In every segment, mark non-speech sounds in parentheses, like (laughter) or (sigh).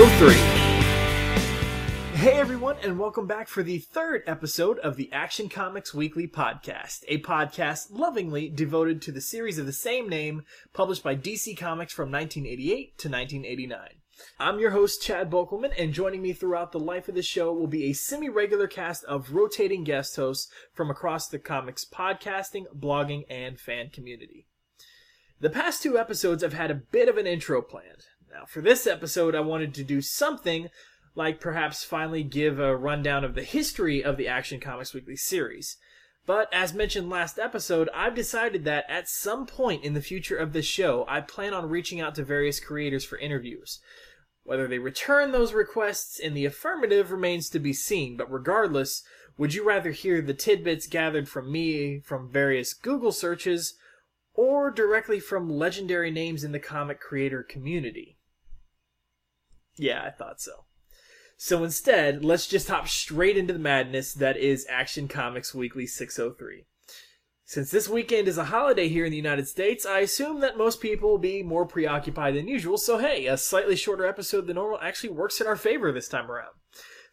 603. Hey everyone, and welcome back for the third episode of the Action Comics Weekly podcast, a podcast lovingly devoted to the series of the same name published by DC Comics from 1988 to 1989. I'm your host, Chad Bokelman, and joining me throughout the life of the show will be a semi regular cast of rotating guest hosts from across the comics podcasting, blogging, and fan community. The past two episodes I've had a bit of an intro planned. Now, for this episode, I wanted to do something like perhaps finally give a rundown of the history of the Action Comics Weekly series. But as mentioned last episode, I've decided that at some point in the future of this show, I plan on reaching out to various creators for interviews. Whether they return those requests in the affirmative remains to be seen, but regardless, would you rather hear the tidbits gathered from me from various Google searches or directly from legendary names in the comic creator community? Yeah, I thought so. So instead, let's just hop straight into the madness that is Action Comics Weekly 603. Since this weekend is a holiday here in the United States, I assume that most people will be more preoccupied than usual, so hey, a slightly shorter episode than normal actually works in our favor this time around.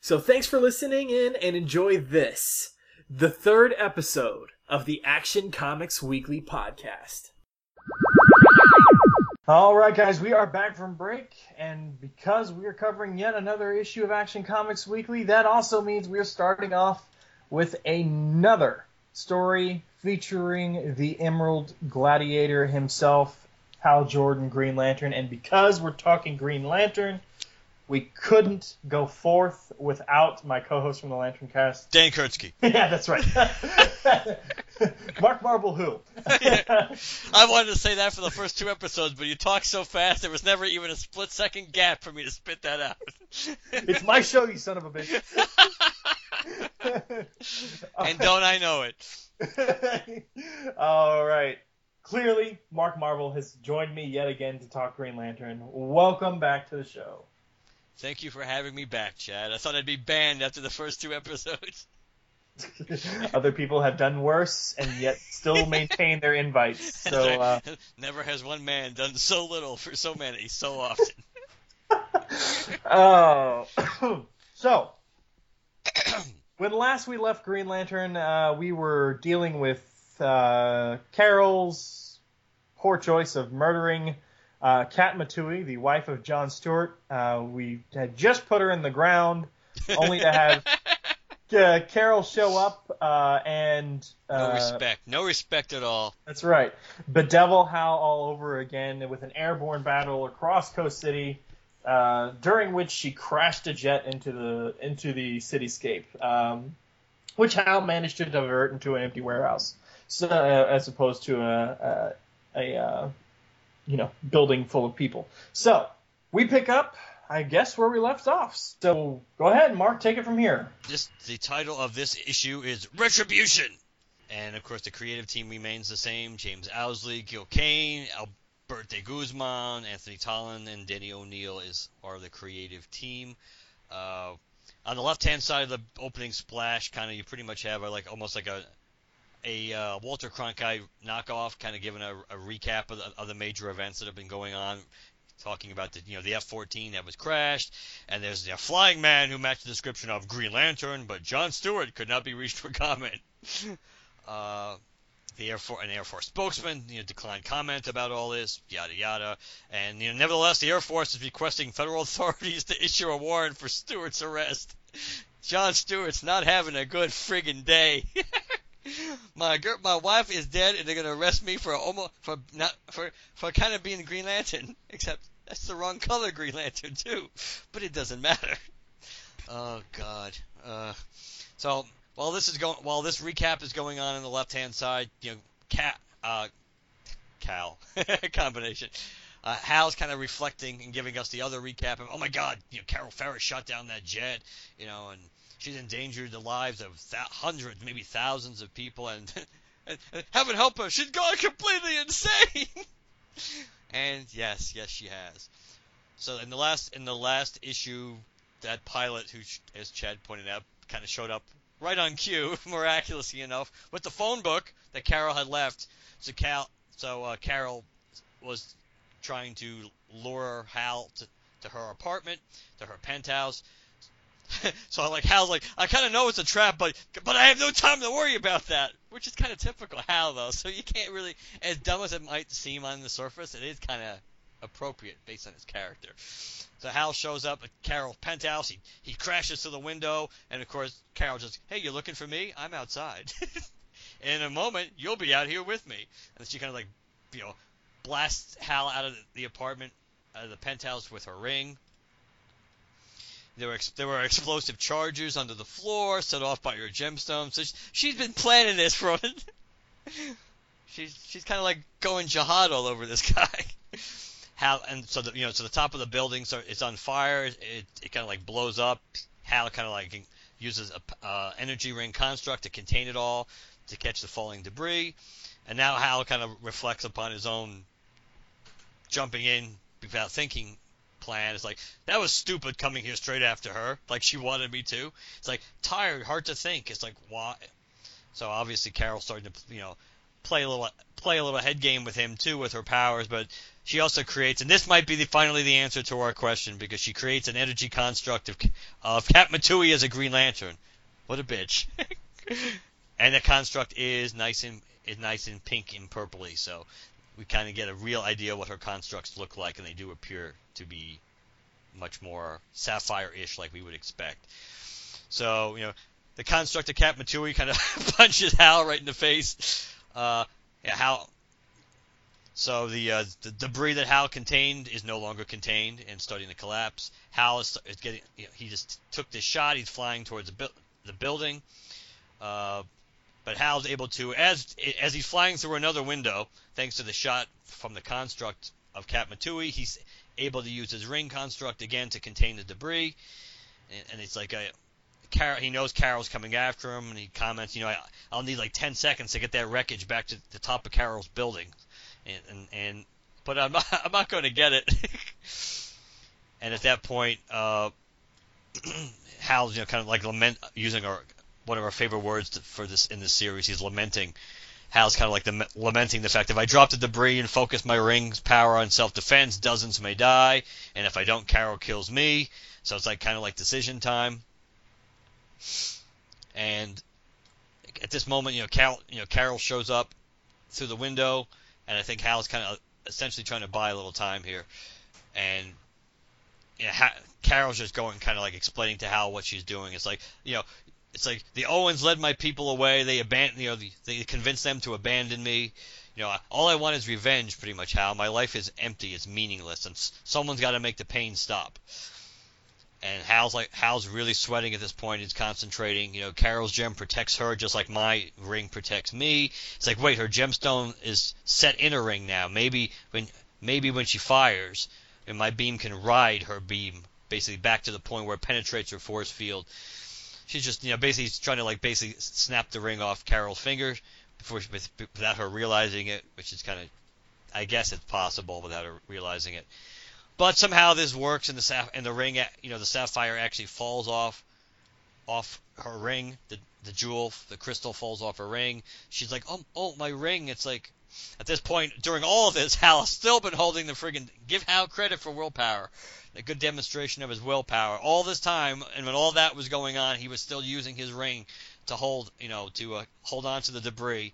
So thanks for listening in and enjoy this, the third episode of the Action Comics Weekly podcast. All right, guys, we are back from break, and because we are covering yet another issue of Action Comics Weekly, that also means we are starting off with another story featuring the Emerald Gladiator himself, Hal Jordan, Green Lantern. And because we're talking Green Lantern, we couldn't go forth without my co-host from the Lantern Cast. Dan Kurtzky. (laughs) yeah, that's right. (laughs) Mark Marble, who? (laughs) I wanted to say that for the first two episodes, but you talked so fast there was never even a split second gap for me to spit that out. it's my show, you son of a bitch. and don't I know it? All right. Clearly, Mark Marble has joined me yet again to talk Green Lantern. Welcome back to the show. Thank you for having me back, Chad. I thought I'd be banned after the first two episodes. (laughs) Other people have done worse and yet still (laughs) maintain their invites. So uh, (laughs) never has one man done so little for so many so often. oh, (clears throat) so (clears throat) when last we left Green Lantern, uh, we were dealing with uh, Carol's poor choice of murdering uh, Katma Tui, the wife of John Stewart. Uh, we had just put her in the ground, only to have (laughs) uh, Carol show up uh, and no respect, no respect at all. That's right. Bedevil Hal all over again with an airborne battle across Coast City. Uh, during which she crashed a jet into the into the cityscape, um, which Hal managed to divert into an empty warehouse, so uh, as opposed to a a, a uh, you know building full of people. So we pick up, I guess, where we left off. So go ahead, Mark, take it from here. Just the title of this issue is Retribution, and of course the creative team remains the same: James Owsley, Gil Kane, Al- Berte Guzman, Anthony Tollin, and Denny O'Neil is are the creative team. Uh, on the left-hand side of the opening splash, kind of you pretty much have a, like almost like a a uh, Walter Cronkite knockoff, kind of giving a, a recap of the, of the major events that have been going on. Talking about the you know the F-14 that was crashed, and there's the flying man who matched the description of Green Lantern, but John Stewart could not be reached for comment. (laughs) uh, the Air Force, an Air Force spokesman, you know, declined comment about all this, yada yada. And you know, nevertheless, the Air Force is requesting federal (laughs) authorities to issue a warrant for Stewart's arrest. John Stewart's not having a good friggin' day. (laughs) my my wife is dead, and they're gonna arrest me for almost for not for for kind of being Green Lantern, (laughs) except that's the wrong color Green Lantern too. But it doesn't matter. Oh God. Uh, so while this is going, while this recap is going on in the left hand side, you know, cat, uh, Cal (laughs) combination. Uh, Hal's kind of reflecting and giving us the other recap of, oh my God, you know, Carol Ferris shot down that jet, you know, and she's endangered the lives of th- hundreds, maybe thousands of people, and, and, (laughs) and heaven help her, she's gone completely insane. (laughs) and yes, yes, she has. So in the last in the last issue, that pilot, who, as Chad pointed out, kind of showed up right on cue, (laughs) miraculously enough, with the phone book that Carol had left. So Cal, so uh, Carol was trying to lure Hal to, to her apartment, to her penthouse. (laughs) so I like Hal's like I kind of know it's a trap, but but I have no time to worry about that, which is kind of typical Hal though. So you can't really, as dumb as it might seem on the surface, it is kind of appropriate based on his character. So Hal shows up at Carol's penthouse. He he crashes to the window, and of course Carol just, "Hey, you're looking for me? I'm outside." (laughs) in a moment, you'll be out here with me. And she kind of like, you know, blasts Hal out of the apartment, out of the penthouse with her ring. There were there were explosive charges under the floor set off by her gemstones. So she, has been planning this for. (laughs) she's she's kind of like going jihad all over this (laughs) guy. Hal and so the you know so the top of the building so it's on fire. It it kind of like blows up. Hal kind of like uses a uh, energy ring construct to contain it all to catch the falling debris. And now Hal kind of reflects upon his own jumping in without thinking plan. It's like that was stupid coming here straight after her, like she wanted me to. It's like tired, hard to think. It's like why? So obviously Carol's starting to you know play a little play a little head game with him too with her powers, but she also creates, and this might be the, finally the answer to our question because she creates an energy construct of of Katma Tui as a Green Lantern. What a bitch! (laughs) and the construct is nice and is nice and pink and purpley, so we kind of get a real idea what her constructs look like, and they do appear to be much more sapphire-ish, like we would expect. So you know, the construct of Katma Tui kind of (laughs) punches Hal right in the face. Uh, yeah, Hal. So the uh, the debris that Hal contained is no longer contained and starting to collapse. Hal is, is getting. You know, he just took this shot. He's flying towards the, bu- the building. Uh, but Hal's able to, as as he's flying through another window, thanks to the shot from the construct of Katma Tui, he's able to use his ring construct again to contain the debris. And, and it's like a, Carol, he knows Carol's coming after him, and he comments, you know, I, I'll need like 10 seconds to get that wreckage back to the top of Carol's building, and and, and but I'm (laughs) not, I'm not going to get it. (laughs) and at that point, uh, (clears throat) Hal's you know kind of like lament using our one of our favorite words for this in this series. He's lamenting. Hal's kind of like the, lamenting the fact if I drop the debris and focus my ring's power on self-defense, dozens may die, and if I don't, Carol kills me. So it's like kind of like decision time. And at this moment, you know, Carol, you know, Carol shows up through the window, and I think Hal's kind of uh, essentially trying to buy a little time here, and you know, ha- Carol's just going kind of like explaining to Hal what she's doing. It's like, you know, it's like the Oans led my people away. They abandoned, you know, the, they convinced them to abandon me. You know, all I want is revenge, pretty much. Hal, my life is empty, it's meaningless, and someone's got to make the pain stop and Hal's like Hal's really sweating at this point. He's concentrating. You know, Carol's gem protects her just like my ring protects me. It's like, wait, her gemstone is set in a ring now. Maybe when maybe when she fires, and my beam can ride her beam basically back to the point where it penetrates her force field. She's just you know basically trying to like basically snap the ring off Carol's finger before she, without her realizing it, which is kind of I guess it's possible without her realizing it. But somehow this works, and the and the ring, you know, the sapphire actually falls off, off her ring. The the jewel, the crystal falls off her ring. She's like, oh, oh, my ring. It's like, at this point, during all of this, (laughs) Hal has still been holding the friggin' give Hal credit for willpower. A good demonstration of his willpower. All this time, and when all that was going on, he was still using his ring to hold, you know, to uh, hold on to the debris.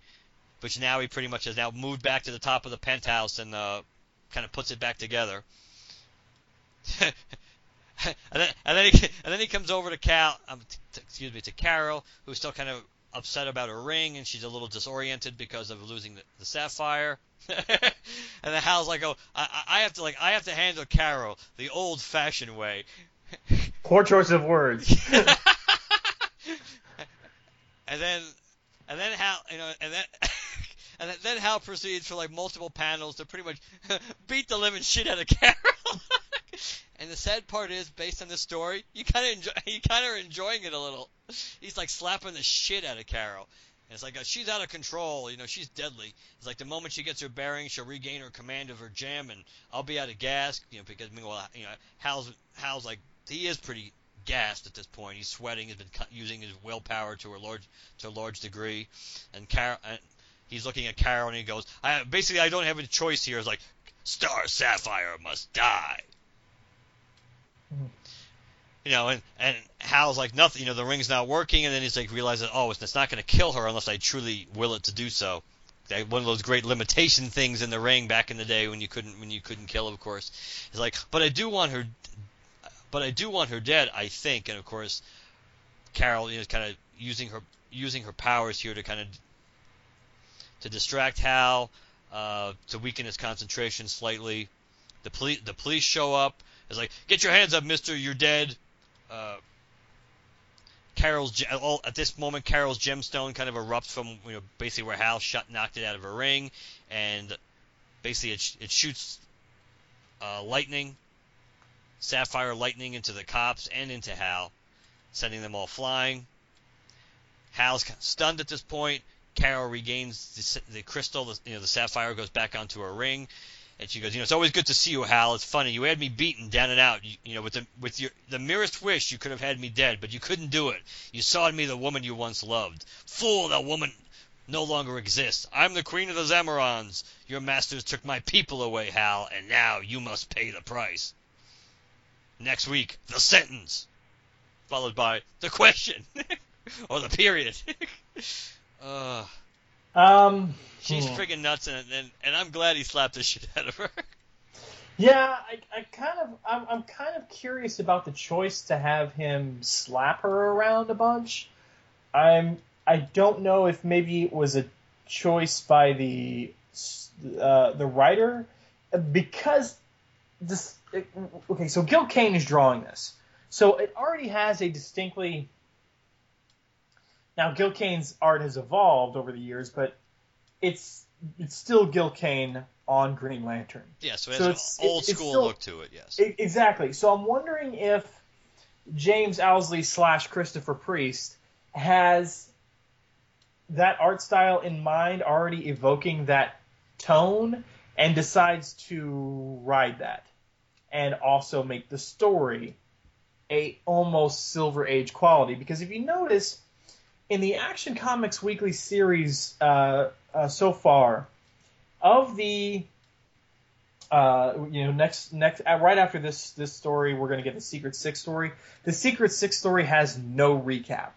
Which now he pretty much has now moved back to the top of the penthouse and uh, kind of puts it back together. (laughs) and then and then he (laughs) and then he comes over to Cal, um, t- excuse me, to Carol, who's still kind of upset about her ring, and she's a little disoriented because of losing the, the sapphire. (laughs) and then Hal's like, "Oh, I, I have to like I have to handle Carol the old-fashioned way." (laughs) Poor choice of words. (laughs) and then and then Hal, you know, and then. And then Hal proceeds for like multiple panels to pretty much beat the living shit out of Carol. And the sad part is, based on the story, you kind of enjoy, (laughs) you kind of are enjoying it a little. He's like slapping the shit out of Carol. And it's like uh, she's out of control, you know, she's deadly. It's like the moment she gets her bearings, she'll regain her command of her gem, and I'll be out of gas, you know, because meanwhile, you know, Hal's Hal's like he is pretty gassed at this point. He's sweating. He's been using his willpower to a large to a large degree, and Carol. And he's looking at Carol and he goes, I, basically, I don't have a choice here. It's like, Star Sapphire must die. You know, and, and Hal's like, nothing, you know, the ring's not working, and then he's like, realizes, oh, it's, it's not going to kill her unless I truly will it to do so. One of those great limitation things in the ring back in the day when you couldn't when you couldn't kill, of course. He's like, but I do want her, but I do want her dead, I think. And of course, Carol you know, is kind of using her using her powers here to kind of to distract Hal, uh, to weaken his concentration slightly. The police the police show up. It's like, get your hands up, Mister. You're dead. Uh, Carol's at this moment, Carol's gemstone kind of erupts from you know basically where Hal shot knocked it out of her ring, and basically it, it shoots uh, lightning, sapphire lightning into the cops and into Hal, sending them all flying. Hal's stunned at this point. Carol regains the, the crystal, the, you know, the sapphire goes back onto her ring, and she goes, you know, it's always good to see you, Hal. It's funny. You had me beaten down and out. You, you know, with the with your the merest wish, you could have had me dead, but you couldn't do it. You saw in me the woman you once loved. Fool, that woman no longer exists. I'm the queen of the Zamarons. Your masters took my people away, Hal, and now you must pay the price. Next week, the sentence, followed by the question (laughs) or the period. (laughs) Uh, um, she's hmm. friggin' nuts, and, and and I'm glad he slapped the (laughs) shit out of her. Yeah, I, I kind of I'm, I'm kind of curious about the choice to have him slap her around a bunch. I'm I don't know if maybe it was a choice by the uh, the writer because this okay so Gil Kane is drawing this so it already has a distinctly now, Gil Kane's art has evolved over the years, but it's it's still Gil Kane on Green Lantern. Yeah, so it so has an old school still, look to it. Yes, exactly. So I'm wondering if James Owsley slash Christopher Priest has that art style in mind, already evoking that tone, and decides to ride that, and also make the story a almost Silver Age quality. Because if you notice in the Action Comics Weekly series uh, uh, so far, of the uh, you know next next uh, right after this this story, we're going to get the Secret Six story. The Secret Six story has no recap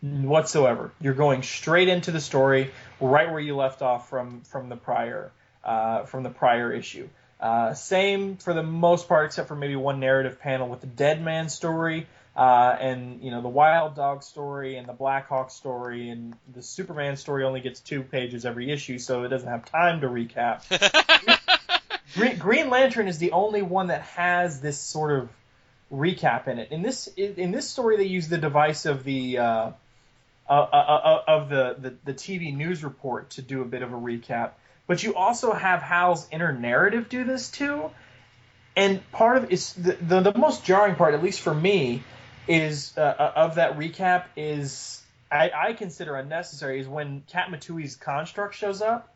whatsoever. You're going straight into the story, right where you left off from from the prior uh, from the prior issue. Uh, same for the most part, except for maybe one narrative panel with the Dead Man story. Uh, and you know the Wild Dog story and the Blackhawk story and the Superman story only gets two pages every issue, so it doesn't have time to recap. (laughs) Green, Green Lantern is the only one that has this sort of recap in it. In this in this story, they use the device of the uh, uh, uh, uh of the, the the TV news report to do a bit of a recap. But you also have Hal's inner narrative do this too. And part of it's the, the, the most jarring part, at least for me, is uh, uh, of that recap is I, I consider unnecessary is when Katma construct shows up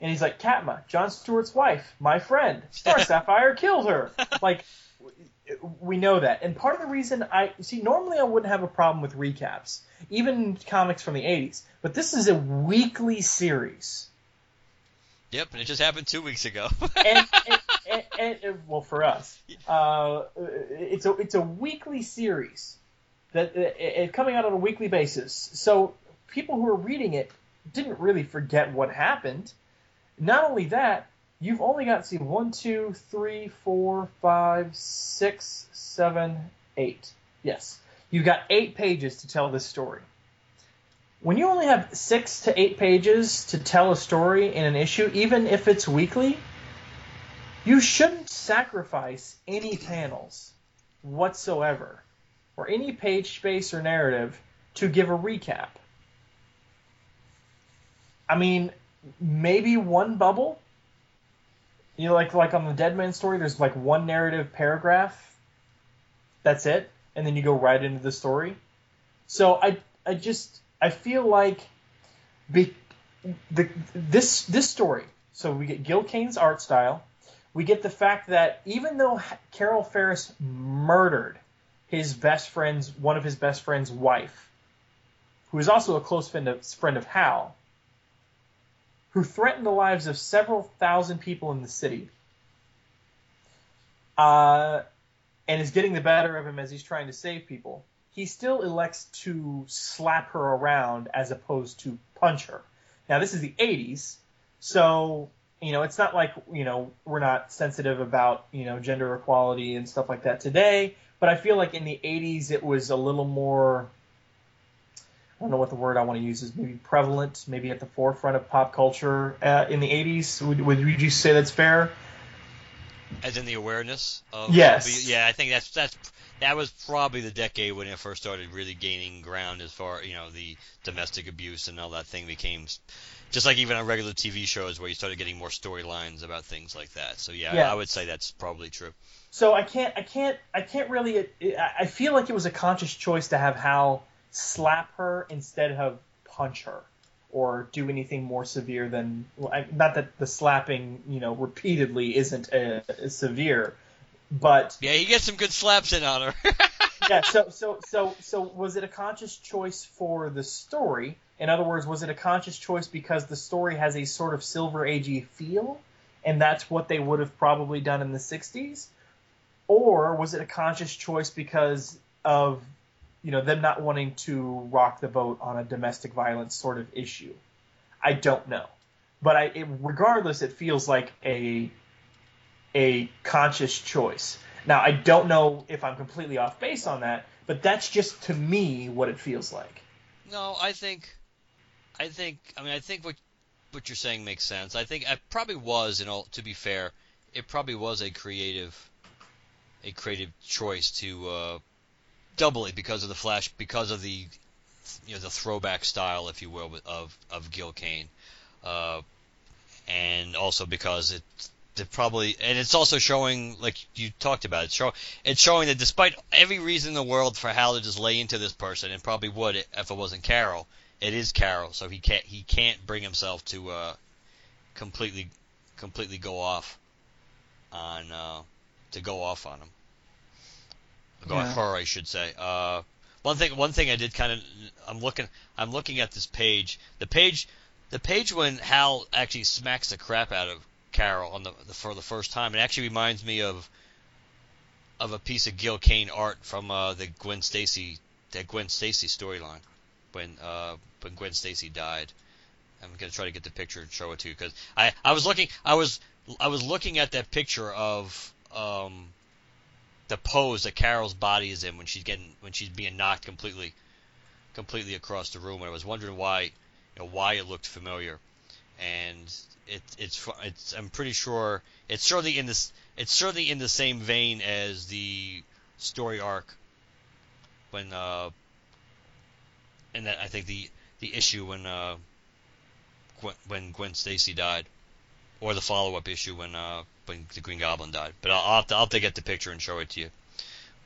and he's like Katma, John Stewart's wife, my friend, Star (laughs) Sapphire killed her. Like we know that, and part of the reason I see normally I wouldn't have a problem with recaps, even comics from the '80s, but this is a weekly series. Yep, and it just happened two weeks ago. (laughs) and, and, and, and, well, for us, uh, it's a it's a weekly series that uh, coming out on a weekly basis. So people who are reading it didn't really forget what happened. Not only that, you've only got see one, two, three, four, five, six, seven, eight. Yes, you've got eight pages to tell this story when you only have six to eight pages to tell a story in an issue, even if it's weekly, you shouldn't sacrifice any panels whatsoever or any page space or narrative to give a recap. I mean, maybe one bubble. You know, like like on the Dead Man story, there's like one narrative paragraph. That's it, and then you go right into the story. So I I just I feel like be, the this this story. So we get Gil Kane's art style. We get the fact that even though Carol Ferris murdered his best friend's one of his best friend's wife, who is also a close friend of, friend of Hal, who threatened the lives of several thousand people in the city, uh, and is getting the better of him as he's trying to save people, he still elects to slap her around as opposed to punch her. Now, this is the 80s, so you know, it's not like, you know, we're not sensitive about, you know, gender equality and stuff like that today, but I feel like in the 80s it was a little more I don't know what the word I want to use is maybe prevalent, maybe at the forefront of pop culture uh, in the 80s. Would, would you say that's fair? As in the awareness of yes, yeah, I think that's that's that was probably the decade when it first started really gaining ground as far you know the domestic abuse and all that thing became just like even on regular TV shows where you started getting more storylines about things like that. So yeah, yeah, I would say that's probably true. So I can't I can't I can't really I feel like it was a conscious choice to have Hal slap her instead of punch her or do anything more severe than not that the slapping you know repeatedly isn't a, a severe but yeah he gets some good slaps in on her. (laughs) Yeah so so so so was it a conscious choice for the story? In other words was it a conscious choice because the story has a sort of silver agey feel and that's what they would have probably done in the 60s or was it a conscious choice because of you know them not wanting to rock the boat on a domestic violence sort of issue. I don't know, but I it, regardless, it feels like a a conscious choice. Now I don't know if I'm completely off base on that, but that's just to me what it feels like. No, I think, I think, I mean, I think what what you're saying makes sense. I think it probably was, in all to be fair, it probably was a creative, a creative choice to uh, doubly because of the flash, because of the you know the throwback style, if you will, of of Gil Kane, uh, and also because it it probably and it's also showing like you talked about it show it's showing that despite every reason in the world for Hal to just lay into this person and probably would if it wasn't Carol it is Carol so he can't he can't bring himself to uh, completely completely go off on uh, to go off on him Go yeah. her, I should say. Uh, one thing, one thing I did kind of, I'm looking, I'm looking at this page. The page, the page when Hal actually smacks the crap out of Carol on the, the for the first time. It actually reminds me of, of a piece of Gil Kane art from uh, the Gwen Stacy, that Gwen Stacy storyline, when uh, when Gwen Stacy died. I'm gonna try to get the picture and show it to you because I, I was looking, I was, I was looking at that picture of um, the pose that Carol's body is in when she's getting when she's being knocked completely completely across the room. And I was wondering why you know why it looked familiar, and it, it's it's I'm pretty sure it's certainly in this it's certainly in the same vein as the story arc when uh and that I think the the issue when uh Gwen, when Gwen Stacy died or the follow up issue when uh when the Green Goblin died. But I'll, I'll have to, I'll have to get the picture and show it to you.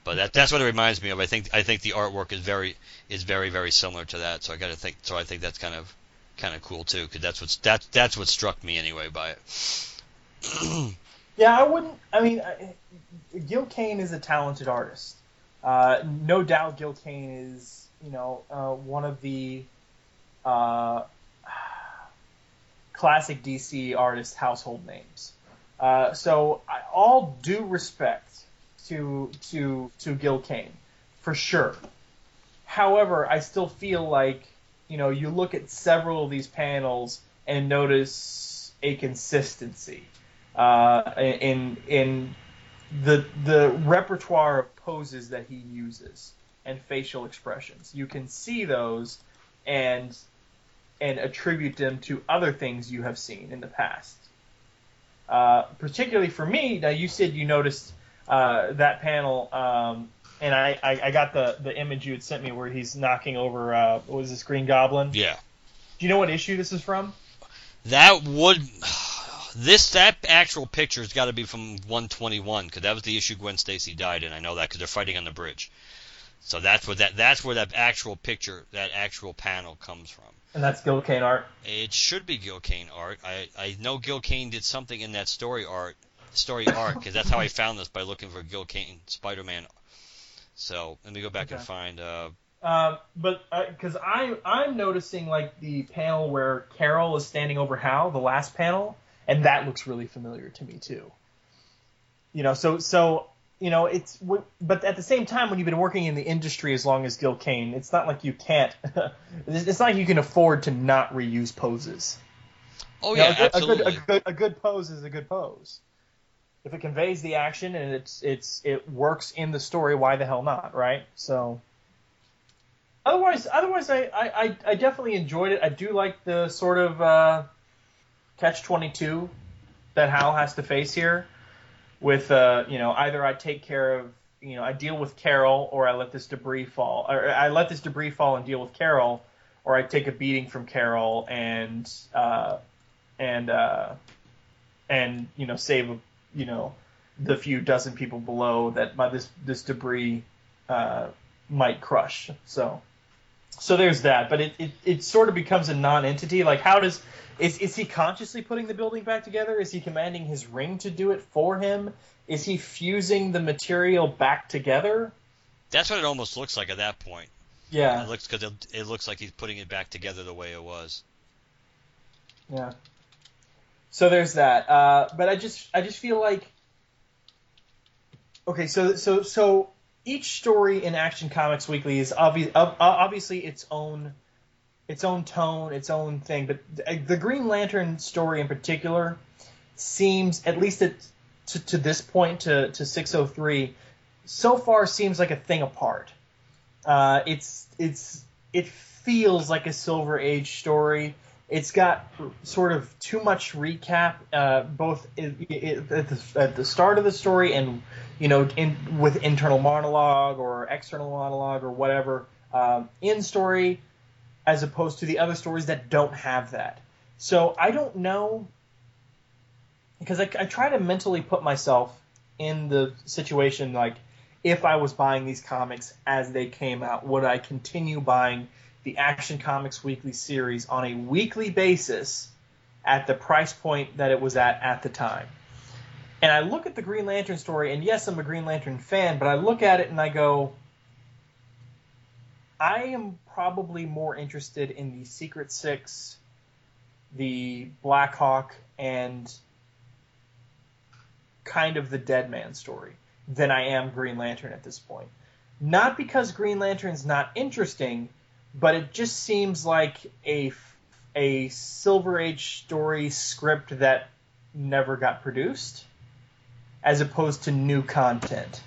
But that, that's what it reminds me of. I think I think the artwork is very is very very similar to that. So I got to think. So I think that's kind of kind of cool too, because that's what's that's that's what struck me anyway by it. (clears throat) yeah, I wouldn't. I mean, Gil Kane is a talented artist. Uh, no doubt, Gil Kane is you know uh, one of the uh, (sighs) classic DC artist household names. Uh, so I, all due respect to to to Gil Kane, for sure. However, I still feel like you know you look at several of these panels and notice a consistency uh, in in the the repertoire of poses that he uses and facial expressions. You can see those and and attribute them to other things you have seen in the past. Uh, particularly for me, now you said you noticed uh, that panel, um, and I, I, I, got the, the image you had sent me where he's knocking over uh, what was this Green Goblin? Yeah. Do you know what issue this is from? That would (sighs) this that actual picture's got to be from 121 because that was the issue Gwen Stacy died in. I know that because they're fighting on the bridge. So that's what that that's where that actual picture, that actual panel comes from. And that's Gil Kane art. It should be Gil Kane art. I I know Gil Kane did something in that story art, story art, because that's how I found this by looking for Gil Kane Spider-Man. So let me go back okay. and find. Uh, uh, but because uh, I I'm noticing like the panel where Carol is standing over Hal, the last panel, and that looks really familiar to me too. You know, so so you know it's but at the same time when you've been working in the industry as long as Gil Kane, it's not like you can't. (laughs) it's not like you can afford to not reuse poses. Oh yeah, you know, a, absolutely. A good, a good a good pose is a good pose. If it conveys the action and it's it's it works in the story, why the hell not, right? So otherwise, otherwise, I, I, I definitely enjoyed it. I do like the sort of uh, catch twenty two that Hal has to face here. With uh, you know, either I take care of you know I deal with Carol, or I let this debris fall, or I let this debris fall and deal with Carol, or I take a beating from Carol and uh, and uh, and you know save you know the few dozen people below that by this this debris uh, might crush. So so there's that, but it, it, it sort of becomes a non-entity. Like, how does is is he consciously putting the building back together? Is he commanding his ring to do it for him? Is he fusing the material back together? That's what it almost looks like at that point. Yeah, it looks because it, it looks like he's putting it back together the way it was. Yeah. So there's that. Uh, but I just I just feel like okay. So so so each story in Action Comics Weekly is obvi- obviously its own its own tone, its own thing. But the Green Lantern story in particular seems, at least to, to this point, to, to 603, so far seems like a thing apart. Uh, it's it's it feels like a Silver Age story. It's got sort of too much recap, uh, both at, the, at the start of the story and you know, in, with internal monologue or external monologue or whatever um, in story, as opposed to the other stories that don't have that. So I don't know because I, I try to mentally put myself in the situation like if I was buying these comics as they came out, would I continue buying the Action Comics Weekly series on a weekly basis at the price point that it was at at the time? And I look at the Green Lantern story, and yes, I'm a Green Lantern fan, but I look at it and I go, I am probably more interested in the Secret Six, the Blackhawk, and kind of the Dead Man story than I am Green Lantern at this point. Not because Green Lantern's not interesting, but it just seems like a a Silver Age story script that never got produced as opposed to new content.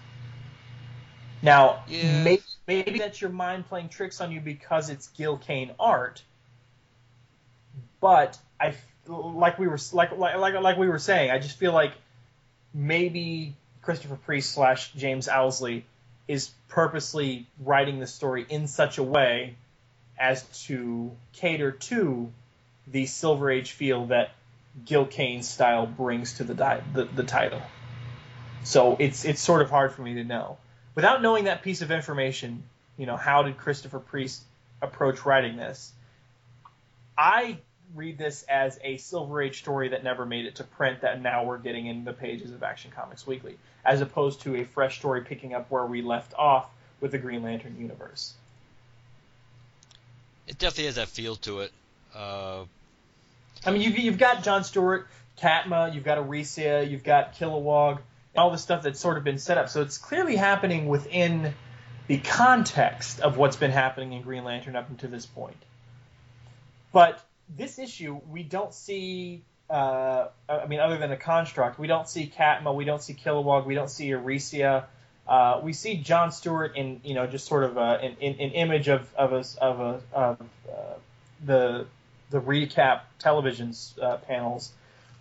Now, yeah. maybe, maybe that's your mind playing tricks on you because it's Gil Kane art, but I like we were like like like we were saying, I just feel like maybe Christopher Priest slash James Owsley is purposely writing the story in such a way as to cater to the Silver Age feel that Gil Kane's style brings to the, di- the, the title. So it's it's sort of hard for me to know. Without knowing that piece of information, you know, how did Christopher Priest approach writing this? I read this as a Silver Age story that never made it to print that now we're getting in the pages of Action Comics Weekly, as opposed to a fresh story picking up where we left off with the Green Lantern universe. It definitely has that feel to it. Uh, I mean, you've, you've got John Stewart, Katma, you've got Arisia, you've got Kilowog, all the stuff that's sort of been set up. So it's clearly happening within the context of what's been happening in Green Lantern up until this point. But this issue, we don't see. Uh, I mean, other than a construct, we don't see Katma, we don't see Kilowog, we don't see Arisia. Uh, we see John Stewart in, you know, just sort of a, an, an image of of a, of, a, of uh, the the recap television uh, panels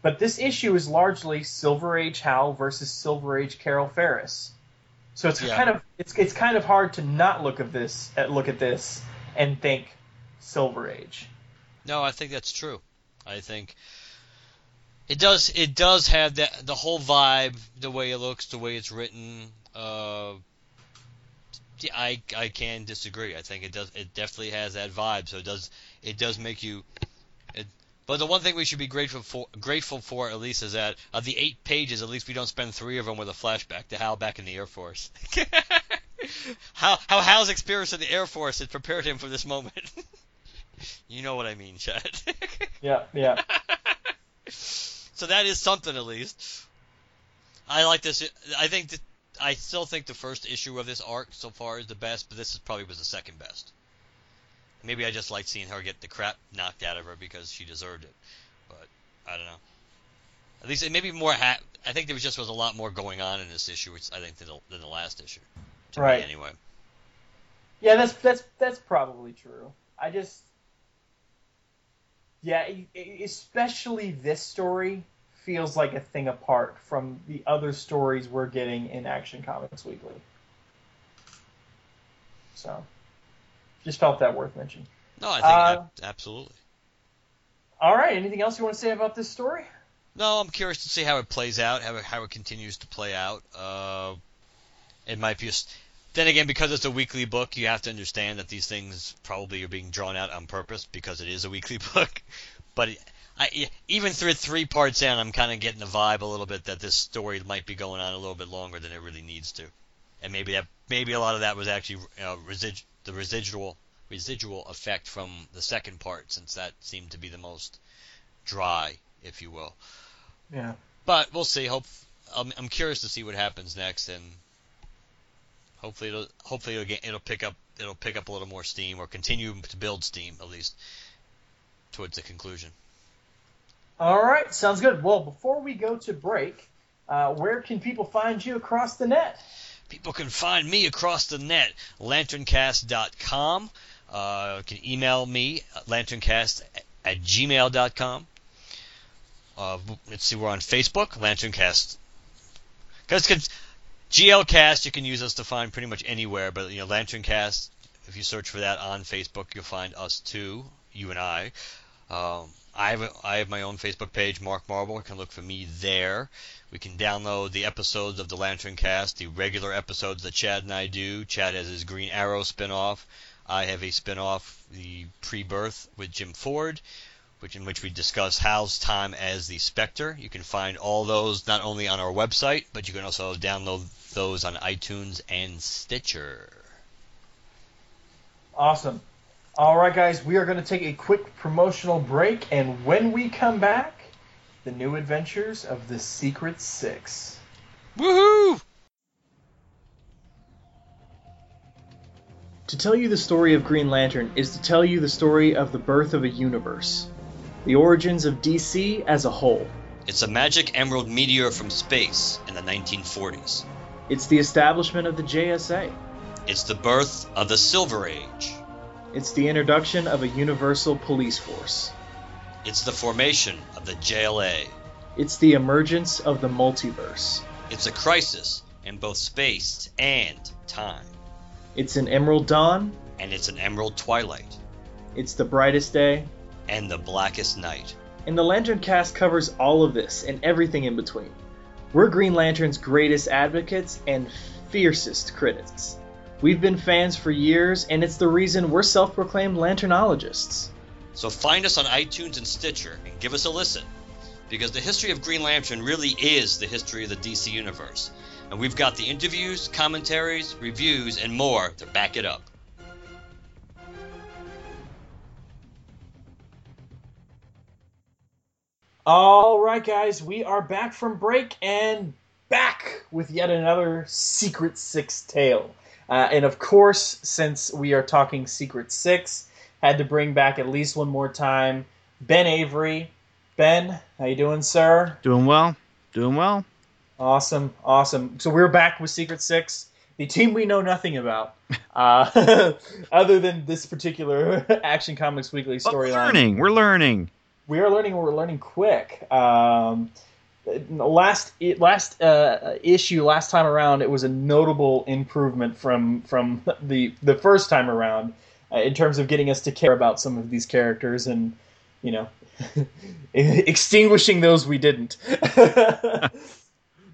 but this issue is largely Silver Age Hal versus Silver Age Carol Ferris. So it's yeah. kind of it's it's kind of hard to not look at this at look at this and think Silver Age. No, I think that's true. I think It does. It does have that the whole vibe, the way it looks, the way it's written. Uh, I I can disagree. I think it does. It definitely has that vibe. So it does. It does make you. It, but the one thing we should be grateful for, grateful for at least, is that of the eight pages, at least we don't spend three of them with a flashback to Hal back in the Air Force. (laughs) how how Hal's experience in the Air Force had prepared him for this moment. (laughs) you know what I mean, Chad. (laughs) yeah, yeah. So that is something at least. I like this. I think that I still think the first issue of this arc so far is the best, but this is probably was the second best. Maybe I just like seeing her get the crap knocked out of her because she deserved it. But I don't know. At least it maybe more. Ha- I think there was just was a lot more going on in this issue, which I think than the, than the last issue. To right. Me anyway. Yeah, that's that's that's probably true. I just yeah, especially this story feels like a thing apart from the other stories we're getting in Action Comics Weekly. So, just felt that worth mentioning. No, I think uh, absolutely. All right. Anything else you want to say about this story? No, I'm curious to see how it plays out, how it, how it continues to play out. Uh, it might be a, then again, because it's a weekly book, you have to understand that these things probably are being drawn out on purpose because it is a weekly (laughs) book. But I, even through three parts in, I'm kind of getting the vibe a little bit that this story might be going on a little bit longer than it really needs to, and maybe that maybe a lot of that was actually you know, resid, the residual residual effect from the second part, since that seemed to be the most dry, if you will. Yeah. But we'll see. Hope I'm, I'm curious to see what happens next, and hopefully it'll hopefully it'll, get, it'll pick up it'll pick up a little more steam or continue to build steam at least towards the conclusion. All right, sounds good. Well, before we go to break, uh, where can people find you across the net? People can find me across the net, lanterncast.com. Uh, you can email me, lanterncast at gmail.com. Uh, let's see, we're on Facebook, Lanterncast. Because GLCast, you can use us to find pretty much anywhere, but you know, Lanterncast, if you search for that on Facebook, you'll find us too, you and I. Um, I have have my own Facebook page, Mark Marble. You can look for me there. We can download the episodes of the Lantern Cast, the regular episodes that Chad and I do. Chad has his Green Arrow spinoff. I have a spinoff, the Pre-Birth with Jim Ford, which in which we discuss Hal's time as the Spectre. You can find all those not only on our website, but you can also download those on iTunes and Stitcher. Awesome. All right, guys, we are going to take a quick promotional break, and when we come back, the new adventures of the Secret Six. Woohoo! To tell you the story of Green Lantern is to tell you the story of the birth of a universe, the origins of DC as a whole. It's a magic emerald meteor from space in the 1940s. It's the establishment of the JSA. It's the birth of the Silver Age. It's the introduction of a universal police force. It's the formation of the JLA. It's the emergence of the multiverse. It's a crisis in both space and time. It's an emerald dawn. And it's an emerald twilight. It's the brightest day. And the blackest night. And the Lantern cast covers all of this and everything in between. We're Green Lantern's greatest advocates and fiercest critics. We've been fans for years, and it's the reason we're self proclaimed lanternologists. So find us on iTunes and Stitcher and give us a listen. Because the history of Green Lantern really is the history of the DC Universe. And we've got the interviews, commentaries, reviews, and more to back it up. All right, guys, we are back from break and back with yet another Secret Six tale. Uh, and of course, since we are talking Secret Six, had to bring back at least one more time Ben Avery. Ben, how you doing, sir? Doing well. Doing well. Awesome, awesome. So we're back with Secret Six, the team we know nothing about, (laughs) uh, (laughs) other than this particular (laughs) Action Comics Weekly storyline. We're learning. We're learning. We are learning. We're learning quick. Um, last last uh, issue last time around it was a notable improvement from from the the first time around uh, in terms of getting us to care about some of these characters and you know, (laughs) extinguishing those we didn't. (laughs)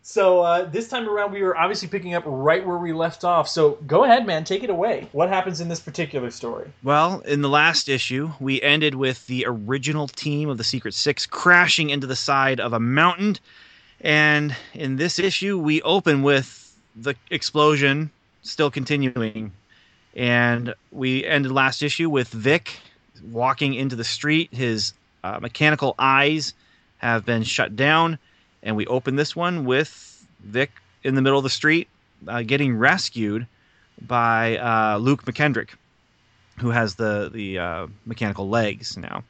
so uh, this time around, we were obviously picking up right where we left off. So go ahead, man, take it away. What happens in this particular story? Well, in the last issue, we ended with the original team of the Secret Six crashing into the side of a mountain. And in this issue, we open with the explosion still continuing. And we ended last issue with Vic walking into the street. His uh, mechanical eyes have been shut down. And we open this one with Vic in the middle of the street uh, getting rescued by uh, Luke McKendrick, who has the, the uh, mechanical legs now.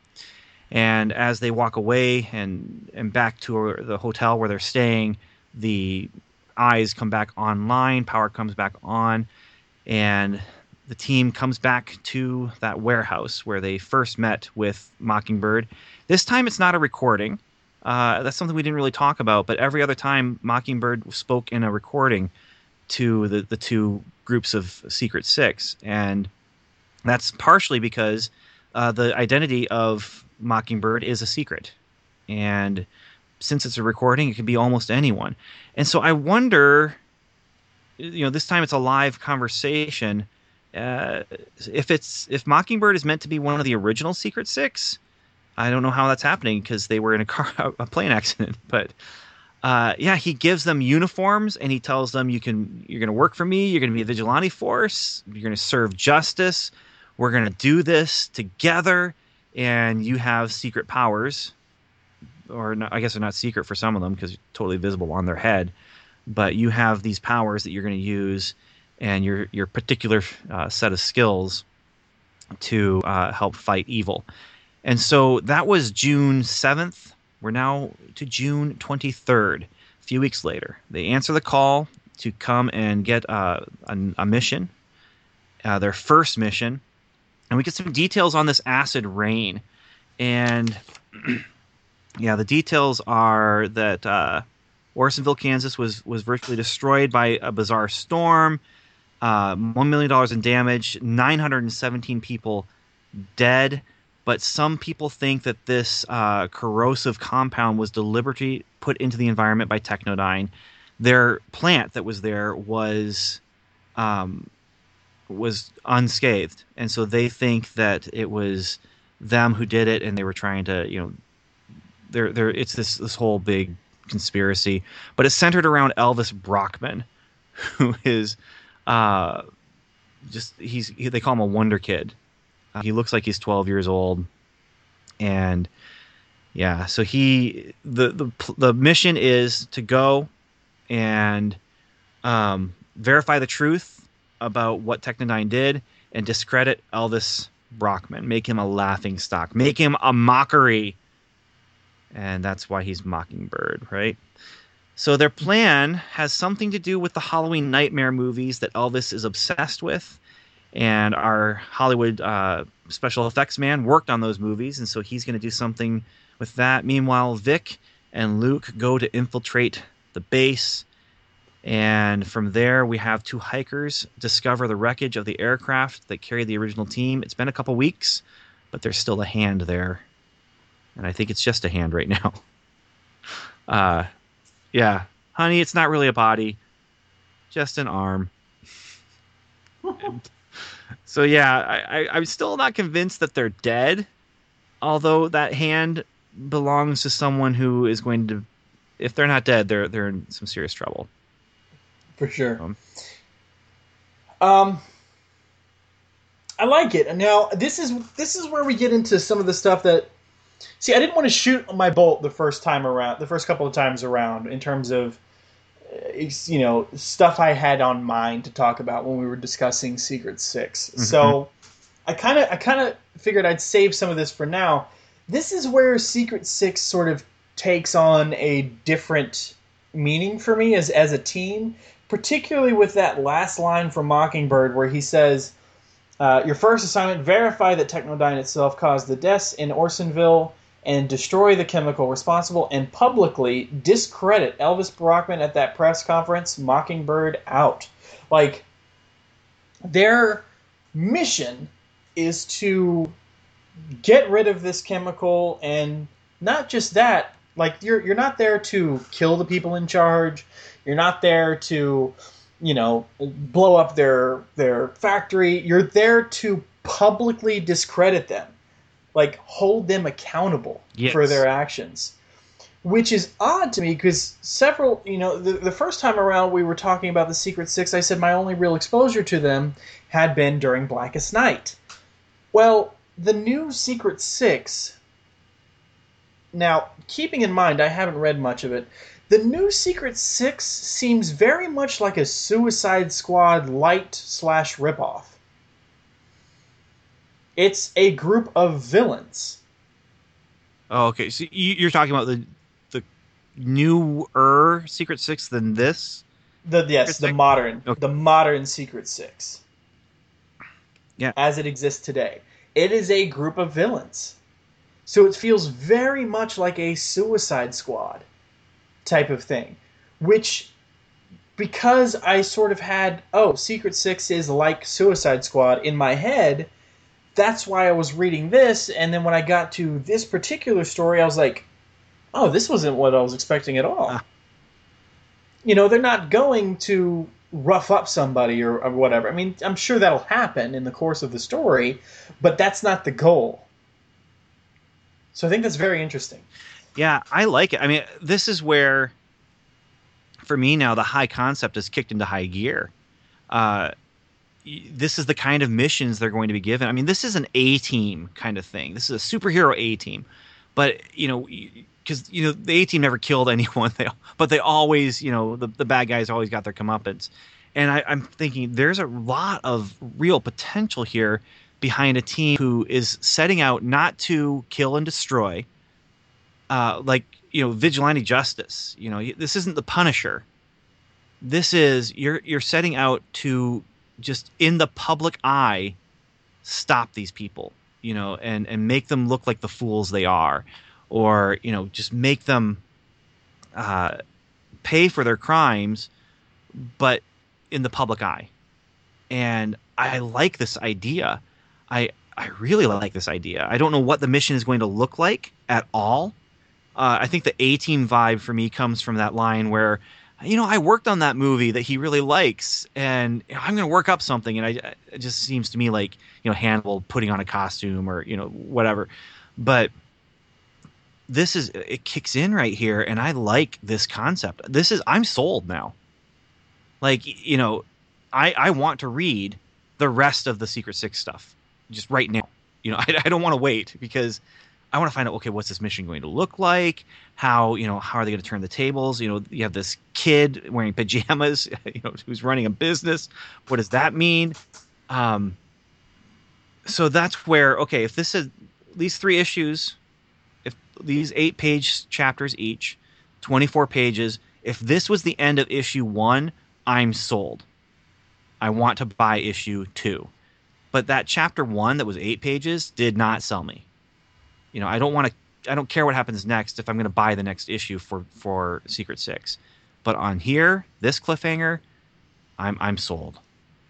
And as they walk away and, and back to the hotel where they're staying, the eyes come back online, power comes back on, and the team comes back to that warehouse where they first met with Mockingbird. This time it's not a recording. Uh, that's something we didn't really talk about, but every other time Mockingbird spoke in a recording to the, the two groups of Secret Six. And that's partially because uh, the identity of Mockingbird is a secret. And since it's a recording, it could be almost anyone. And so I wonder, you know, this time it's a live conversation. Uh, if it's if Mockingbird is meant to be one of the original Secret Six, I don't know how that's happening because they were in a car (laughs) a plane accident. (laughs) But uh, yeah, he gives them uniforms and he tells them you can you're going to work for me. You're going to be a vigilante force. You're going to serve justice. We're going to do this together, and you have secret powers or not, I guess they're not secret for some of them because totally visible on their head. But you have these powers that you're going to use, and your your particular uh, set of skills to uh, help fight evil. And so that was June seventh. We're now to June twenty third. A few weeks later, they answer the call to come and get uh, a, a, mission, uh, their first mission, and we get some details on this acid rain, and. (clears throat) yeah, the details are that uh, Ortonville, Kansas, was was virtually destroyed by a bizarre storm. Uh, One million dollars in damage, 917 people dead. But some people think that this uh, corrosive compound was deliberately put into the environment by Technodyne. Their plant that was there was um, was unscathed, and so they think that it was them who did it, and they were trying to, you know, there there it's this this whole big conspiracy, but it's centered around Elvis Brockman, who is uh, just he's he, they call him a wonder kid. He looks like he's 12 years old, and yeah, so he the the the mission is to go and um, verify the truth about what Technodyne did and discredit Elvis Brockman, make him a laughing stock, make him a mockery. And that's why he's Mockingbird, right? So their plan has something to do with the Halloween Nightmare movies that Elvis is obsessed with, and our Hollywood uh, special effects man worked on those movies, and so he's going to do something with that. Meanwhile, Vic and Luke go to infiltrate the base, and from there we have two hikers discover the wreckage of the aircraft that carried the original team. It's been a couple weeks, but there's still a hand there and I think it's just a hand right (laughs) now. Uh, yeah, honey, it's not really a body, just an arm. (laughs) so yeah, I, I, I'm still not convinced that they're dead, although that hand belongs to someone who is going to. If they're not dead, they're they're in some serious trouble. For sure. Um, um I like it. Now this is this is where we get into some of the stuff that See, I didn't want to shoot my bolt the first time around, the first couple of times around, in terms of you know stuff I had on mind to talk about when we were discussing Secret 6 mm-hmm. So I kind of I kind of figured I'd save some of this for now. This is where Secret Six sort of takes on a different meaning for me as as a team, particularly with that last line from Mockingbird where he says. Uh, your first assignment: verify that Technodyne itself caused the deaths in Ortonville and destroy the chemical responsible and publicly discredit Elvis Brockman at that press conference, Mockingbird out. Like, their mission is to get rid of this chemical and not just that like you're you're not there to kill the people in charge. You're not there to you know blow up their their factory. You're there to publicly discredit them like hold them accountable Yes. for their actions. Which is odd to me because several you know the, the first time around we were talking about the secret six i said my only real exposure to them had been during blackest night. Well the new secret six now keeping in mind i haven't read much of it the new secret six seems very much like a suicide squad light slash ripoff it's a group of villains Oh, okay. So you, you're talking about the the newer Secret Six than this? The yes, Secret the Six? modern, Okay. the modern Secret Six. Yeah. As it exists today, it is a group of villains, so it feels very much like a Suicide Squad type of thing, which because I sort of had oh Secret Six is like Suicide Squad in my head. That's why I was reading this, and then when I got to this particular story, I was like, "Oh, this wasn't what I was expecting at all." Ah. you know, they're not going to rough up somebody or, or whatever. I mean, I'm sure that'll happen in the course of the story, but that's not the goal. So I think that's very interesting. Yeah, I like it. I mean, this is where, for me now, the high concept is kicked into high gear. Uh, this is the kind of missions they're going to be given. I mean, this is an A team kind of thing. This is a superhero A team, but you know, because you know the A team never killed (laughs) anyone, they, but they always, you know, the the bad guys always got their comeuppance. And I, I'm thinking there's a lot of real potential here behind a team who is setting out not to kill and destroy, uh, like you know vigilante justice. You know, this isn't the Punisher. This is you're you're setting out to just in the public eye stop these people. You know, and and make them look like the fools they are, or you know, just make them uh, pay for their crimes, but in the public eye. And I like this idea. I I really like this idea. I don't know what the mission is going to look like at all. Uh, I think the A Team vibe for me comes from that line where, you know, I worked on that movie that he really likes, and I'm going to work up something, and I it just seems to me like you know Hannibal putting on a costume or you know whatever, but this is it kicks in right here, and I like this concept. This is I'm sold now. Like you know, I I want to read the rest of the Secret Six stuff just right now. You know, (laughs) I, I don't want to wait because I want to find out okay, what's this mission going to look like? How you know how are they going to turn the tables? You know, you have this kid wearing pajamas, (laughs) you know, who's running a business. What does that mean? Um, so that's where okay, if this is these three issues, if these eight page chapters each, twenty four pages, if this was the end of issue one, I'm sold. I want to buy issue two. But that chapter one that was eight pages did not sell me. You know, I don't want to. I don't care what happens next if I'm going to buy the next issue for for Secret Six. But on here, this cliffhanger, I'm I'm sold,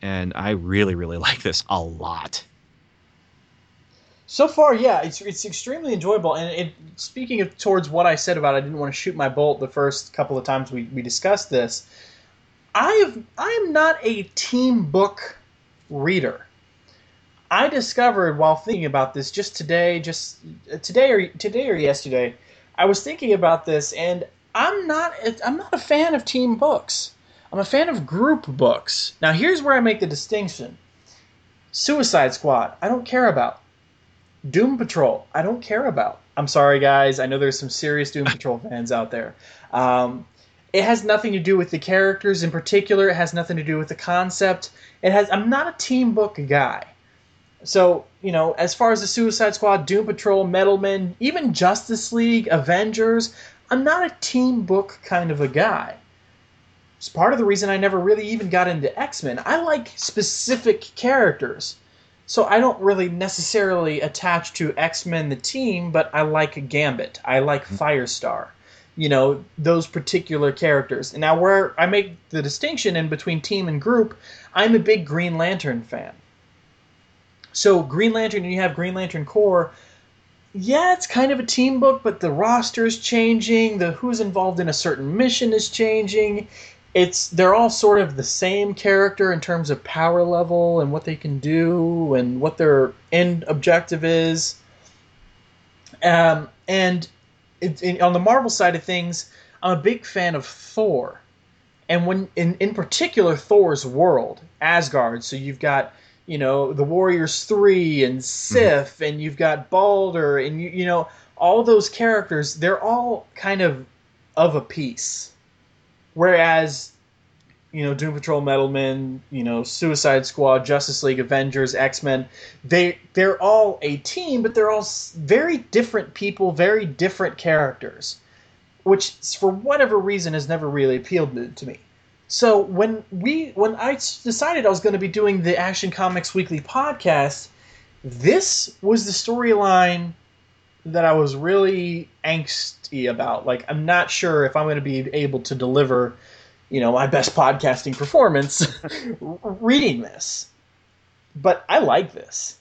and I really really (laughs) like this a lot. So far, yeah, it's it's extremely enjoyable. And it, speaking of towards what I said about, I didn't want to shoot my bolt the first couple of times we, we discussed this. I have I am not a team book reader. I discovered while thinking about this just today, just today or today or yesterday, I was thinking about this, and I'm not I'm not a fan of team books. I'm a fan of group books. Now, here's where I make the distinction. Suicide Squad, I don't care about. Doom Patrol, I don't care about. I'm sorry, guys. I know there's some serious Doom Patrol (laughs) fans out there. Um, it has nothing to do with the characters in particular. It has nothing to do with the concept. It has. I'm not a team book guy. So you know, as far as the Suicide Squad, Doom Patrol, Metal Men, even Justice League, Avengers, I'm not a team book kind of a guy. It's part of the reason I never really even got into X Men. I like specific characters. So I don't really necessarily attach to X Men the team, but I like Gambit. I like hmm. Firestar. You know, those particular characters. And now where I make the distinction in between team and group, I'm a big Green Lantern fan. So Green Lantern, and you have Green Lantern Corps. Yeah, it's kind of a team book, but the roster is changing. The who's involved in a certain mission is changing. It's they're all sort of the same character in terms of power level and what they can do and what their end objective is. Um, and it, on the Marvel side of things, I'm a big fan of Thor, and when in in particular Thor's world, Asgard. So you've got you know the Warriors three and Sif, mm-hmm. and you've got Balder, and you you know all those characters. They're all kind of of a piece, whereas you know, Doom Patrol, Metalman, you know, Suicide Squad, Justice League, Avengers, X Men. They they're all a team, but they're all very different people, very different characters, which for whatever reason has never really appealed to me. So when we when I decided I was going to be doing the Action Comics Weekly podcast, this was the storyline that I was really angsty about. Like I'm not sure if I'm going to be able to deliver you know my best podcasting performance (laughs) reading this. But i like this.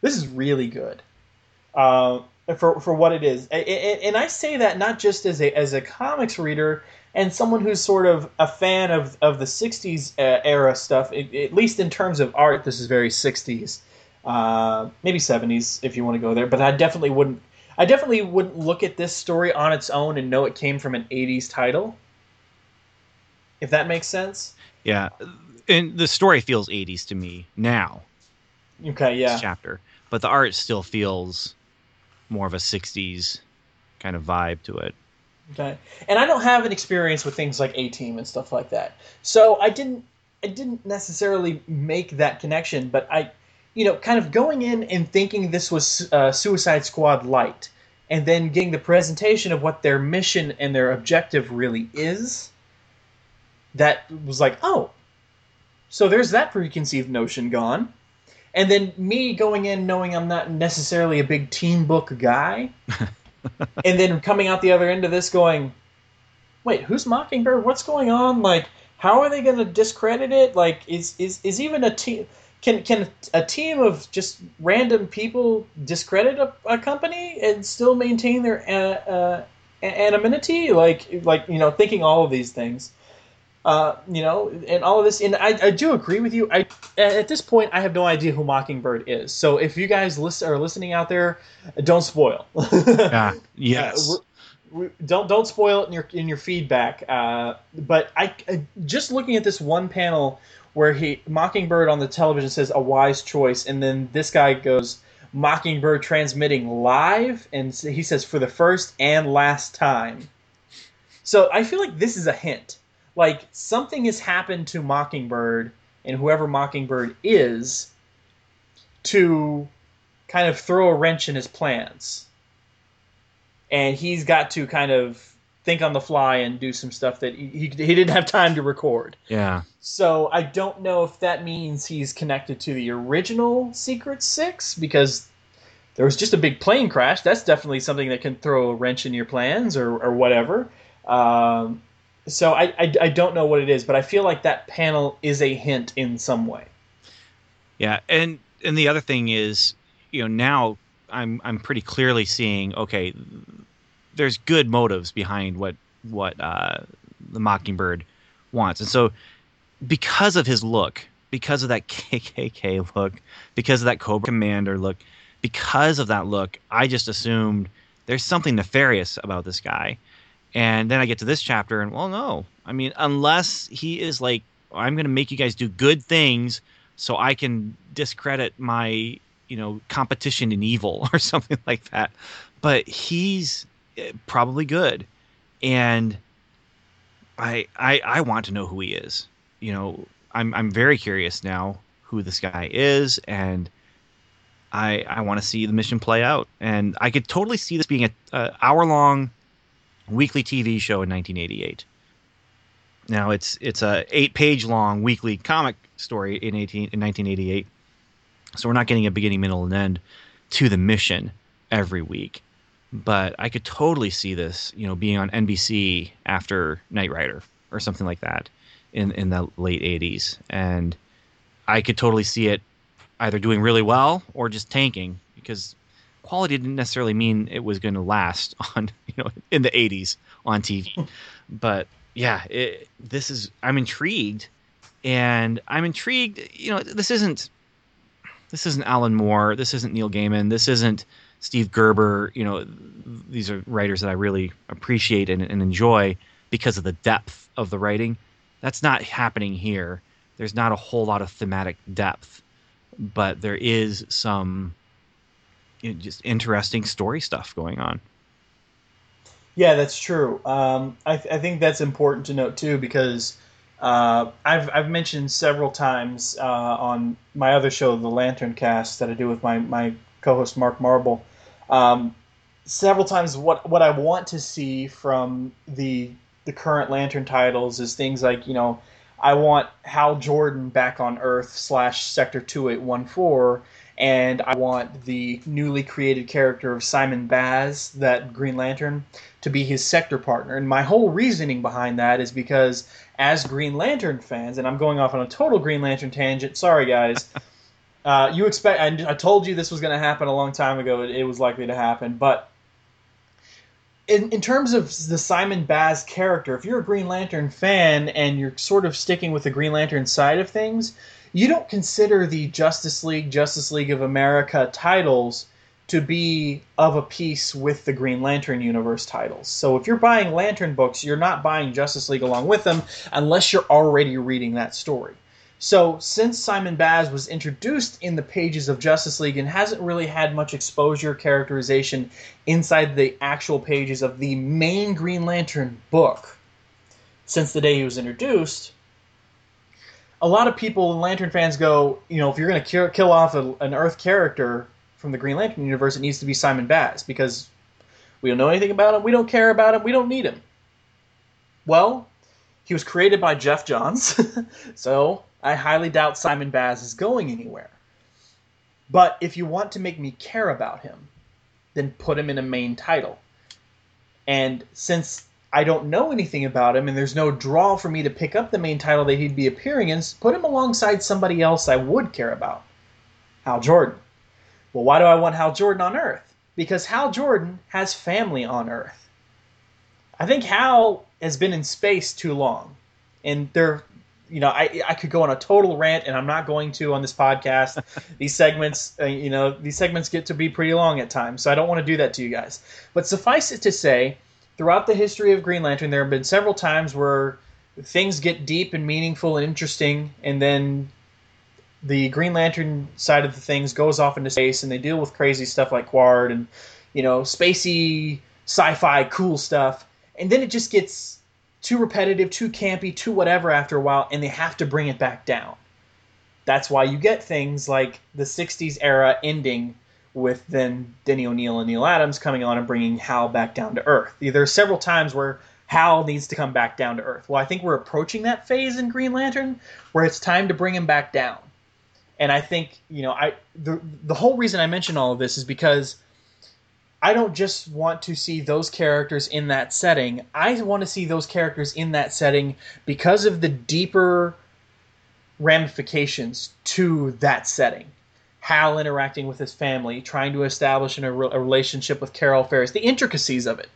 This is really good. Uh, for for what it is. And i say that not just as a as a comics reader and someone who's sort of a fan of of the 60s uh, era stuff at least in terms of art this is very 60s uh, maybe 70s if you want to go there but i definitely wouldn't i definitely wouldn't look at this story on its own and know it came from an 80s title if that makes sense. Yeah, and the story feels 80s to me now. Okay, yeah. chapter, but the art still feels more of a 60s kind of vibe to it. Okay, and I don't have an experience with things like A Team and stuff like that, so I didn't. I didn't necessarily make that connection, but I, you know, kind of going in and thinking this was uh, Suicide Squad light, and then getting the presentation of what their mission and their objective really is that was like, oh, so there's that preconceived notion gone. And then me going in knowing I'm not necessarily a big team book guy, (laughs) and then coming out the other end of this going, wait, who's Mockingbird? What's going on? Like, how are they going to discredit it? Like, is is is even a team? Can can a team of just random people discredit a, a company and still maintain their uh, uh, anonymity? Like like you know, thinking all of these things. Uh, you know, and all of this. And I, I do agree with you. I at this point I have no idea who Mockingbird is. So if you guys listen are listening out there, don't spoil. (laughs) yeah. Yes. Uh, we, don't don't spoil it in your in your feedback. Uh, but I, I just looking at this one panel where he Mockingbird on the television says a wise choice, and then this guy goes Mockingbird transmitting live, and he says for the first and last time. So I feel like this is a hint like something has happened to Mockingbird and whoever Mockingbird is to kind of throw a wrench in his plans. And he's got to kind of think on the fly and do some stuff that he, he, he didn't have time to record. Yeah. So I don't know if that means he's connected to the original Secret Six because there was just a big plane crash. That's definitely something that can throw a wrench in your plans or, or whatever. Um, so I, I, I don't know what it is, but I feel like that panel is a hint in some way. Yeah, and and the other thing is, you know, now I'm I'm pretty clearly seeing okay, there's good motives behind what what uh, the Mockingbird wants, and so because of his look, because of that (laughs) KKK look, because of that Cobra Commander look, because of that look, I just assumed there's something nefarious about this guy. And then I get to this chapter, and well, no. I mean, unless he is like, I'm going to make you guys do good things so I can discredit my, you know, competition in evil (laughs) or something like that. But he's eh, probably good. And I, I, I want to know who he is. You know, I'm, I'm very curious now who this guy is, and I, I want to see the mission play out. And I could totally see this being a, a hour long weekly TV show in 1988. Now it's it's a eight page long weekly comic story in 18 in 1988. So we're not getting a beginning, middle, and end to the mission every week. But I could totally see this, you know, being on NBC after Knight Rider or something like that in in the late 80s, and I could totally see it either doing really well or just tanking because quality didn't necessarily mean it was going to last (laughs) on you know in the 80s on TV. Hmm. but yeah, it, this is I'm intrigued, and I'm intrigued. You know, this isn't this isn't Alan Moore. This isn't Neil Gaiman. This isn't Steve Gerber. You know, these are writers that I really appreciate and, and enjoy because of the depth of the writing. That's not happening here. There's not a whole lot of thematic depth, but there is some just interesting story stuff going on. Yeah, that's true. Um, I, th- I, think that's important to note too because uh, I've I've mentioned several times uh, on my other show, the Lantern Cast, that I do with my my co-host Mark Marble. Um, several times, what what I want to see from the the current Lantern titles is things like you know I want Hal Jordan back on Earth slash Sector two eight one four and I want the newly created character of Simon Baz, that Green Lantern, to be his sector partner. And my whole reasoning behind that is because, as Green Lantern fans, and I'm going off on a total Green Lantern tangent, sorry guys. (laughs) Uh, you expect? I, I, told you this was going to happen a long time ago. It, it was likely to happen, but in, in terms of the Simon Baz character, if you're a Green Lantern fan and you're sort of sticking with the Green Lantern side of things, you don't consider the Justice League, Justice League of America titles to be of a piece with the Green Lantern universe titles. So if you're buying Lantern books, you're not buying Justice League along with them unless you're already reading that story. So since Simon Baz was introduced in the pages of Justice League and hasn't really had much exposure characterization inside the actual pages of the main Green Lantern book since the day he was introduced, a lot of people, Lantern fans, go, you know, if you're going to kill off a, an Earth character from the Green Lantern universe, it needs to be Simon Baz because we don't know anything about him, we don't care about him, we don't need him. Well, he was created by Geoff Johns, (laughs) so I highly doubt Simon Baz is going anywhere. But if you want to make me care about him, then put him in a main title. And since I don't know anything about him, and there's no draw for me to pick up the main title that he'd be appearing in, put him alongside somebody else I would care about. Hal Jordan. Well, why do I want Hal Jordan on Earth? Because Hal Jordan has family on Earth. I think Hal has been in space too long. And there, you know, I, I could go on a total rant, and I'm not going to on this podcast. (laughs) these segments, uh, you know, these segments get to be pretty long at times, so I don't want to do that to you guys. But suffice it to say, throughout the history of Green Lantern, there have been several times where things get deep and meaningful and interesting, and then the Green Lantern side of the things goes off into space, and they deal with crazy stuff like Qward and you know spacey sci-fi cool stuff, and then it just gets too repetitive, too campy, too whatever after a while, and they have to bring it back down. That's why you get things like the '60s era ending with then Denny O'Neil and Neal Adams coming on and bringing Hal back down to Earth. There are several times where Hal needs to come back down to Earth. Well, I think we're approaching that phase in Green Lantern where it's time to bring him back down. And I think, you know, I the the whole reason I mention all of this is because I don't just want to see those characters in that setting. I want to see those characters in that setting because of the deeper ramifications to that setting. Hal interacting with his family, trying to establish a, re- a relationship with Carol Ferris, the intricacies of it.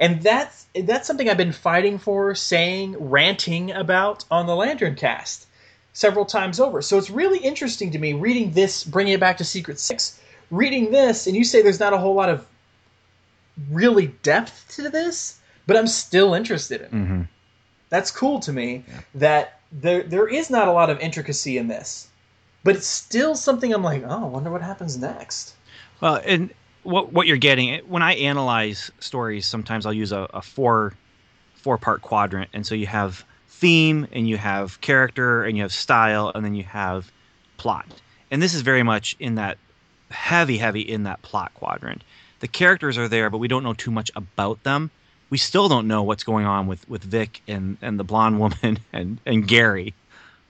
And that's that's something I've been fighting for, saying, ranting about on the Lantern Cast several times over. So it's really interesting to me reading this, bringing it back to Secret Six, reading this, and you say there's not a whole lot of really depth to this, but I'm still interested in. Mm-hmm. That's cool to me yeah. that there there is not a lot of intricacy in this but it's still something I'm like, oh, I wonder what happens next. Well, and what what you're getting when I analyze stories, sometimes I'll use a, a four four part quadrant, and so you have theme, and you have character, and you have style, and then you have plot. And this is very much in that heavy, heavy in that plot quadrant. The characters are there, but we don't know too much about them. We still don't know what's going on with, with Vic and, and the blonde woman (laughs) and, and Gary.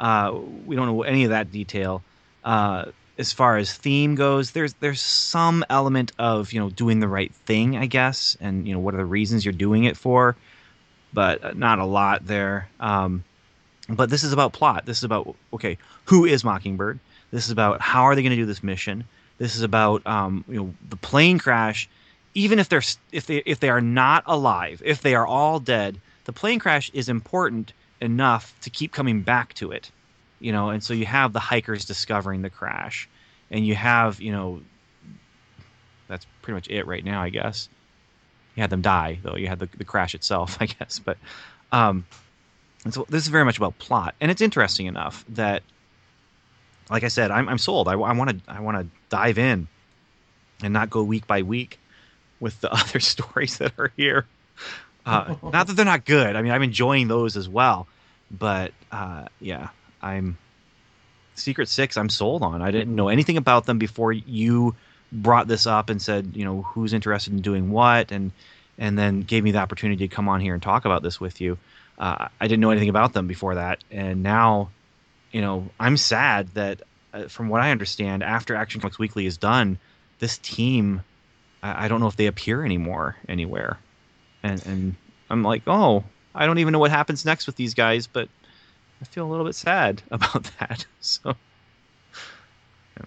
Uh, we don't know any of that detail. Uh, as far as theme goes, there's there's some element of you know doing the right thing, I guess, and you know what are the reasons you're doing it for, but not a lot there. Um, but this is about plot. This is about okay, who is Mockingbird? This is about how are they going to do this mission. This is about um, you know the plane crash. Even if they're if they if they are not alive, if they are all dead, the plane crash is important enough to keep coming back to it. You know, and so you have the hikers discovering the crash, and you have you know that's pretty much it right now, I guess. You had them die though. You had the, the crash itself, (laughs) I guess, but um, and so this is very much about plot, and it's interesting enough that, like I said, I'm I'm sold. I want to I want to dive in, and not go week by week with the (laughs) other stories that are here. Uh, not that they're not good. I mean, I'm enjoying those as well, but uh, yeah, I'm Secret Six. I'm sold on. I didn't know anything about them before you brought this up and said, you know, who's interested in doing what, and and then gave me the opportunity to come on here and talk about this with you. Uh, I didn't know anything about them before that, and now, you know, I'm sad that, uh, from what I understand, after Action Comics Weekly is done, this team, I, I don't know if they appear anymore anywhere, and and I'm like, oh, I don't even know what happens next with these guys, but I feel a little bit sad (laughs) about that. So, yeah.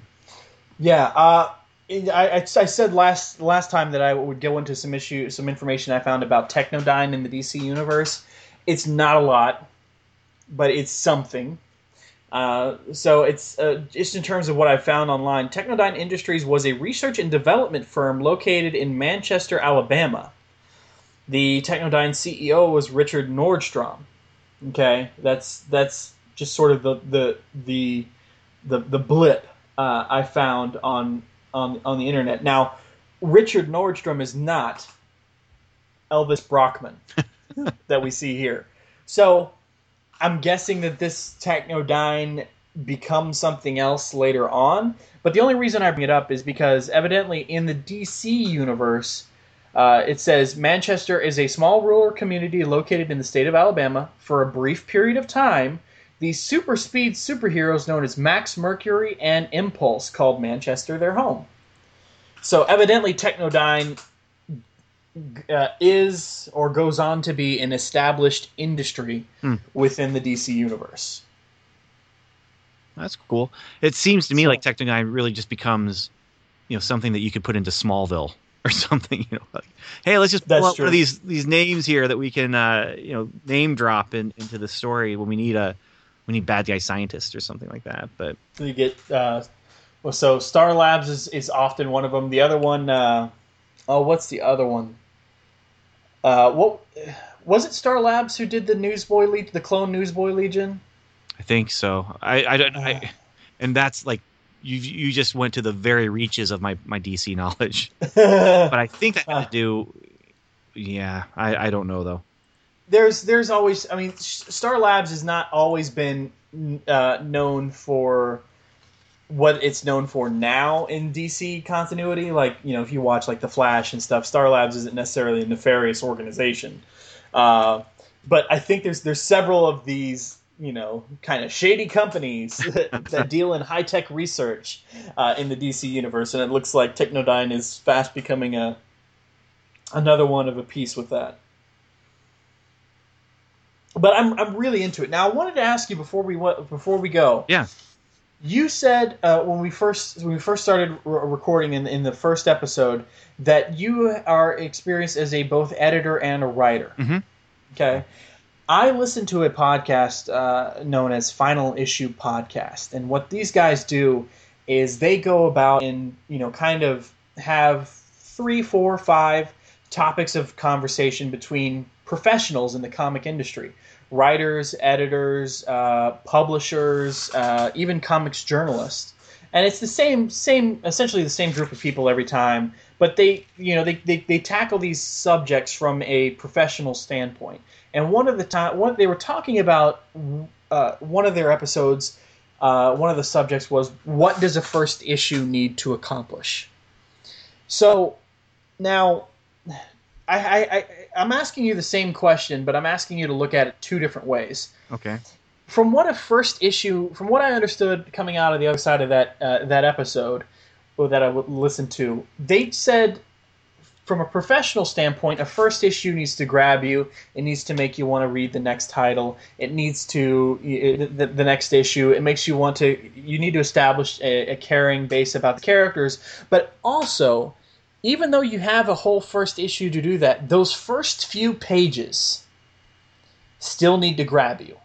yeah uh, I, I, said last last time that I would go into some issue, some information I found about Technodyne in the DC universe. It's not a lot, but it's something. Uh, so it's uh, just in terms of what I found online. Technodyne Industries was a research and development firm located in Manchester, Alabama. The Technodyne CEO was Richard Nordstrom. Okay, that's that's just sort of the the the the, the blip uh, I found on on on the internet. Now, Richard Nordstrom is not Elvis Brockman (laughs) that we see here. So, I'm guessing that this Technodyne becomes something else later on. But the only reason I bring it up is because evidently in the DC universe, uh, it says Manchester is a small rural community located in the state of Alabama. For a brief period of time, these super speed superheroes known as Max Mercury and Impulse called Manchester their home. So evidently, Technodyne uh, is or goes on to be an established industry hmm. within the DC universe. That's cool. It seems to me so, like Technodyne really just becomes, you know, something that you could put into Smallville (laughs) or something. You know, like, hey, let's just pull up one of these these names here that we can, uh, you know, name drop in, into the story when we need a we need bad guy scientists or something like that. But you get uh, well, so Star Labs is, is often one of them. The other one, uh, oh, what's the other one? Uh, what was it? Star Labs who did the Newsboy Legion, the clone Newsboy Legion? I think so. I I don't. I, uh. and that's like you you just went to the very reaches of my my DC (laughs) knowledge. (laughs) but I think that had to do. Yeah, I I don't know though there's there's always I mean Star Labs has not always been uh, known for what it's known for now in DC continuity. Like you know, if you watch like the Flash and stuff, Star Labs isn't necessarily a nefarious organization. Uh, but I think there's there's several of these you know kind of shady companies (laughs) that, deal in high tech research uh, in the DC universe, and it looks like Technodyne is fast becoming a another one of a piece with that but I'm I'm really into it. Now I wanted to ask you before we went, before we go. Yeah. You said uh, when we first when we first started re- recording in in the first episode that you are experienced as a both editor and a writer. Mm-hmm. Okay. I listen to a podcast uh, known as Final Issue Podcast, and what these guys do is they go about and you know kind of have three, four, five topics of conversation between professionals in the comic industry writers, editors, uh, publishers, uh, even comics journalists. And it's the same, same, essentially the same group of people every time, but they, you know, they, they, they tackle these subjects from a professional standpoint. And one of the time, one they were talking about uh, one of their episodes. Uh, one of the subjects was what does a first issue need to accomplish. So now I, I, I'm asking you the same question, but I'm asking you to look at it two different ways. Okay. From what a first issue, from what I understood coming out of the other side of that uh, that episode, or that I listened to, they said from a professional standpoint, a first issue needs to grab you. It needs to make you want to read the next title. It needs to the, the next issue. It makes you want to. You need to establish a, a caring base about the characters, but also, even though you have a whole first issue to do that, those first few pages still need to grab you.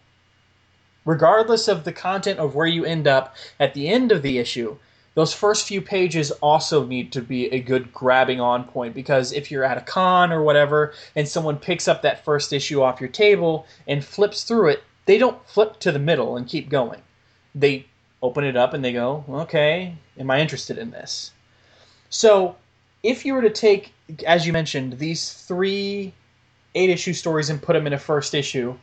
Regardless of the content of where you end up at the end of the issue, those first few pages also need to be a good grabbing on point because if you're at a con or whatever and someone picks up that first issue off your table and flips through it, they don't flip to the middle and keep going. They open it up and they go, okay, am I interested in this? So if you were to take, as you mentioned, these three eight issue stories and put them in a first issue,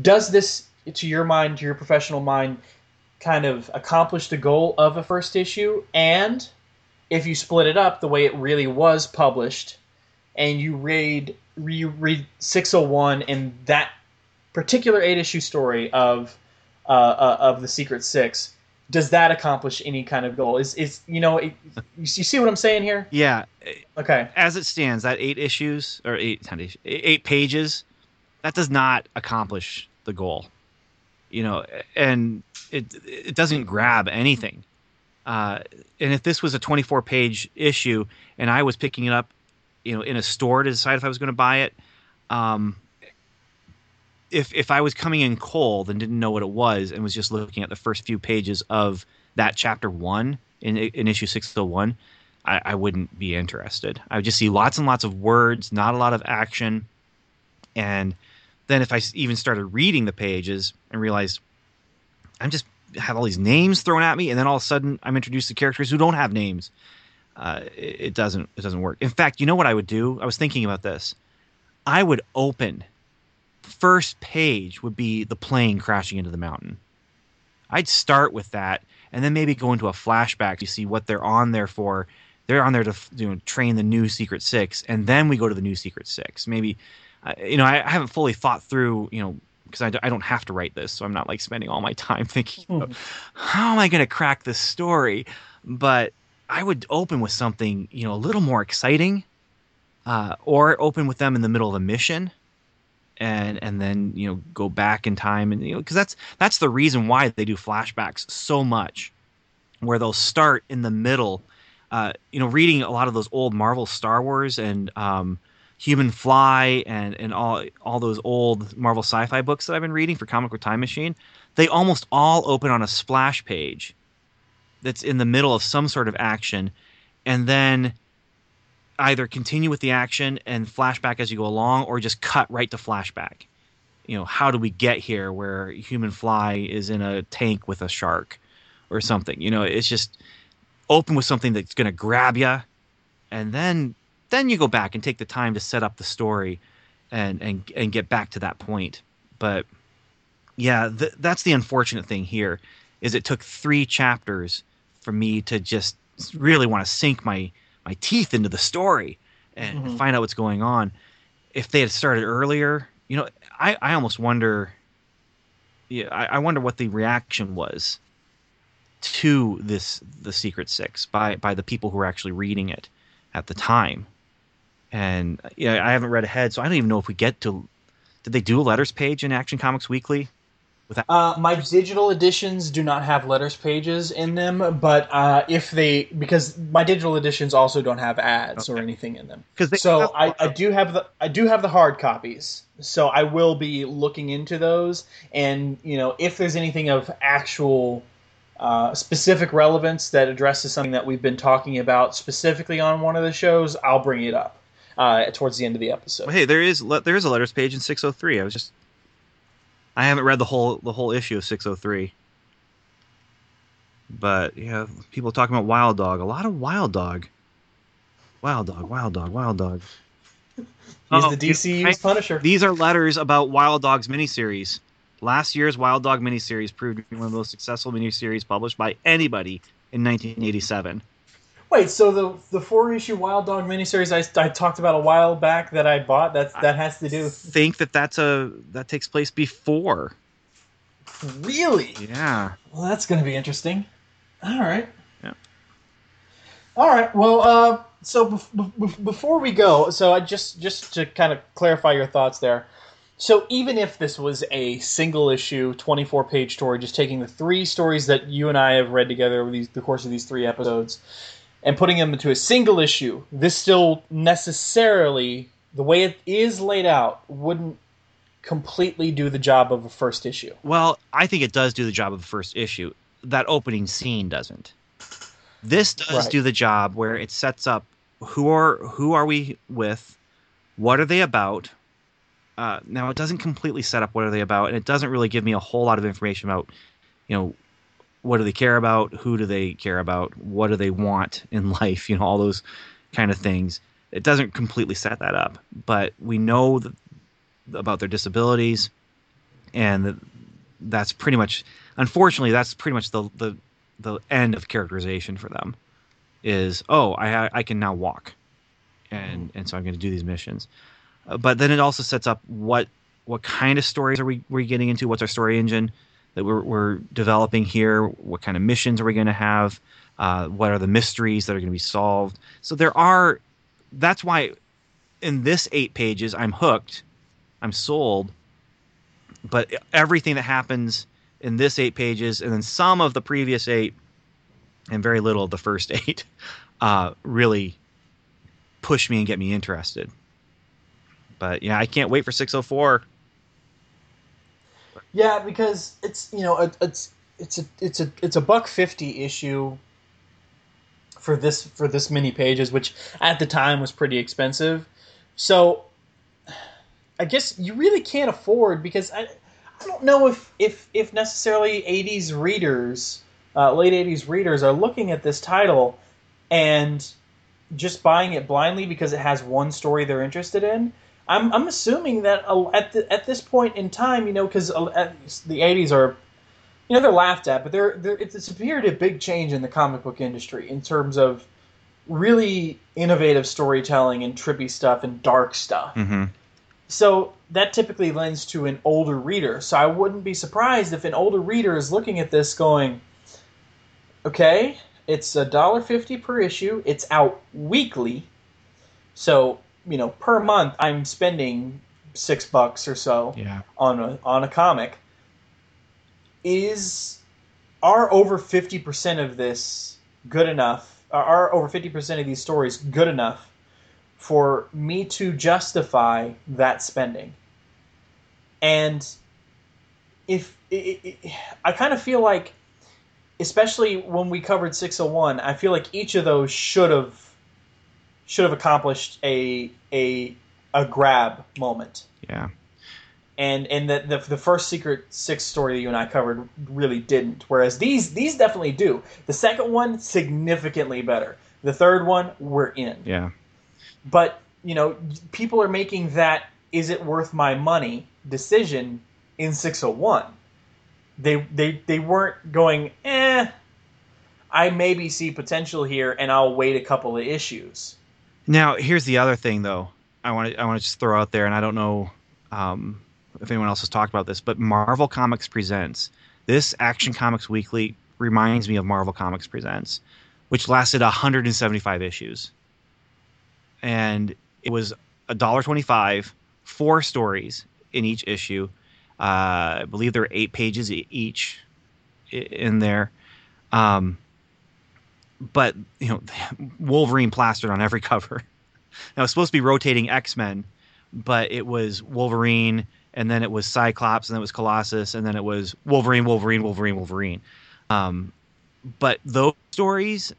does this, to your mind, to your professional mind, kind of accomplish the goal of a first issue, and if you split it up the way it really was published, and you read you read 601 and that particular eight issue story of uh, uh, of the Secret Six, does that accomplish any kind of goal? Is is you know it, you see what I'm saying here? Yeah. Okay. As it stands, that eight issues or eight eight pages, that does not accomplish the goal you know, and it it doesn't grab anything. Uh, and if this was a 24 page issue and I was picking it up, you know, in a store to decide if I was going to buy it, um, if if I was coming in cold and didn't know what it was and was just looking at the first few pages of that chapter one in in issue 601, I, I wouldn't be interested. I would just see lots and lots of words, not a lot of action, and then if I even started reading the pages and realized I'm just have all these names thrown at me, and then all of a sudden I'm introduced to characters who don't have names. Uh, it, it doesn't it doesn't work. In fact, you know what I would do? I was thinking about this. I would open first page would be the plane crashing into the mountain. I'd start with that, and then maybe go into a flashback. to see what they're on there for. They're on there to you know, train the new Secret Six, and then we go to the new Secret Six. Maybe you know, I, I, haven't fully thought through, you know, because I, I don't have to write this, so I'm not like spending all my (laughs) time thinking, mm. how am I going to crack this story? But I would open with something, you know, a little more exciting, uh, or open with them in the middle of a mission, and and then you know go back in time, and you know, because that's that's the reason why they do flashbacks so much, where they'll start in the middle. Uh, you know, reading a lot of those old Marvel, Star Wars, and um, Human Fly and and all all those old Marvel sci-fi books that I've been reading for Comic Book Time Machine, they almost all open on a splash page that's in the middle of some sort of action, and then either continue with the action and flashback as you go along, or just cut right to flashback. You know, how do we get here where Human Fly is in a tank with a shark or something? You know, it's just open with something that's going to grab you, and then then you go back and take the time to set up the story and and and get back to that point. But yeah th- that's the unfortunate thing here is it took three chapters for me to just really want to sink my my teeth into the story and mm-hmm. find out what's going on. If they had started earlier you know i i almost wonder yeah I, I wonder what the reaction was to this the secret six by by the people who were actually reading it at the time and yeah, I haven't read ahead, so I don't even know if we get to. Did they do a letters page in Action Comics Weekly? Without- uh, my digital editions do not have letters pages in them, but uh, if they because my digital editions also don't have ads okay. or anything in them. Because so I, I do have the I do have the hard copies, so I will be looking into those, and you know if there's anything of actual uh, specific relevance that addresses something that we've been talking about specifically on one of the shows, I'll bring it up uh, towards the end of the episode. Well, hey, there is there is a letters page in 603. I was just I haven't read the whole the whole issue of 603. But yeah, people talking about Wild Dog. A lot of Wild Dog. Wild Dog, Wild Dog, Wild Dog. He's oh, the DC's Punisher. These are letters about Wild Dog's miniseries. Last year's Wild Dog miniseries proved to be one of the most successful miniseries published by anybody in 1987. Wait, so the the four issue Wild Dog miniseries I, I talked about a while back that I bought that that has to do. Think that that's a that takes place before. Really? Yeah. Well, that's going to be interesting. All right. Yeah. All right. Well, uh, so bef- bef- before we go, so I just just to kind of clarify your thoughts there. So even if this was a single issue, 24 page story, just taking the three stories that you and I have read together over these, the course of these three episodes, and putting them into a single issue, this still necessarily, the way it is laid out, wouldn't completely do the job of a first issue. Well, I think it does do the job of a first issue. That opening scene doesn't. This does Right. do the job where it sets up who are who are we with, what are they about. Uh, now it doesn't completely set up what are they about, and it doesn't really give me a whole lot of information about, you know, what do they care about, who do they care about, what do they want in (laughs) life, you know, all those kind of things. It doesn't completely set that up, but we know that, about their disabilities, and that that's pretty much unfortunately that's pretty much the the the end of characterization for them is oh I I can now walk and and so I'm going to do these missions. Uh, but then it also sets up what what kind of stories are we we getting into? What's our story engine that we're we're developing here? What kind of missions are we going to have? Uh, what are the mysteries that are going to be solved? So there are that's why in this eight pages I'm hooked I'm sold but everything that happens in this eight pages and then some of the previous eight and very little of the first (laughs) eight uh, really push me and get me interested. But yeah i can't wait for 604 Yeah, because it's you know it's it's a it's a it's a buck fifty issue for this for this many pages, which at the time was pretty expensive. So I guess you really can't afford because I I don't know if if if necessarily '80s readers, uh, late '80s readers, are looking at this title and just buying it blindly because it has one story they're interested in. I'm, I'm assuming that uh, at the, at this point in time, you know, because the 80s are, you know, they're laughed at, but they're, they're it's, it's appeared a big change in the comic book industry in terms of really innovative storytelling and trippy stuff and dark stuff. mm-hmm. So that typically lends to an older reader. So I wouldn't be surprised if an older reader is looking at this going, okay, it's a dollar fifty per issue. It's out weekly, so you know per month I'm spending six bucks or so yeah on a on a comic. Is are over fifty percent of this good enough? Are, are over fifty percent of these stories good enough for me to justify that spending? And if i i I kind of feel like, especially when we covered six hundred one, I feel like each of those should have should have accomplished a a a grab moment yeah and and the, the the first secret six story that you and I covered really didn't. Whereas these these definitely do. The second one significantly better. The third one we're in. yeah But you know, people are making that is it worth my money decision in six hundred one. They they they weren't going eh. I maybe see potential here, and I'll wait a couple of issues. Now, here's the other thing, though. I want to I want to just throw out there, and I don't know um, if anyone else has talked about this, but Marvel Comics Presents this Action Comics Weekly reminds me of Marvel Comics Presents, which lasted 175 issues, and it was a dollar twenty-five, four stories in each issue. Uh, I believe there are eight pages each in there. Um, but you know, (laughs) Wolverine plastered on every (laughs) cover. Now it's supposed to be rotating X Men, but it was Wolverine, and then it was Cyclops, and then it was Colossus, and then it was Wolverine, Wolverine, Wolverine, Wolverine. Um, but those stories,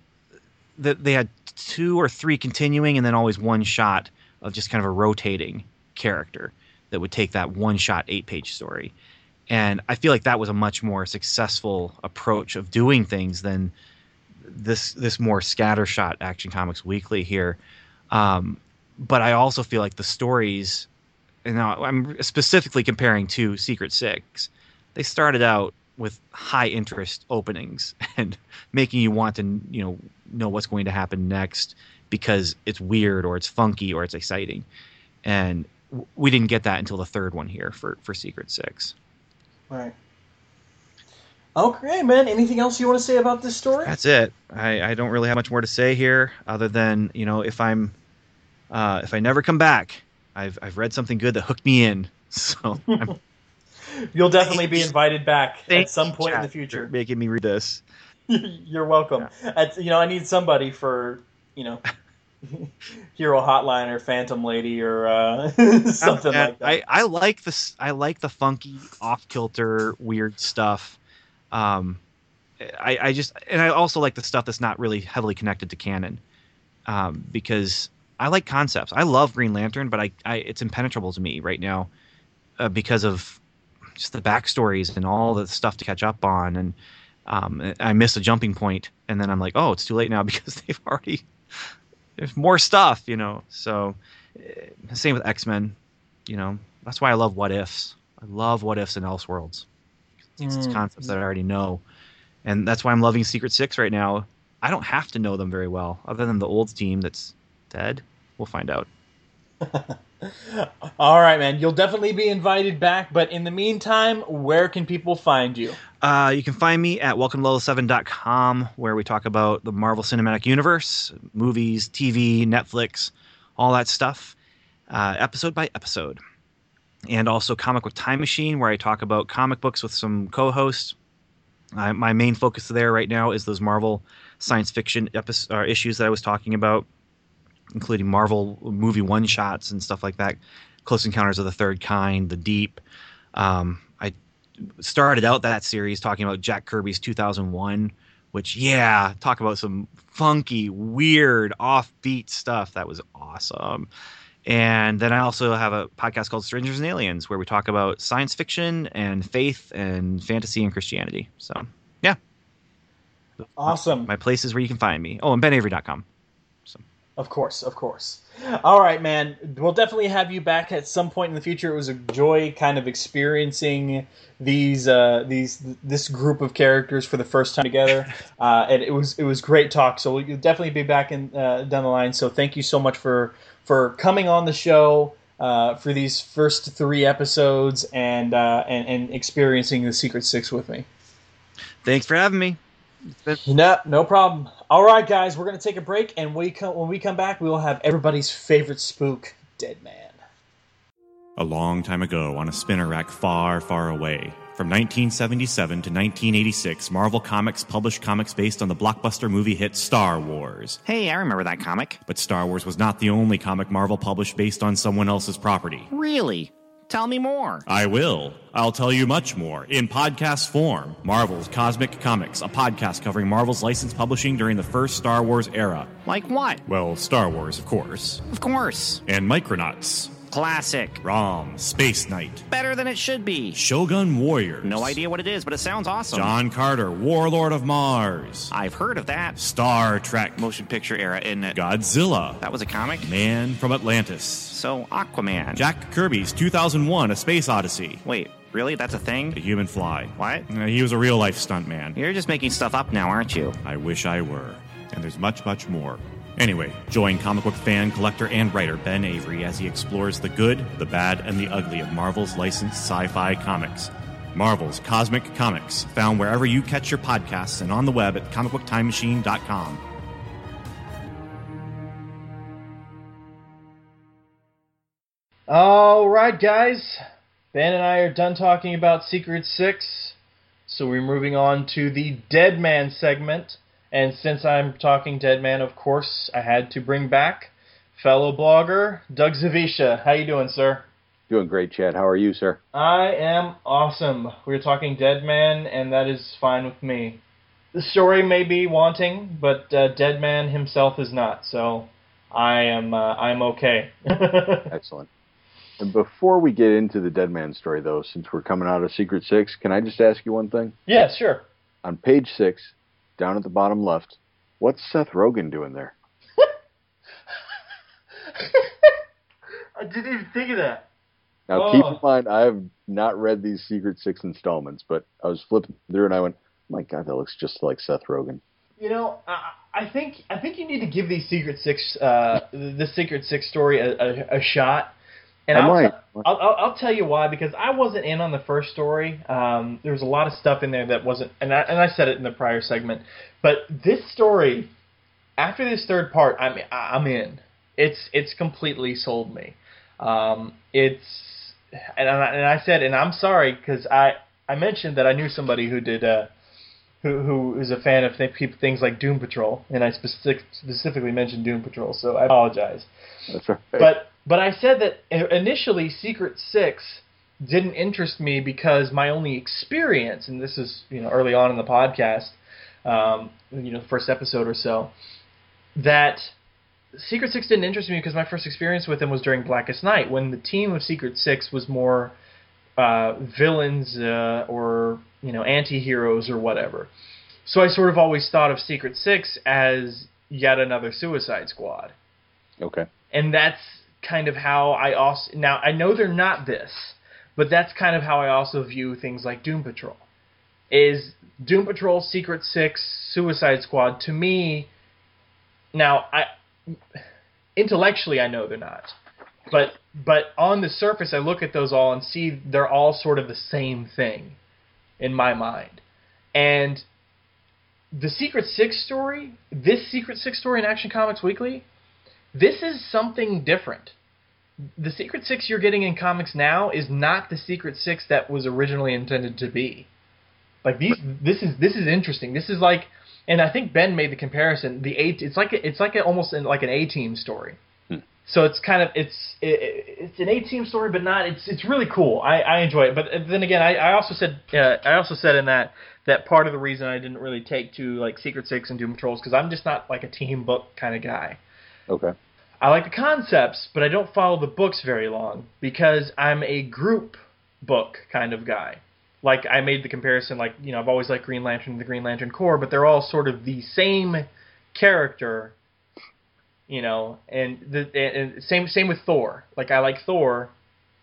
that they had two or three continuing, and then always one shot of just kind of a rotating character that would take that one shot eight page story. And I feel like that was a much more successful approach of doing things than this this more scattershot Action Comics Weekly here. Um, but I also feel like the stories, and now I'm specifically comparing to Secret Six, they started out with high interest openings (laughs) and making you want to you know know what's going to happen next because it's weird or it's funky or it's exciting, and we didn't get that until the third one here for for Secret Six. Right. Okay, man. Anything else you want to say about this story? That's it. I, I don't really have much more to say here, other than you know if I'm uh, if I never come back, I've I've read something good that hooked me in. (laughs) So (laughs) You'll definitely be invited back at some point in the future. making me read this. (laughs) You're welcome. At- you know, I need somebody for you know, Hero Hotline or Phantom Lady or uh, something Yeah, like that. I, I like this. I like the funky, off kilter, weird stuff. Um, I, I just and I also like the stuff that's not really heavily connected to canon, um, because I like concepts. I love Green Lantern, but I, I it's impenetrable to me right now, uh, because of just the backstories and all the stuff to catch up on, and um, I miss a jumping point, and then I'm like, oh, it's too late now (laughs) because they've already there's more stuff, you know. So eh, same with X Men, you know. That's why I love what ifs. I love what ifs and Elseworlds. It's Mm. concepts that I already know, and that's why I'm loving Secret Six right now. I don't have to know them very well, other than the old team that's dead. We'll find out. (laughs) All right, man. You'll definitely be invited back, but in the meantime, where can people find you? Uh, you can find me at welcomelevel7.com, where we talk about the Marvel Cinematic Universe, movies, TV, Netflix, all that stuff, uh, episode by episode. And also Comic Book Time Machine, where I talk about comic books with some co hosts. My main focus there right now is those Marvel science fiction uh, issues that I was talking about, including Marvel movie one shots and stuff like that. Close Encounters of the Third Kind, The Deep. Um, I started out that series talking about Jack Kirby's 2001, which, yeah, talk about some funky, weird, offbeat stuff. That was awesome. And then I also have a podcast called Strangers and Aliens, where we talk about science fiction and faith and fantasy and Christianity. So, yeah. Awesome. My places where you can find me. Oh, and benavery.com. Of course, of course. All right, man. We'll definitely have you back at some point in the future. It was a joy, kind of experiencing these uh, these this group of characters for the first time together, (laughs) uh, and it was it was great talk. So you'll definitely be back in uh, down the line. So thank you so much for for coming on the show. Uh, for these first three episodes and, uh, and and experiencing the Secret Six with me. Thanks for having me. Been- No, no problem. All right, guys, we're gonna take a break, and we come when we come back, we will have everybody's favorite spook, Dead Man. A long time ago, on a spinner rack far, far away. From 1977 to 1986, Marvel Comics published comics based on the blockbuster movie hit Star Wars. Hey, I remember that comic. But Star Wars was not the only comic Marvel published based on someone else's property. Really? Tell me more. I will. I'll tell you much more in podcast form. Marvel's Cosmic Comics, a podcast covering Marvel's licensed publishing during the first Star Wars era. Like what? Well, Star Wars, of course. Of course. And Micronauts, Classic. ROM, Space Knight, Better than it should be. Shogun Warriors. No idea what it is, but it sounds awesome. John Carter, Warlord of Mars. I've heard of that. Star Trek. Motion picture era, isn't it? Godzilla. That was a comic? Man from Atlantis. So, Aquaman. Jack Kirby's 2001 A Space Odyssey. Wait, really? That's a thing? The thing? Human Fly. What? Uh, he was a real life stuntman. You're just making stuff up now, aren't you? I wish I were. And there's much, much more. Anyway, join comic book fan, collector, and writer Ben Avery as he explores the good, the bad, and the ugly of Marvel's licensed sci fi comics. Marvel's Cosmic Comics, found wherever you catch your podcasts and on the web at comicbooktimemachine.com. All right, guys. Ben and I are done talking about Secret Six, so we're moving on to the Dead Man segment. And since I'm talking Dead Man, of course, I had to bring back fellow blogger Doug Zawisa. How you doing, sir? Doing great, Chad. How are you, sir? I am awesome. We're talking Dead Man, and that is fine with me. The story may be wanting, but uh, Dead Man himself is not. So I am uh, I'm okay. (laughs) Excellent. And before we get into the Dead Man story, though, since we're coming out of Secret Six, can I just ask you one thing? yeah, sure. On page six, down at the bottom left, what's Seth Rogen doing there? (laughs) I didn't even think of that. Now, keep Oh. in mind, I have not read these Secret Six installments, but I was flipping through and I went, "My God, that looks just like Seth Rogen." You know, I, I think I think you need to give these Secret Six, uh, the Secret Six story a, a, a shot And I I'll, might. I'll, I'll, I'll tell you why because I wasn't in on the first story. Um, there was a lot of stuff in there that wasn't, and I, and I said it in the prior segment. But this story, after this third part, I'm I'm in. It's it's completely sold me. Um, it's and I, and I said, and I'm sorry because I I mentioned that I knew somebody who did. Uh, who, who is a fan of th- things like Doom Patrol, and I specific, specifically mentioned Doom Patrol, so I apologize. That's right. But but I said that initially Secret Six didn't interest me because my only experience, and this is you know early on in the podcast, um, you know the first episode or so, that Secret Six didn't interest me because my first experience with them was during Blackest Night when the team of Secret Six was more uh, villains uh, or you know anti-heroes or whatever. So I sort of always thought of Secret Six as yet another Suicide Squad okay. and that's kind of how I also now I know they're not this, but that's kind of how I also view things like Doom Patrol. Is Doom Patrol, Secret Six, Suicide Squad to me? Now I intellectually I know they're not, but but on the surface I look at those all and see they're all sort of the same thing in my mind, and the Secret Six story, this Secret Six story in Action Comics Weekly, this is something different. The Secret Six you're getting in comics now is not the Secret Six that was originally intended to be. Like these, this is this is interesting. This is like, and I think Ben made the comparison. The eight, it's like a, it's like a, almost like an A team story. Hmm. So it's kind of it's it, it's an A team story, but not. It's it's really cool. I, I enjoy it. But then again, I, I also said uh, I also said in that that part of the reason I didn't really take to like Secret Six and Doom Patrols because I'm just not like a team book kind of guy. Okay. I like the concepts, but I don't follow the books very long because I'm a group book kind of guy. Like I made the comparison, like you know, I've always liked Green Lantern and the Green Lantern Corps, but they're all sort of the same character, you know. And the and same same with Thor. Like I like Thor,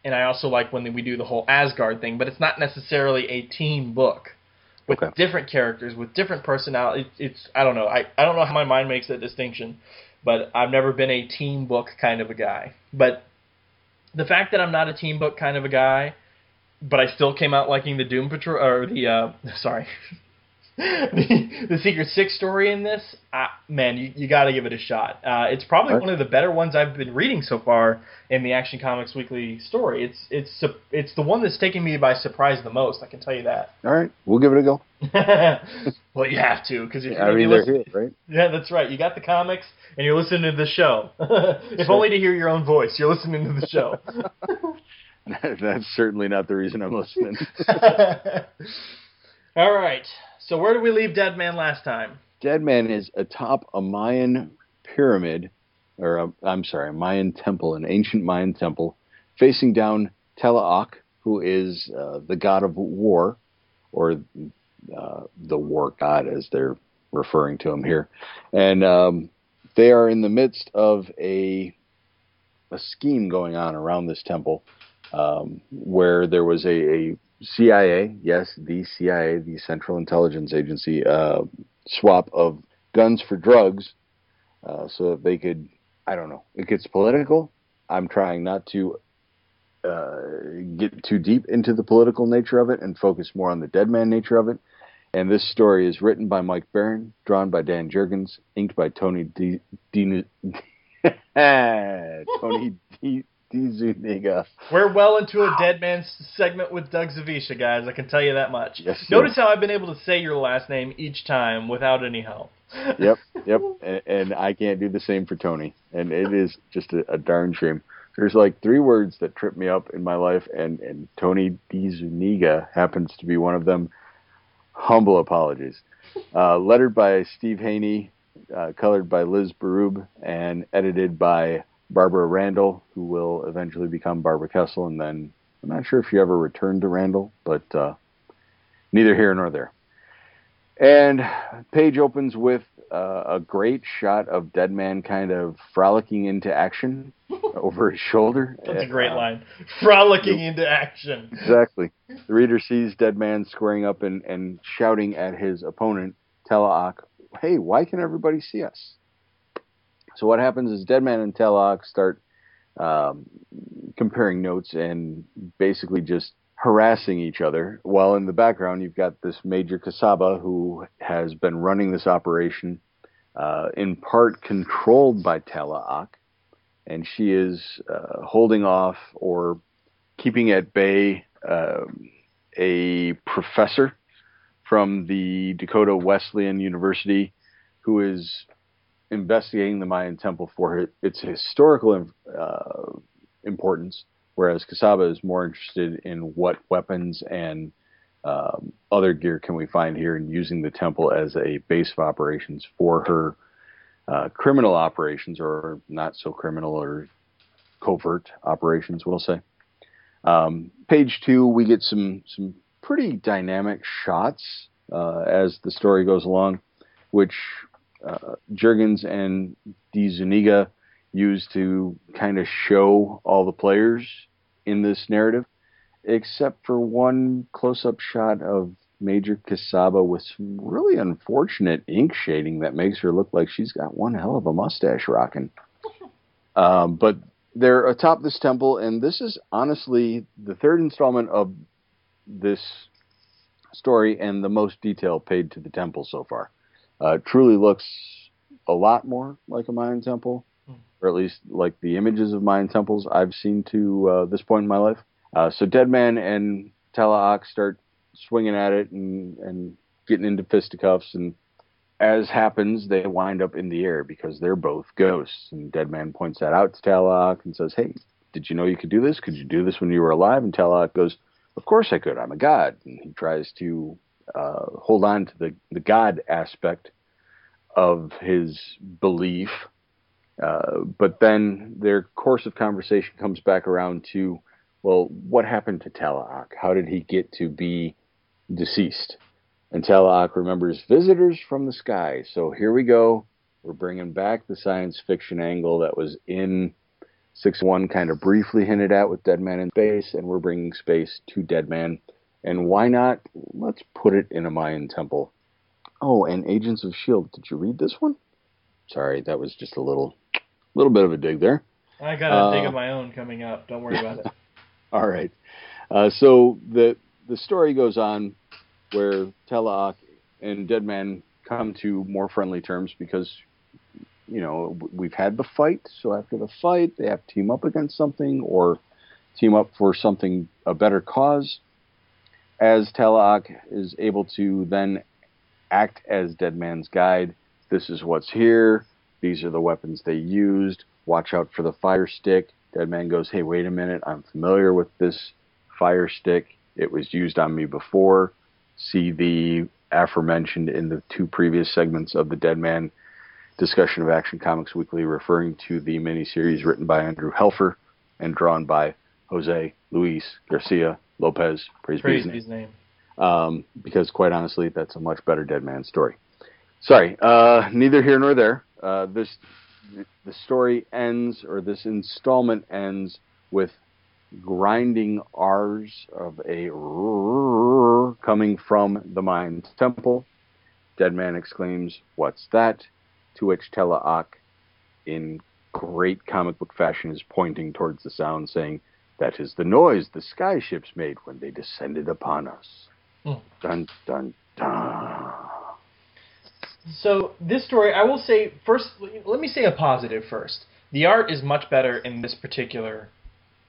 and I also like when we do the whole Asgard thing, but it's not necessarily a team book with Okay. different characters with different personalities. It's, it's I don't know. I I don't know how my mind makes that distinction but I've never been a team book kind of a guy. But the fact that I'm not a team book kind of a guy, but I still came out liking the Doom Patrol or the uh, (laughs) sorry, the, the Secret Six story in this, uh, man, you, you got to give it a shot. Uh, it's probably Right. one of the better ones I've been reading so far in the Action Comics Weekly story. It's it's it's the one that's taking me by surprise the most. I can tell you that. All right. We'll give it a go. (laughs) well, you have to because if I you're mean, they're listen- here, right? yeah, that's right. You got the comics and you're listening to the show. (laughs) if only to hear your own voice. You're listening to the show. (laughs) That's certainly not the reason I'm listening. All right. So where did we leave Dead Man last time? Dead Man is atop a Mayan pyramid, or a, I'm sorry, a Mayan temple, an ancient Mayan temple, facing down Telaok, who is uh, the god of war, or uh, the war god, as they're referring to him here. And um, they are in the midst of a a scheme going on around this temple, um, where there was a, a CIA, yes, the CIA, the Central Intelligence Agency, uh, swap of guns for drugs, uh, so that they could, I don't know, it gets political. I'm trying not to uh, get too deep into the political nature of it and focus more on the dead man nature of it. And this story is written by Mike Baron, drawn by Dan Jurgens, inked by Tony D. D- (laughs) Tony D. D. Zuniga. We're well into a Dead Man s- segment with Doug Zawisa, guys. I can tell you that much. Yes. Notice how I've been able to say your last name each time without any help. Yep, yep. (laughs) And, and I can't do the same for Tony. And it is just a, a darn shame. There's like three words that trip me up in my life, and, and Tony DeZuniga happens to be one of them. Humble apologies. Uh, lettered by Steve Haynie, uh, colored by Liz Berube, and edited by Barbara Randall, who will eventually become Barbara Kesel. And then I'm not sure if she ever returned to Randall, but uh, neither here nor there. And page opens with uh, a great shot of Dead Man kind of frolicking into action (laughs) over his shoulder. That's a great Uh, line. Frolicking into action. Exactly. The reader sees Dead Man squaring up and, and shouting at his opponent, Telaok, hey, why can everybody see us? So what happens is Deadman and Telaok start um, comparing notes and basically just harassing each other. While in the background, you've got this Major Kasaba who has been running this operation, uh, in part controlled by Talaak, and she is uh, holding off or keeping at bay uh, a professor from the Dakota Wesleyan University who is investigating the Mayan temple for its historical uh, importance, whereas Kasaba is more interested in what weapons and um, other gear can we find here and using the temple as a base of operations for her uh, criminal operations or not so criminal or covert operations, we'll say. Um, page two, we get some some pretty dynamic shots uh, as the story goes along, which uh, Jurgens and DeZuniga use to kind of show all the players in this narrative, except for one close-up shot of Major Kasaba with some really unfortunate ink shading that makes her look like she's got one hell of a mustache rocking. (laughs) Um, but they're atop this temple, and this is honestly the third installment of this story and the most detail paid to the temple so far. Uh, truly looks a lot more like a Mayan temple, or at least like the images of Mayan temples I've seen to uh, this point in my life. Uh, so Deadman and Talaak start swinging at it and, and getting into fisticuffs, and as happens, they wind up in the air because they're both ghosts. And Deadman points that out to Talaak and says, "Hey, did you know you could do this? Could you do this when you were alive?" And Talaak goes, "Of course I could. I'm a god." And he tries to uh, hold on to the the god aspect of his belief. Uh, but then their course of conversation comes back around to, well, what happened to Talaak? How did he get to be deceased? And Talaak remembers visitors from the sky. So here we go. We're bringing back the science fiction angle that was in 6 1 kind of briefly hinted at with Dead Man in Space, and we're bringing space to Dead Man. And why not? Let's put it in a Mayan temple. Oh, and Agents of Shield. Did you read this one? Sorry, that was just a little, little bit of a dig there. I got a uh, dig of my own coming up. Don't worry about it. (laughs) All right. Uh, so the the story goes on where Talaak and Deadman come to more friendly terms because you know we've had the fight. So after the fight, they have to team up against something or team up for something a better cause. As Talaak is able to then act as Dead Man's guide. This is what's here. These are the weapons they used. Watch out for the fire stick. Dead Man goes, Hey, wait a minute. I'm familiar with this fire stick. It was used on me before. See the aforementioned in the two previous segments of the Dead Man discussion of Action Comics Weekly, referring to the miniseries written by Andrew Helfer and drawn by Jose Luis Garcia Lopez. Praise, Praise be his name. name um, because quite honestly, that's a much better Dead Man story. Sorry, uh, neither here nor there. Uh, this the story ends, or this installment ends with grinding R's of a coming from the Mayan temple. Dead Man exclaims, "What's that?" To which Talaak, in great comic book fashion, is pointing towards the sound, saying, "That is the noise the sky ships made when they descended upon us." Mm. Dun dun dun. So this story, I will say first. Let me say a positive first. The art is much better in this particular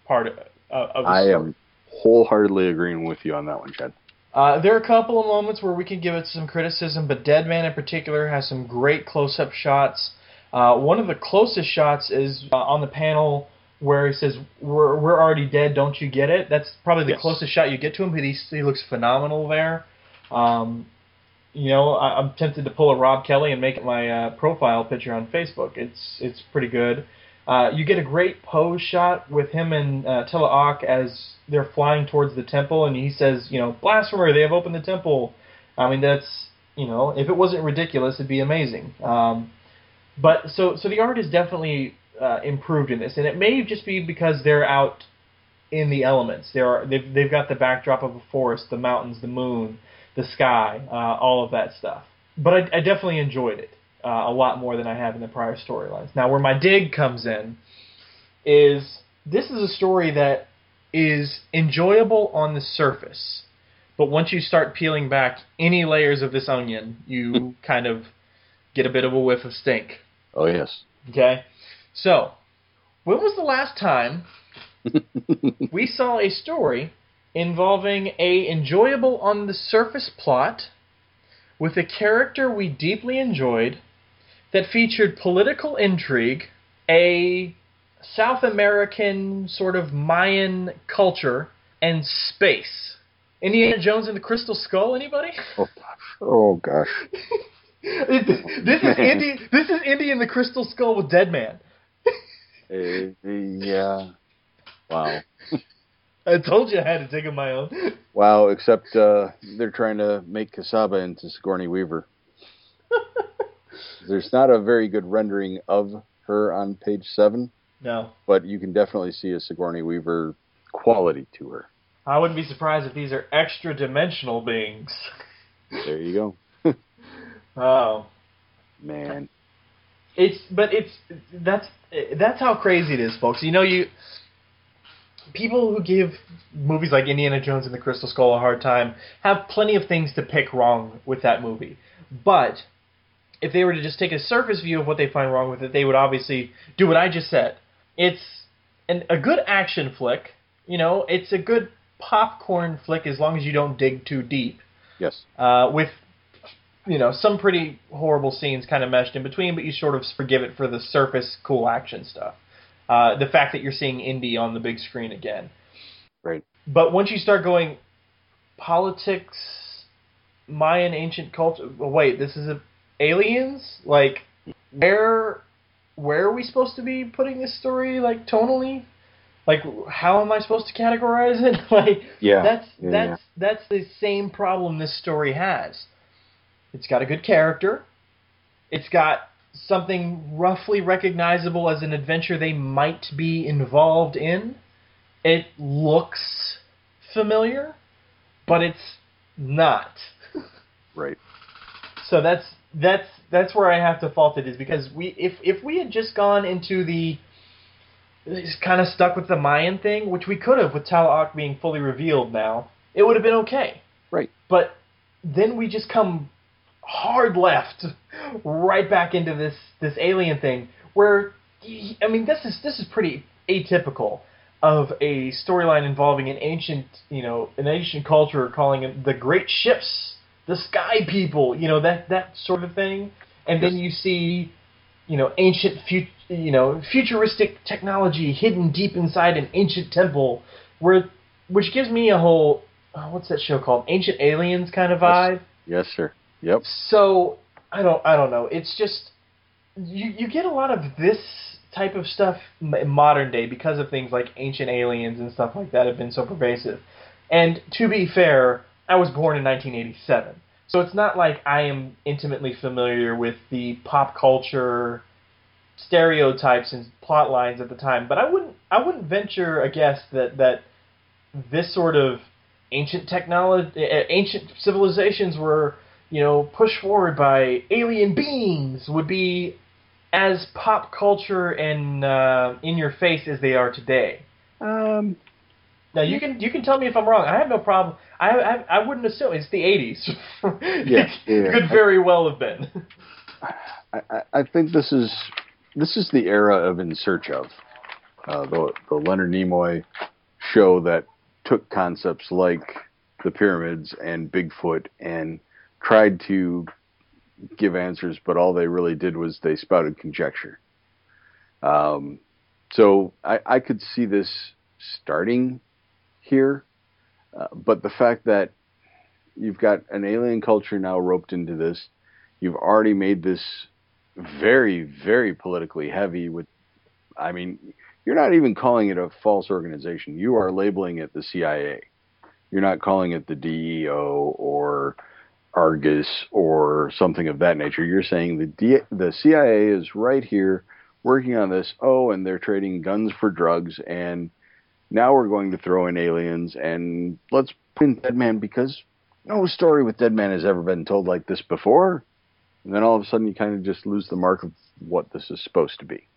part of, of the I story. am wholeheartedly agreeing with you on that one, Chad. Uh, there are a couple of moments where we can give it some criticism, but Dead Man in particular has some great close-up shots. Uh, one of the closest shots is uh, on the panel where he says, "We're we're already dead. Don't you get it?" That's probably the yes. closest shot you get to him, but he he looks phenomenal there. Um, you know, I, I'm tempted to pull a Rob Kelly and make it my uh, profile picture on Facebook. It's it's pretty good. Uh, you get a great pose shot with him and uh, Talaak as they're flying towards the temple, and he says, you know, blasphemer, they have opened the temple. I mean, that's you know, if it wasn't ridiculous, it'd be amazing. Um, but so so the art is definitely uh, improved in this, and it may just be because they're out in the elements. There are they've they've got the backdrop of a forest, the mountains, the moon, the sky, uh, all of that stuff. But I, I definitely enjoyed it uh, a lot more than I have in the prior storylines. Now, where my dig comes in is this is a story that is enjoyable on the surface, but once you start peeling back any layers of this onion, you (laughs) kind of get a bit of a whiff of stink. Oh yes. Okay? So, when was the last time (laughs) we saw a story involving a enjoyable on the surface plot with a character we deeply enjoyed that featured political intrigue, a South American sort of Mayan culture, and space. Indiana Jones and the Crystal Skull, anybody? Oh, oh gosh. (laughs) this is Indy this is Indy and the Crystal Skull with Dead Man. Uh, yeah. Wow. I told you I had to take on my own. Wow. Except uh, they're trying to make Casaba into Sigourney Weaver. There's not a very good rendering of her on page seven, No. but you can definitely see a Sigourney Weaver quality to her. I wouldn't be surprised if these are extra dimensional beings. There you go. (laughs) Oh. Man. It's but it's that's that's how crazy it is, folks. You know you people who give movies like Indiana Jones and the Crystal Skull a hard time have plenty of things to pick wrong with that movie. But if they were to just take a surface view of what they find wrong with it, they would obviously do what I just said. It's an, a good action flick. You know, it's a good popcorn flick as long as you don't dig too deep Yes. uh, with you know some pretty horrible scenes kind of meshed in between, but you sort of forgive it for the surface cool action stuff. Uh, the fact that you're seeing Indy on the big screen again. Right. But once you start going politics, Mayan ancient culture. Wait, this is a, aliens. Like where where are we supposed to be putting this story? Like tonally. Like how am I supposed to categorize it? (laughs) like Yeah. that's yeah, that's that's the same problem this story has. It's got a good character. It's got something roughly recognizable as an adventure they might be involved in. It looks familiar, but it's not. (laughs) Right. So that's that's that's where I have to fault it is because we if if we had just gone into the kind of stuck with the Mayan thing, which we could have with Talaak being fully revealed now, it would have been okay. Right. But then we just come hard left right back into this this alien thing where I mean this is this is pretty atypical of a storyline involving an ancient, you know, an ancient culture calling it the great ships, the sky people, you know, that that sort of thing. And then you see, you know, ancient fut- you know, futuristic technology hidden deep inside an ancient temple where which gives me a whole oh, what's that show called? Ancient Aliens kind of vibe. Yes, sir. Yep. So I don't I don't know. It's just you you get a lot of this type of stuff in modern day because of things like Ancient Aliens and stuff like that have been so pervasive. And to be fair, I was born in 1987. So it's not like I am intimately familiar with the pop culture stereotypes and plot lines at the time, but I wouldn't I wouldn't venture a guess that that this sort of ancient technology, ancient civilizations were you know pushed forward by alien beings would be as pop culture and uh, in your face as they are today. Um, Now you can you can tell me if I'm wrong. I have no problem. I I, I wouldn't assume it's the 80s. Yeah, (laughs) yeah. it could very well have been. I, I- I think this is this is the era of In Search of, uh, the the Leonard Nimoy show that took concepts like the pyramids and Bigfoot and tried to give answers, but all they really did was they spouted conjecture. Um, so I, I could see this starting here, uh, but the fact that you've got an alien culture now roped into this, you've already made this very, very politically heavy with I mean, you're not even calling it a false organization. You are labeling it the CIA. You're not calling it the DEO or Argus or something of that nature. You're saying the D- the CIA is right here working on this. Oh, and they're trading guns for drugs and now we're going to throw in aliens and let's put in Dead Man because no story with Dead Man has ever been told like this before. And then all of a sudden you kind of just lose the mark of what this is supposed to be.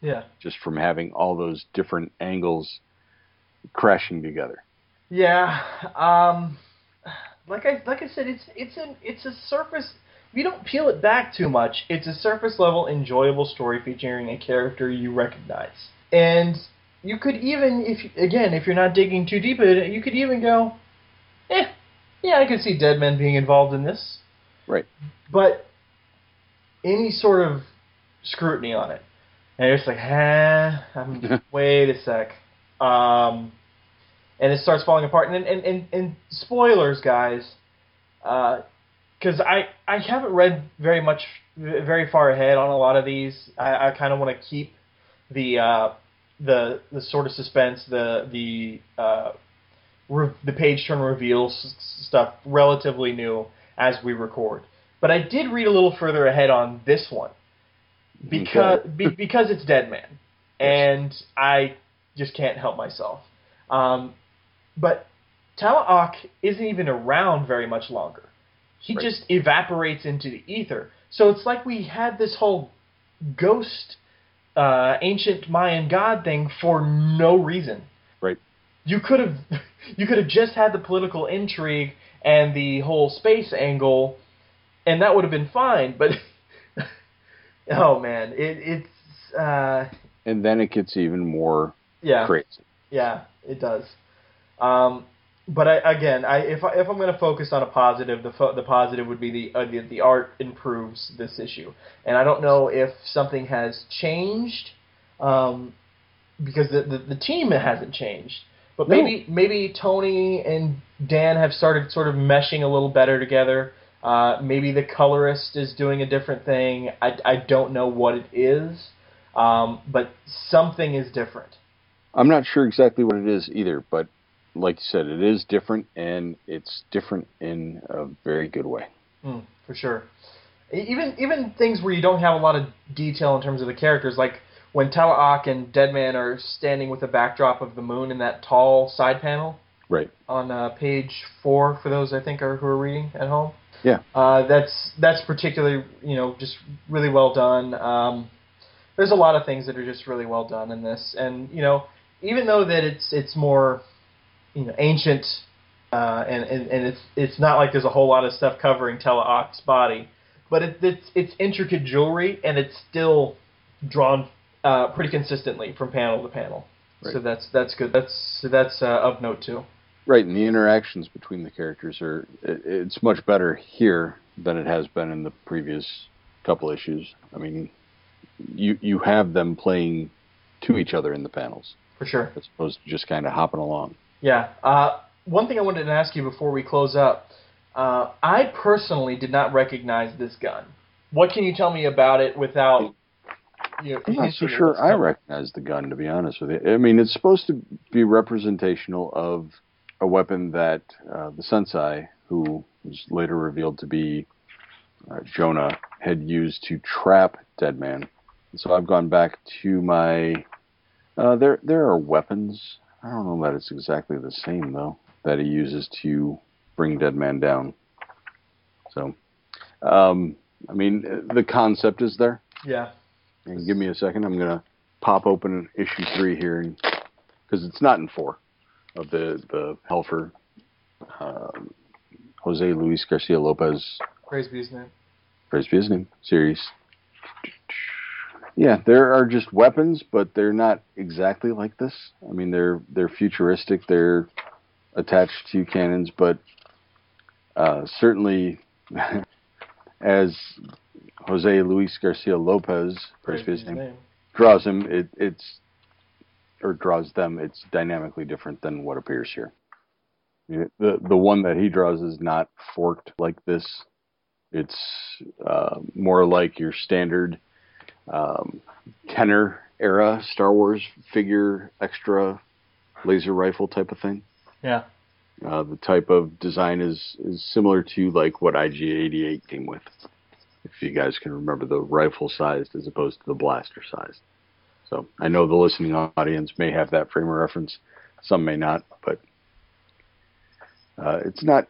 Yeah. just from having all those different angles crashing together. Yeah. Um, like I like I said, it's it's an it's a surface. If you don't peel it back too much, it's a surface level enjoyable story featuring a character you recognize. And you could even, if again, if you're not digging too deep in it, you could even go, eh, yeah, I could see Dead Men being involved in this. Right. But any sort of scrutiny on it, and it's like, huh, (laughs) wait a sec. Um, and it starts falling apart. And and and, and spoilers, guys, because I I haven't read very much, very far ahead on a lot of these. I, I kind of want to keep the uh, the the sort of suspense, the the uh, re- the page turn reveals stuff relatively new as we record. But I did read a little further ahead on this one because be, because it's Dead Man, (laughs) and I just can't help myself. Um, but Talaak isn't even around very much longer. He Right. just evaporates into the ether. So it's like we had this whole ghost, uh, ancient Mayan god thing for no reason. Right. You could have, (laughs) you could have just had the political intrigue and the whole space angle, and that would have been fine. But (laughs) oh man, it, it's uh, And then it gets even more yeah. crazy. Yeah, it does. Um, but I, again, I, if I, if I'm going to focus on a positive, the fo- the positive would be the, uh, the the art improves this issue, and I don't know if something has changed, um, because the, the the team hasn't changed, but No. maybe maybe Tony and Dan have started sort of meshing a little better together. Uh, maybe the colorist is doing a different thing. I, I don't know what it is, um, but something is different. I'm not sure exactly what it is either, but like you said, it is different, and it's different in a very good way. Mm, for sure. Even even things where you don't have a lot of detail in terms of the characters, like when Talaak and Deadman are standing with the backdrop of the moon in that tall side panel Right. on uh, page four. For those I think are who are reading at home. Yeah. Uh, that's that's particularly you know just really well done. Um, there's a lot of things that are just really well done in this, and you know even though that it's it's more you know ancient uh, and, and and it's it's not like there's a whole lot of stuff covering Teleok's body, but it, it's it's intricate jewelry and it's still drawn uh, pretty consistently from panel to panel. So that's that's good. That's so that's uh, of note too. Right, and the interactions between the characters are it, it's much better here than it has been in the previous couple issues. I mean, you you have them playing to each other in the panels For sure. as opposed to just kind of hopping along. Yeah. Uh, one thing I wanted to ask you before we close up. Uh, I personally did not recognize this gun. What can you tell me about it without? You know, I'm not so sure I recognize the gun, to be honest with you. I mean, it's supposed to be representational of a weapon that uh, the Sensei, who was later revealed to be uh, Jonah, had used to trap Deadman. So I've gone back to my. Uh, there, there are weapons. I don't know that it's exactly the same though that he uses to bring Dead Man down. So, um, I mean, the concept is there. Yeah. And give me a second. I'm gonna pop open issue three here, because it's not in four of the the Helfer, um, Jose Luis Garcia Lopez, Praise be his name. praise be his name, series. Yeah, there are just weapons, but they're not exactly like this. I mean, they're they're futuristic. They're attached to cannons, but uh, certainly, (laughs) as Jose Luis Garcia Lopez, be his name, draws him, it, it's or draws them, it's dynamically different than what appears here. The the one that he draws is not forked like this. It's uh, more like your standard um, Kenner era Star Wars figure extra laser rifle type of thing. Yeah. Uh, the type of design is is similar to like what IG88 came with. If you guys can remember the rifle sized as opposed to the blaster sized. So I know the listening audience may have that frame of reference, some may not, but uh, it's not.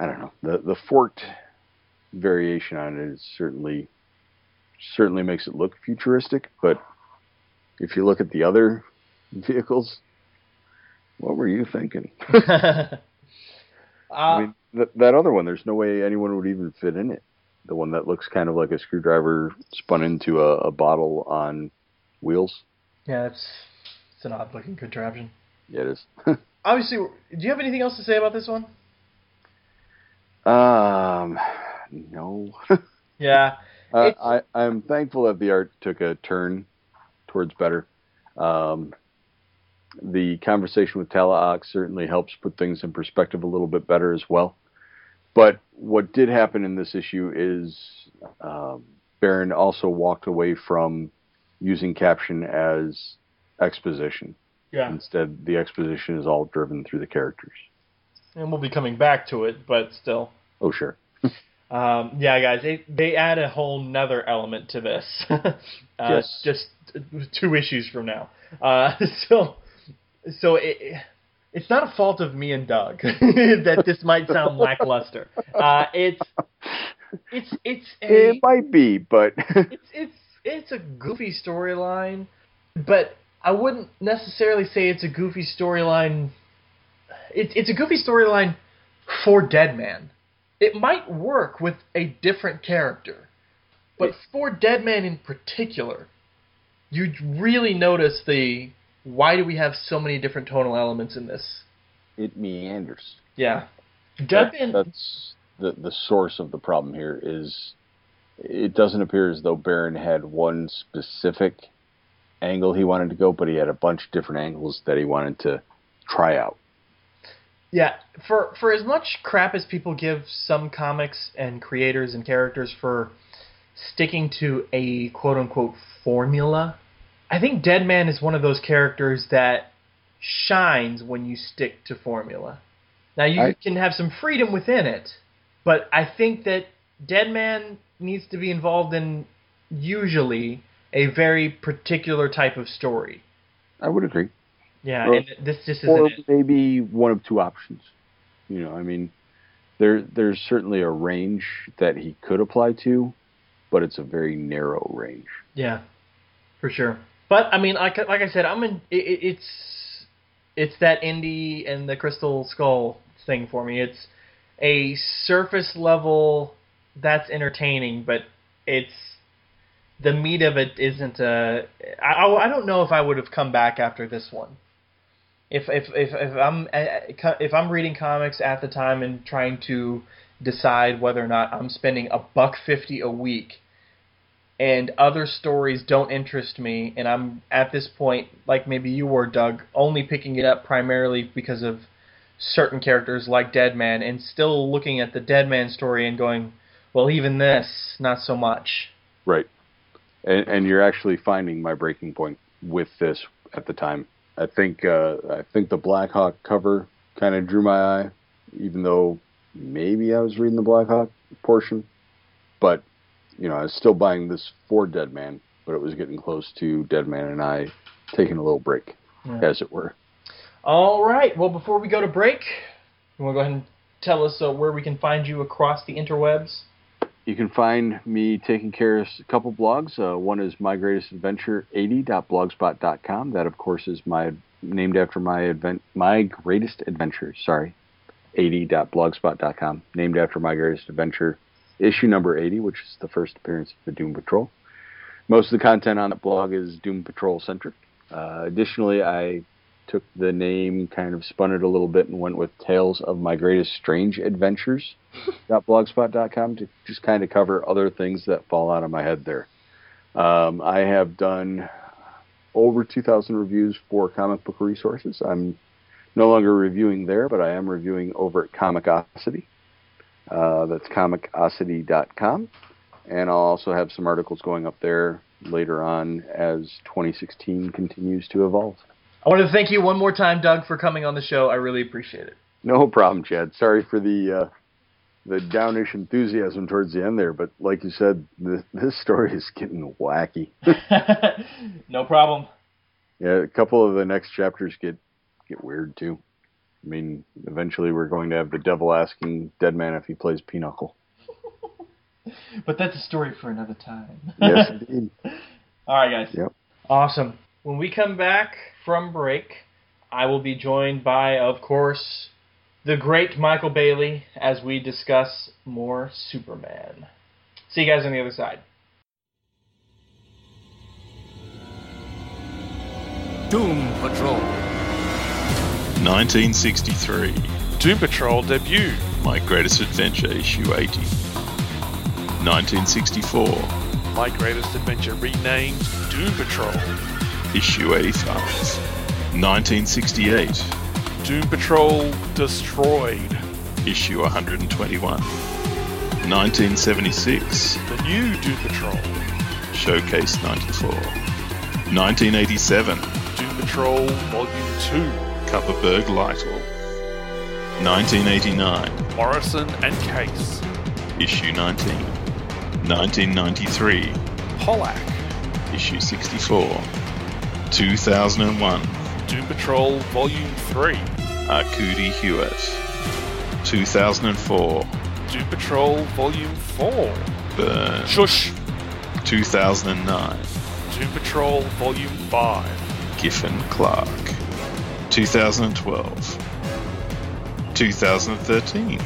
I don't know the the forked variation on it is certainly certainly makes it look futuristic, but if you look at the other vehicles, what were you thinking? (laughs) (laughs) uh, I mean, th- that other one, there's no way anyone would even fit in it. The one that looks kind of like a screwdriver spun into a, a bottle on wheels. yeah, it's it's an odd looking contraption. Yeah, it is. (laughs) Obviously, do you have anything else to say about this one? um, no. Yeah, Uh, I, I'm thankful that the art took a turn towards better. Um, the conversation with Talaok certainly helps put things in perspective a little bit better as well. But what did happen in this issue is um, Baron also walked away from using caption as exposition. yeah, Instead, the exposition is all driven through the characters. and we'll be coming back to it, but still. Oh, sure. Um, yeah, guys, they they add a whole nother element to this. (laughs) uh, Yes. Just two issues from now. Uh, (laughs) so so it, it's not a fault of me and Doug (laughs) that this might sound lackluster. Uh, it's it's it's a It might be, but it's it's it's a goofy storyline, but I wouldn't necessarily say it's a goofy storyline. It's it's a goofy storyline for Deadman. It might work with a different character, but for Deadman in particular, you really notice the why do we have so many different tonal elements in this? it meanders. Yeah, That- Deadman. that's the the source of the problem here is it doesn't appear as though Baron had one specific angle he wanted to go, but he had a bunch of different angles that he wanted to try out. Yeah, for for as much crap as people give some comics and creators and characters for sticking to a quote unquote formula, I think Deadman is one of those characters that shines when you stick to formula. Now you I- can have some freedom within it, but I think that Deadman needs to be involved in usually a very particular type of story. I would agree. Yeah, Or- and this just isn't Or maybe one of two options. You know, I mean, there there's certainly a range that he could apply to, but it's a very narrow range. Yeah, for sure. But I mean, like like I said, I'm in. It, it- it's it's that Indy and the Crystal Skull thing for me. It's a surface level that's entertaining, but it's the meat of it isn't a. I I don't know if I would have come back after this one. If if if if I'm eh, eh, if I'm reading comics at the time and trying to decide whether or not I'm spending a buck fifty a week and other stories don't interest me and I'm at this point like maybe you were Doug only picking it up primarily because of certain characters like Deadman and still looking at the Deadman story and going well even this not so much Right. And, and you're actually finding my breaking point with this at the time. I think uh, I think the Blackhawk cover kind of drew my eye, even though maybe I was reading the Blackhawk portion. But you know, I was still buying this for Dead Man, but it was getting close to Dead Man and I taking a little break, Yeah. as it were. all right well before we go to break you want to go ahead and tell us uh, where we can find you across the interwebs You can find me taking care of a couple blogs. Uh, one is My Greatest Adventure 80.blogspot.com. That, of course, is my named after my advent, my greatest adventure. Sorry, 80.blogspot.com. Named after my greatest adventure, issue number 80, which is the first appearance of the Doom Patrol. Most of the content on the blog is Doom Patrol centric. Uh, additionally, I took the name, kind of spun it a little bit, and went with Tales of My Greatest Strange Adventures (laughs) blogspot.com to just kind of cover other things that fall out of my head there. Um, I have done over 2,000 reviews for comic book resources. I'm no longer reviewing there, but I am reviewing over at Comicosity. Uh, that's comicosity.com. And I'll also have some articles going up there later on as 2016 continues to evolve. I want to thank you one more time Doug for coming on the show I really appreciate it No problem, Chad. Sorry for the uh, the downish enthusiasm towards the end there, but like you said, th- this story is getting wacky. (laughs) no problem yeah, a couple of the next chapters get get weird too. I mean, eventually we're going to have the devil asking Dead Man if he plays Pinochle. (laughs) but that's a story for another time Yes, (laughs) indeed. All right, guys. Yep. Awesome. When we come back from break, I will be joined by, of course, the great Michael Bailey as we discuss more Superman. See you guys on the other side. Doom Patrol. 1963. Doom Patrol debut. My Greatest Adventure, issue 80. 1964. My Greatest Adventure renamed Doom Patrol. Issue 85. 1968. Doom Patrol Destroyed. Issue 121. 1976. The new Doom Patrol. Showcase 94. 1987. Doom Patrol Volume 2. Kupperberg Lightle. 1989. Morrison and Case. Issue 19. 1993. Pollack. Issue 64. 2001. Doom Patrol Volume 3. Arcudi Hewitt. 2004. Doom Patrol Volume 4. Byrne. Shush. 2009. Doom Patrol Volume 5. Giffen Clark. 2012. 2013.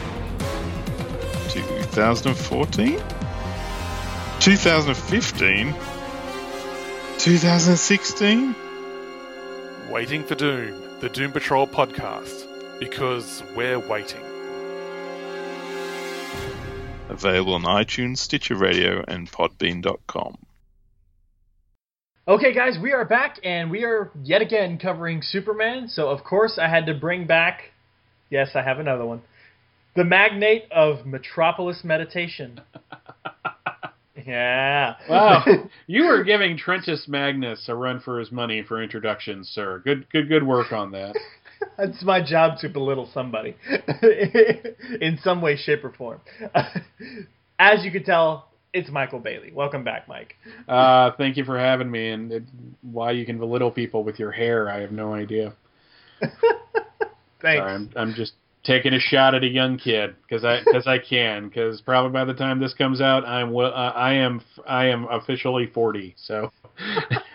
2014. 2015. 2016. Waiting for Doom, the Doom Patrol podcast. Because we're waiting. Available on iTunes, Stitcher Radio, and Podbean.com. Okay, guys, we are back, and we are yet again covering Superman. So, of course, I had to bring back. Yes, I have another one. The magnate of Metropolis Meditation. (laughs) yeah. (laughs) Wow, (laughs) you were giving Trentus Magnus a run for his money for introductions, sir. Good, good, good work on that. (laughs) It's my job to belittle somebody in some way, shape, or form. As you can tell, it's Michael Bailey. Welcome back, Mike. Uh, thank you for having me, and it, why you can belittle people with your hair, I have no idea. Thanks. Sorry, I'm, I'm just taking a shot at a young kid because I because I can because probably by the time this comes out, I'm uh, I am I am officially forty. So (laughs)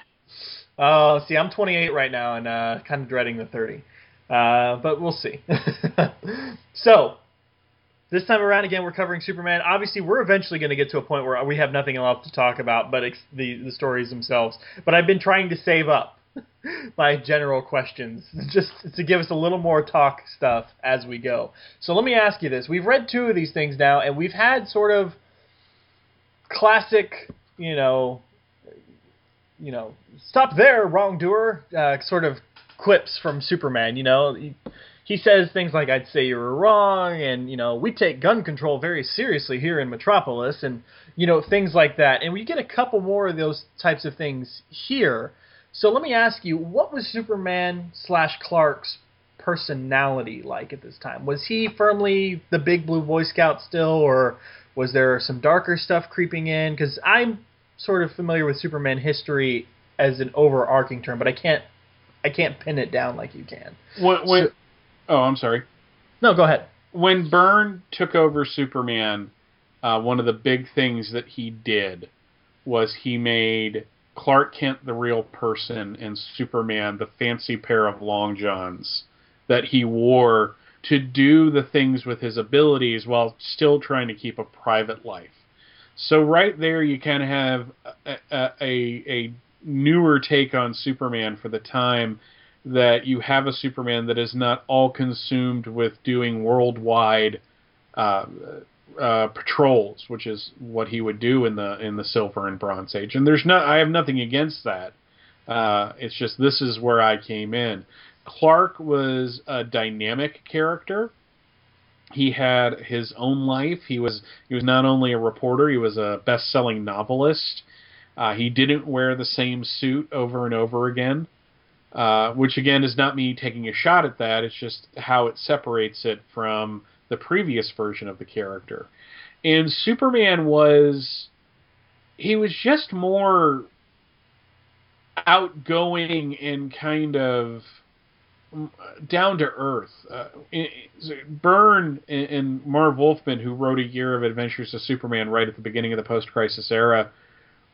Oh, see, I'm 28 right now and uh, kind of dreading the 30. Uh, but we'll see. (laughs) so, this time around, again, we're covering Superman. Obviously, we're eventually going to get to a point where we have nothing else to talk about but ex- the, the stories themselves. But I've been trying to save up (laughs) my general questions just to give us a little more talk stuff as we go. So, let me ask you this. We've read two of these things now, and we've had sort of classic, you know, you know, stop there, wrongdoer, uh, sort of quips from Superman. You know, he, he says things like, "I'd say you were wrong," and you know, we take gun control very seriously here in Metropolis, and you know, things like that. And we get a couple more of those types of things here. So let me ask you, what was Superman slash Clark's personality like at this time? Was he firmly the big blue Boy Scout still, or was there some darker stuff creeping in? Because I'm sort of familiar with Superman history as an overarching term, but I can't I can't pin it down like you can. when, when So- oh, I'm sorry. No, go ahead. when Byrne took over Superman, uh, one of the big things that he did was he made Clark Kent the real person and Superman the fancy pair of long johns that he wore to do the things with his abilities while still trying to keep a private life. So right there, you kind of have a, a, a, newer take on Superman for the time that you have a Superman that is not all consumed with doing worldwide uh, uh, patrols, which is what he would do in the in the Silver and Bronze Age. And there's not, I have nothing against that. Uh, it's just this is where I came in. Clark was a dynamic character. He had his own life. He was he was not only a reporter, he was a best-selling novelist. Uh, he didn't wear the same suit over and over again, uh, which again is not me taking a shot at that. It's just how it separates it from the previous version of the character. And Superman was he was just more outgoing and kind of down to earth. Uh, Byrne and, and Marv Wolfman, who wrote a year of Adventures of Superman right at the beginning of the post-crisis era,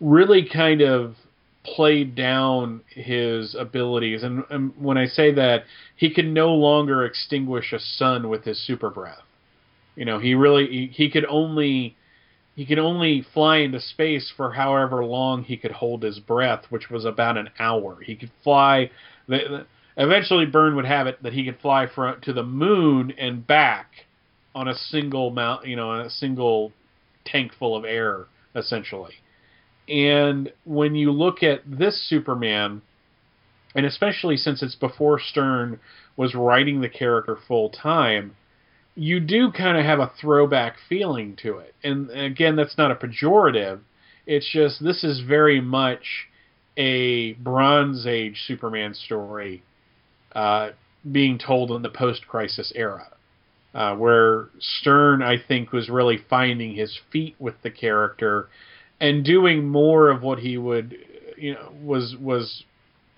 really kind of played down his abilities, and, and when I say that, he could no longer extinguish a sun with his super breath. You know, he really he, he could only he could only fly into space for however long he could hold his breath, which was about an hour. He could fly. Eventually, Byrne would have it that he could fly for, to the moon and back on a single mount, you know, a single tank full of air, essentially. And when you look at this Superman, and especially since it's before Stern was writing the character full time, you do kind of have a throwback feeling to it. And again, that's not a pejorative. It's just this is very much a Bronze Age Superman story uh, being told in the post crisis era. Uh, where Stern, I think, was really finding his feet with the character and doing more of what he would, you know, was was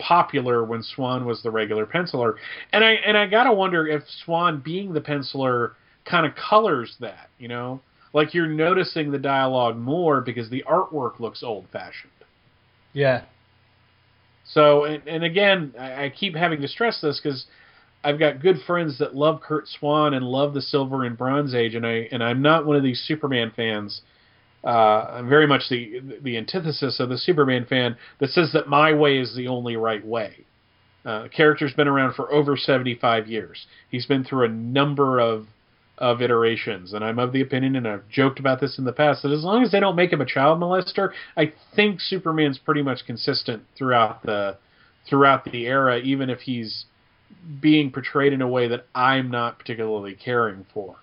popular when Swan was the regular penciler. And I and I gotta wonder if Swan being the penciler kind of colors that, you know, like you're noticing the dialogue more because the artwork looks old fashioned. Yeah. So and, and again, I, I keep having to stress this because I've got good friends that love Curt Swan and love the Silver and Bronze Age, and I and I'm not one of these Superman fans. Uh, I'm very much the the antithesis of the Superman fan that says that my way is the only right way. Uh, the character's been around for over 75 years. He's been through a number of of iterations, and I'm of the opinion, and I've joked about this in the past, that as long as they don't make him a child molester, I think Superman's pretty much consistent throughout the throughout the era, even if he's being portrayed in a way that I'm not particularly caring for,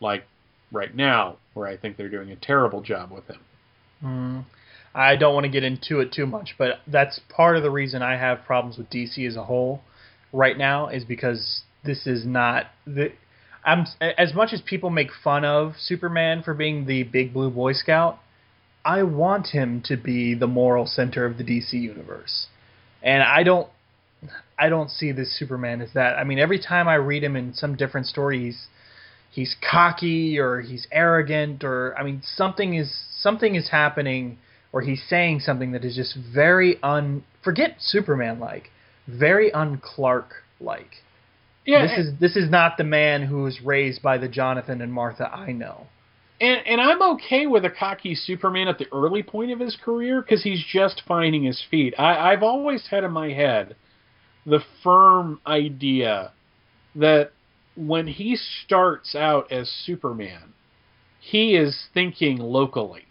like right now, where I think they're doing a terrible job with him. Mm. I don't want to get into it too much, but that's part of the reason I have problems with DC as a whole right now is because this is not the. I'm as much as people make fun of Superman for being the big blue boy scout. I want him to be the moral center of the DC universe, and I don't I don't see this Superman as that. I mean, every time I read him in some different story, he's he's cocky or he's arrogant or I mean something is something is happening or he's saying something that is just very un forget Superman like, very un Clark like. Yeah, this is this is not the man who was raised by the Jonathan and Martha I know. And and I'm okay with a cocky Superman at the early point of his career because he's just finding his feet. I, I've always had in my head the firm idea that when he starts out as Superman, he is thinking locally.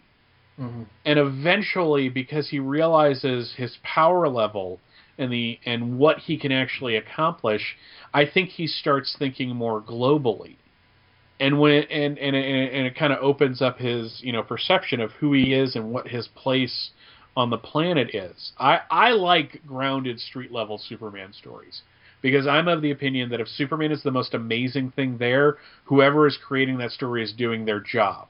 Mm-hmm. And eventually, because he realizes his power level and the and what he can actually accomplish, I think he starts thinking more globally. And when it, and and it, and it kind of opens up his you know perception of who he is and what his place on the planet is. I, I like grounded street level Superman stories because I'm of the opinion that if Superman is the most amazing thing there, whoever is creating that story is doing their job.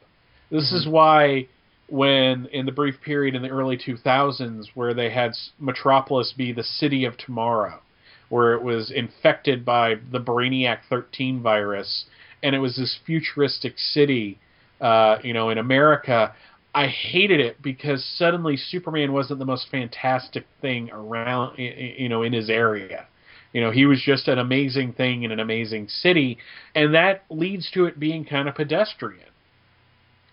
This mm-hmm. is why when in the brief period in the early 2000s where they had Metropolis be the city of tomorrow, where it was infected by the Brainiac 13 virus and it was this futuristic city uh, you know, in America, I hated it because suddenly Superman wasn't the most fantastic thing around, you know, in his area. You know, he was just an amazing thing in an amazing city, and that leads to it being kind of pedestrian.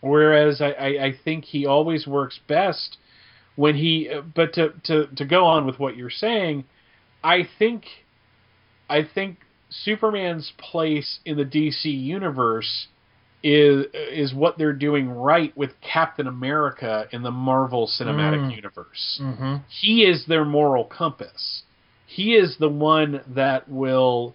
Whereas I, I, I think he always works best when he. But to, to to go on with what you're saying, I think, I think Superman's place in the DC universe is is what they're doing right with Captain America in the Marvel Cinematic Mm. Universe. Mm-hmm. He is their moral compass. He is the one that will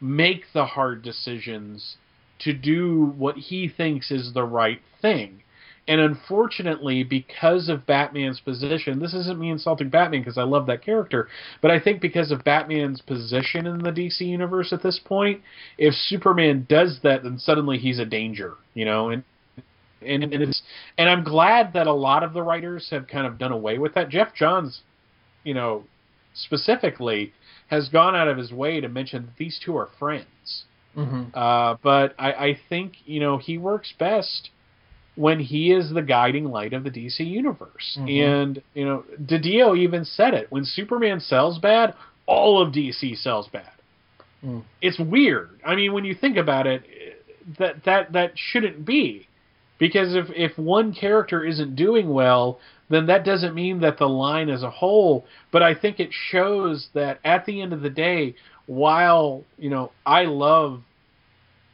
make the hard decisions to do what he thinks is the right thing. And unfortunately, because of Batman's position, this isn't me insulting Batman because I love that character, but I think because of Batman's position in the DC universe at this point, if Superman does that, then suddenly he's a danger, you know. And and, and it's and I'm glad that a lot of the writers have kind of done away with that. Geoff Johns, you know, specifically has gone out of his way to mention that these two are friends. Mm-hmm. Uh, but I, I think you know he works best when he is the guiding light of the DC universe. Mhm. And, you know, DiDio even said it. When Superman sells bad, all of DC sells bad. Mm. It's weird. I mean, when you think about it, that that that shouldn't be. Because if if one character isn't doing well, then that doesn't mean that the line as a whole, but I think it shows that at the end of the day, while, you know, I love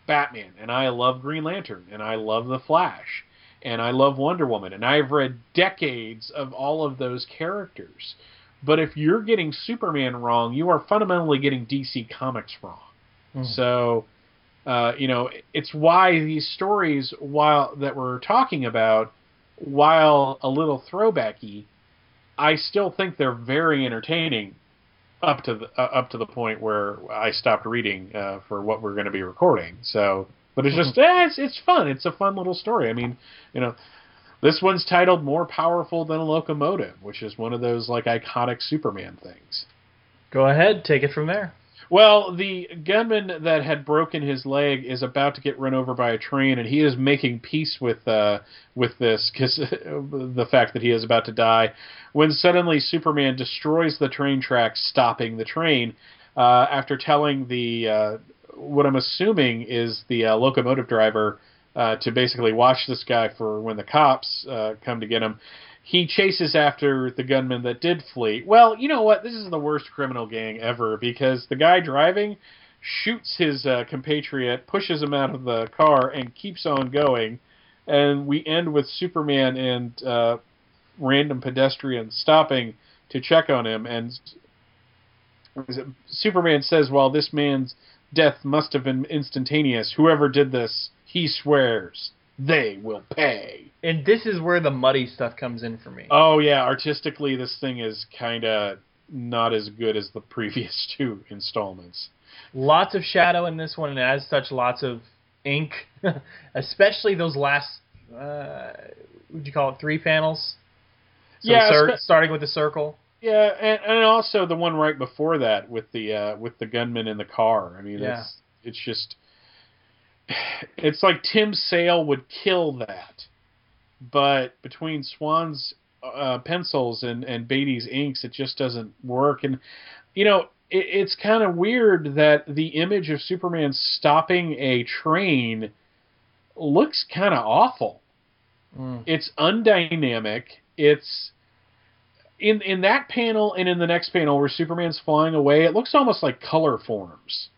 Batman and I love Green Lantern and I love The Flash and I love Wonder Woman and I've read decades of all of those characters. But if you're getting Superman wrong, you are fundamentally getting DC Comics wrong. Mhm. So, uh, you know, it's why these stories, while that we're talking about, while a little throwbacky, I still think they're very entertaining up to the uh, up to the point where I stopped reading uh, for what we're going to be recording. So, but it's just eh, it's it's fun. It's a fun little story. I mean, you know, this one's titled "More Powerful Than a Locomotive," which is one of those like iconic Superman things. Go ahead, take it from there. Well, the gunman that had broken his leg is about to get run over by a train, and he is making peace with uh, with this because (laughs) the fact that he is about to die. When suddenly Superman destroys the train tracks, stopping the train uh, after telling the uh, what I'm assuming is the uh, locomotive driver uh, to basically watch this guy for when the cops uh, come to get him. He chases after the gunman that did flee. Well, you know what? This is the worst criminal gang ever because the guy driving shoots his uh, compatriot, pushes him out of the car, and keeps on going. And we end with Superman and uh, random pedestrians stopping to check on him. And Superman says, "While this man's death must have been instantaneous, whoever did this, he swears, they will pay." And this is where the muddy stuff comes in for me. Oh yeah, artistically this thing is kind of not as good as the (laughs) previous two installments. Lots of shadow in this one, and as such, lots of ink, (laughs) especially those last. Uh, would you call it three panels? So Yeah, cir- spe- starting with the circle. Yeah, and, and also the one right before that with the uh, with the gunman in the car. I mean, Yeah. it's it's just it's like Tim Sale would kill that, but between Swan's uh, pencils and and Beatty's inks, it just doesn't work. And you know, it, it's kind of weird that the image of Superman stopping a train looks kind of awful. Mm. It's undynamic. It's in in that panel and in the next panel where Superman's flying away. It looks almost like color forms.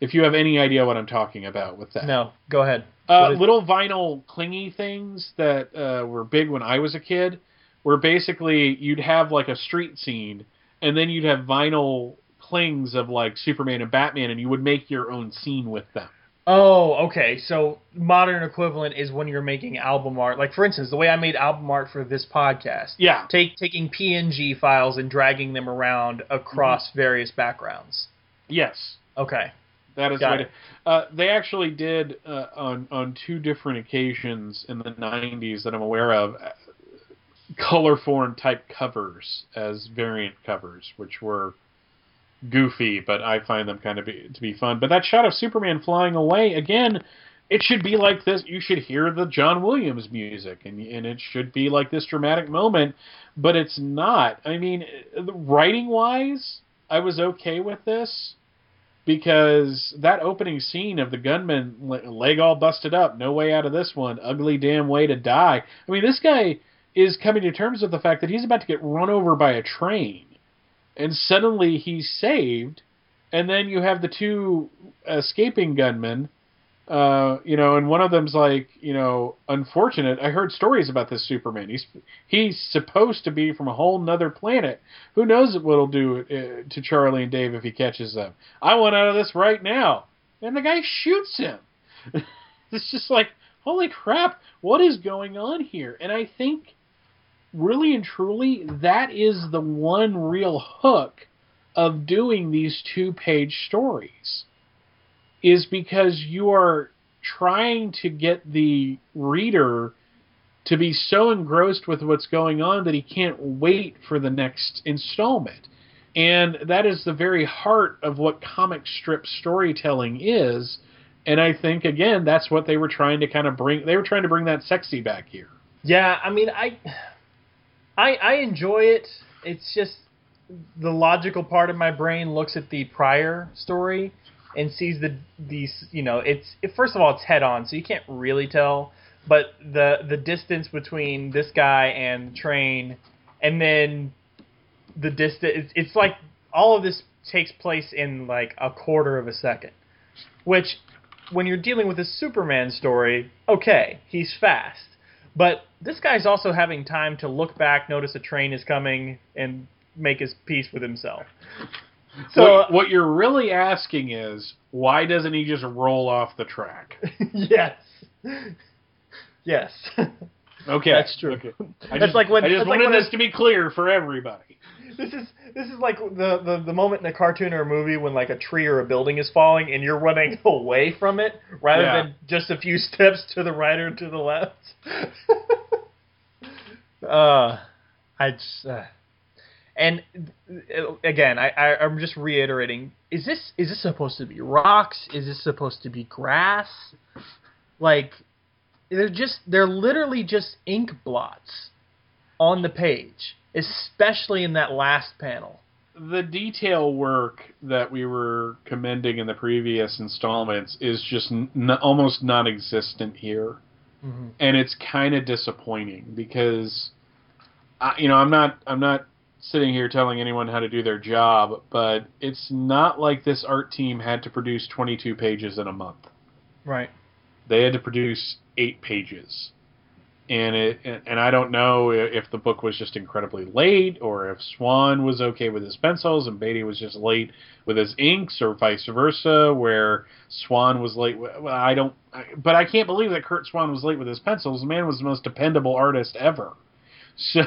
If you have any idea what I'm talking about with that. No, go ahead. Uh, little vinyl clingy things that uh, were big when I was a kid, where basically you'd have like a street scene, and then you'd have vinyl clings of like Superman and Batman, and you would make your own scene with them. Oh, okay. So modern equivalent is when you're making album art. Like for instance, the way I made album art for this podcast. Yeah. Take taking PNG files and dragging them around across various backgrounds. Yes. Okay. That is Got what it. it. Uh, they actually did uh, on on two different occasions in the '90s that I'm aware of, uh, color form type covers as variant covers, which were goofy, but I find them kind of be, to be fun. But that shot of Superman flying away again, it should be like this. You should hear the John Williams music, and and it should be like this dramatic moment, but it's not. I mean, writing wise, I was okay with this because that opening scene of the gunman leg all busted up, no way out of this one, ugly damn way to die. I mean, this guy is coming to terms with the fact that he's about to get run over by a train, and suddenly he's saved, and then you have the two escaping gunmen. Uh, you know, and one of them's like, you know, unfortunate. I heard stories about this Superman. He's he's supposed to be from a whole nother planet. Who knows what it'll do uh, to Charlie and Dave if he catches them? I want out of this right now. And the guy shoots him. (laughs) it's just like, holy crap, what is going on here? And I think, really and truly, that is the one real hook of doing these two page stories is because you are trying to get the reader to be so engrossed with what's going on that he can't wait for the next installment. And that is the very heart of what comic strip storytelling is And I think again, that's what they were trying to kind of bring. They were trying to bring that sexy back here. Yeah, I mean, I, I, I enjoy it. It's just the logical part of my brain looks at the prior story and sees the these. You know, it's it, first of all it's head on, so you can't really tell. But the the distance between this guy and the train, and then the distance, it's, it's like all of this takes place in like a quarter of a second, which when you're dealing with a Superman story, okay, he's fast. But this guy's also having time to look back, notice a train is coming, and make his peace with himself. So what, what you're really asking is, why doesn't he just roll off the track? (laughs) yes, yes, Okay, That's true. Okay. I just, like when- I just like wanted when this to be clear for everybody. this is this is like the, the the moment in a cartoon or a movie when like a tree or a building is falling and you're running (laughs) away from it rather Yeah. than just a few steps to the right or to the left. (laughs) uh, I just, uh, and again, I, I I'm just reiterating: is this is this supposed to be rocks? Is this supposed to be grass? Like they're just they're literally just ink blots on the page, especially in that last panel. The detail work that we were commending in the previous installments is just n- almost non-existent here. Mm-hmm. and it's kind of disappointing because I, you know I'm not I'm not sitting here telling anyone how to do their job, but it's not like this art team had to produce 22 pages in a month. Right. They had to produce eight pages, and it and, I don't know if the book was just incredibly late or if Swan was okay with his pencils and Beatty was just late with his inks or vice versa, where Swan was late. Well, I don't, but I can't believe that Curt Swan was late with his pencils. The man was the most dependable artist ever. (laughs) So,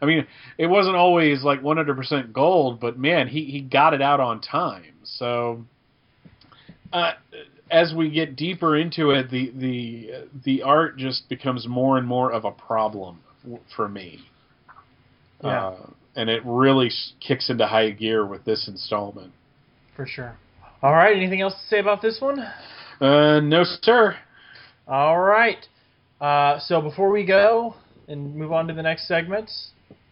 I mean, it wasn't always like 100% gold, but man, he he got it out on time. So, uh, as we get deeper into it, the the the art just becomes more and more of a problem for me. Yeah. Uh, and it really kicks into high gear with this installment. For sure. All right. Anything else to say about this one? Uh, no, sir. All right. Uh, so before we go and move on to the next segment,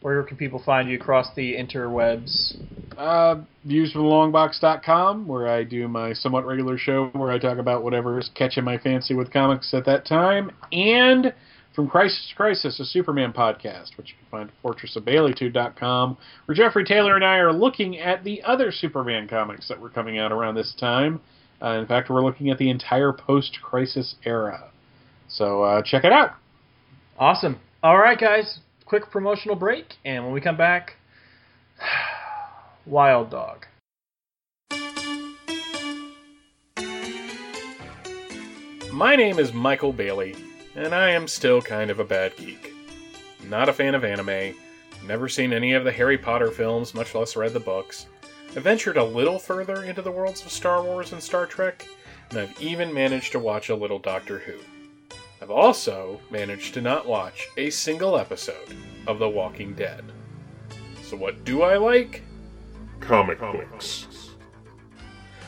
where can people find you across the interwebs? Uh, viewsfromthelongbox.com, where I do my somewhat regular show where I talk about whatever is catching my fancy with comics at that time, and from Crisis to Crisis, a Superman podcast, which you can find at fortressofbaileytude.com, where Jeffrey Taylor and I are looking at the other Superman comics that were coming out around this time. Uh, in fact, we're looking at the entire post-crisis era. So uh, check it out. Awesome. All right, guys. Quick promotional break, and when we come back, (sighs) Wild Dog. My name is Michael Bailey, and I am still kind of a bad geek. Not a fan of anime, never seen any of the Harry Potter films, much less read the books. I ventured a little further into the worlds of Star Wars and Star Trek, and I've even managed to watch a little Doctor Who. I've also managed to not watch a single episode of The Walking Dead. So, what do I like? Comic books.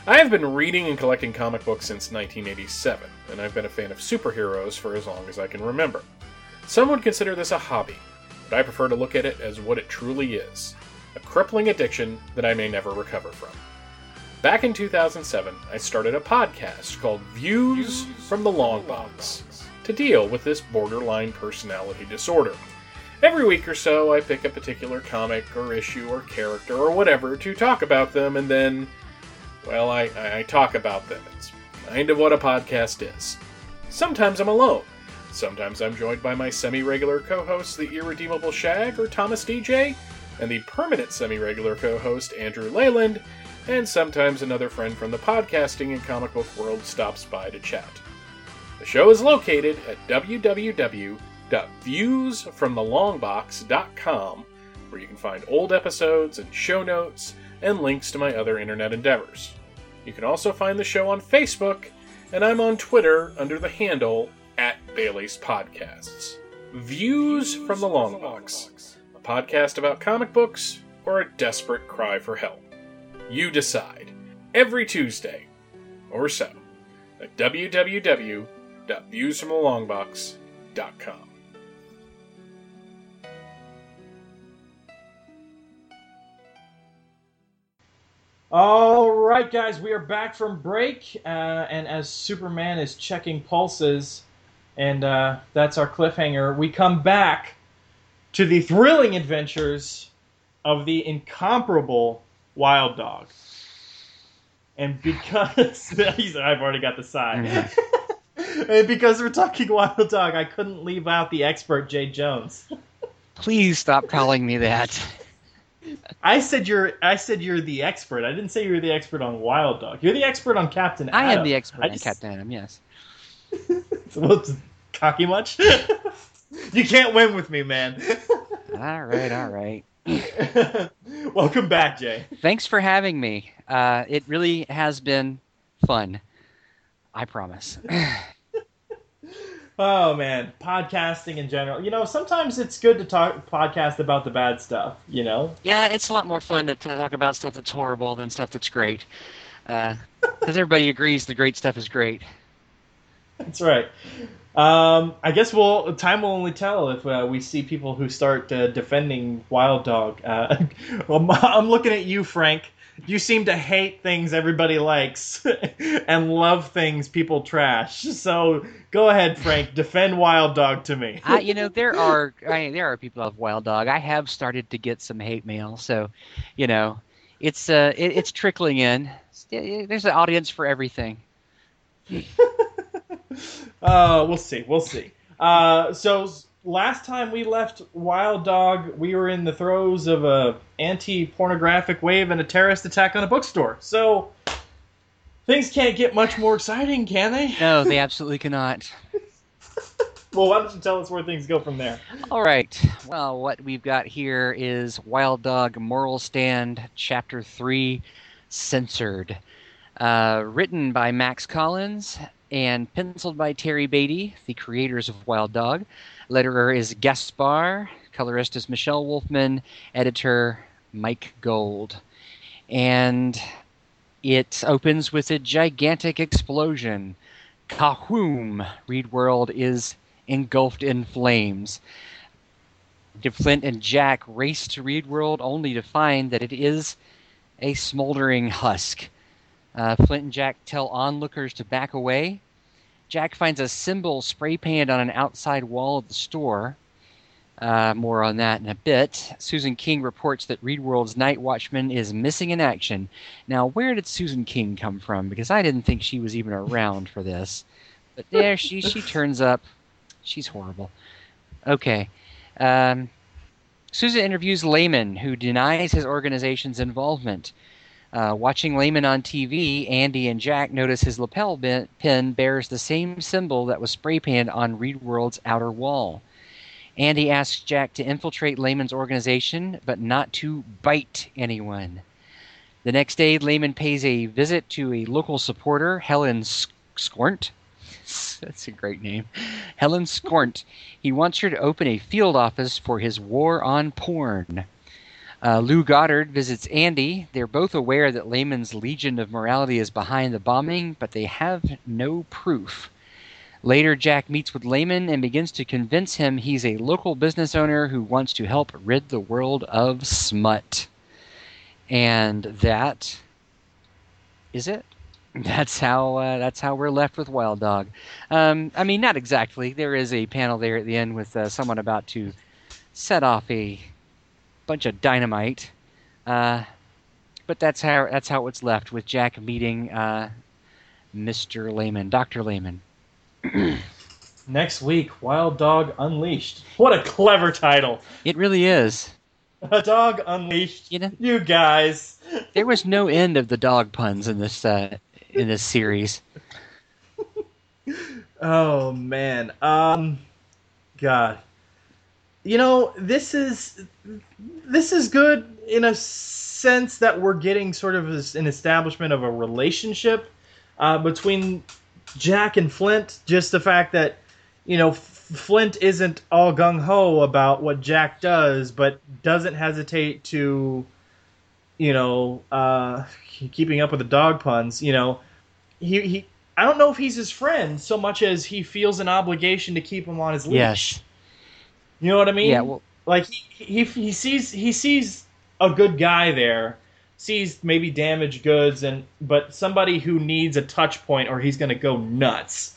I have been reading and collecting comic books since 1987, and I've been a fan of superheroes for as long as I can remember. Some would consider this a hobby, but I prefer to look at it as what it truly is a crippling addiction that I may never recover from. Back in 2007, I started a podcast called Views from the Long Box to deal with this borderline personality disorder. Every week or so, I pick a particular comic or issue or character or whatever to talk about them, and then, well, I, I talk about them. It's kind of what a podcast is. Sometimes I'm alone. Sometimes I'm joined by my semi regular co hosts, the Irredeemable Shag or Thomas DJ, and the permanent semi regular co host, Andrew Leyland, and sometimes another friend from the podcasting and comic book world stops by to chat. The show is located at www.viewsfromthelongbox.com, where you can find old episodes and show notes and links to my other internet endeavors. You can also find the show on Facebook, and I'm on Twitter under the handle at Bailey's Podcasts. Views from the Long Box, a podcast about comic books or a desperate cry for help. You decide. Every Tuesday, or so, at www.viewsfromthelongbox.com. All right, guys, we are back from break, uh, and as Superman is checking pulses, and uh, that's our cliffhanger, we come back to the thrilling adventures of the incomparable Wild Dog. And because he's, (laughs) I've already got the sigh. (laughs) (laughs) because we're talking Wild Dog, I couldn't leave out the expert Jay Jones. Please stop calling me that. I said you're. I said you're the expert. I didn't say you're the expert on Wild Dog. You're the expert on Captain. I Adam. am the expert I on just- Captain Atom. Yes. (laughs) Whoops, cocky much? (laughs) you can't win with me, man. All right. All right. Welcome back, Jay. Thanks for having me. Uh, it really has been fun. I promise. (laughs) Oh man, podcasting in general. You know, sometimes it's good to talk podcast about the bad stuff. You know, yeah, it's a lot more fun to talk about stuff that's horrible than stuff that's great. Because everybody agrees the great stuff is great. that's right. Um, I guess we'll time will only tell if uh, we see people who start uh, defending Wild Dog. Uh, (laughs) well, (laughs) I'm looking at you, Frank. You seem to hate things everybody likes (laughs) and love things people trash. So go ahead, Frank. Defend Wild Dog to me. I, you know, there are I, there are people of Wild Dog. I have started to get some hate mail, so you know, it's uh, it, it's trickling in. There's an audience for everything. (laughs) Uh, we'll see. We'll see. Uh, so last time we left Wild Dog, we were in the throes of a anti-pornographic wave and a terrorist attack on a bookstore. So things can't get much more exciting, can they? No, they absolutely cannot. (laughs) Well, why don't you tell us where things go from there? All right. Well, what we've got here is Wild Dog Moral Stand, Chapter 3, Censored. Uh, written by Max Collins and penciled by Terry Beatty, the creators of Wild Dog. Letterer is Gaspar, colorist is Michelle Wolfman, editor Mike Gold. And it opens with a gigantic explosion. Kahoom! Reed World is engulfed in flames. Flint and Jack race to Reed World only to find that it is a smoldering husk. Uh, Flint and Jack tell onlookers to back away. Jack finds a symbol spray painted on an outside wall of the store. Uh, more on that in a bit. Susan King reports that Reed World's night watchman is missing in action. Now, where did Susan King come from? Because I didn't think she was even around for this. But there she she (laughs) turns up. She's horrible. Okay. Um, Susan interviews Lehman, who denies his organization's involvement. Uh, watching Lehman on TV, Andy and Jack notice his lapel pin bears the same symbol that was spray painted on Reed World's outer wall. Andy asks Jack to infiltrate Lehman's organization, but not to bite anyone. The next day, Lehman pays a visit to a local supporter, Helen Scornt. (laughs) That's a great name. Helen Scornt. He wants her to open a field office for his war on porn. Uh, Lou Goddard visits Andy. They're both aware that Lehman's Legion of Morality is behind the bombing, but they have no proof. Later, Jack meets with Lehman and begins to convince him he's a local business owner who wants to help rid the world of smut. And that is it. (laughs) That's how uh, that's how we're left with Wild Dog. Um, I mean, not exactly. There is a panel there at the end with uh, someone about to set off a bunch of dynamite. Uh, but that's how that's how it's left with Jack meeting uh, Mr. Lehman, Doctor Lehman. (clears throat) Next week, Wild Dog Unleashed. What a clever title! It really is. A dog unleashed. You know, you guys. (laughs) There was no end of the dog puns in this uh, in this series. (laughs) Oh man. Um God. You know, this is this is good in a sense that we're getting sort of an establishment of a relationship uh, between Jack and Flint. Just the fact that you know F- Flint isn't all gung ho about what Jack does, but doesn't hesitate to, you know, uh, keeping up with the dog puns. You know, he he I don't know if he's his friend so much as he feels an obligation to keep him on his leash. Yes. You know what I mean? Yeah, well- like he, he he sees he sees a good guy there, sees maybe damaged goods and but somebody who needs a touch point or he's to go nuts.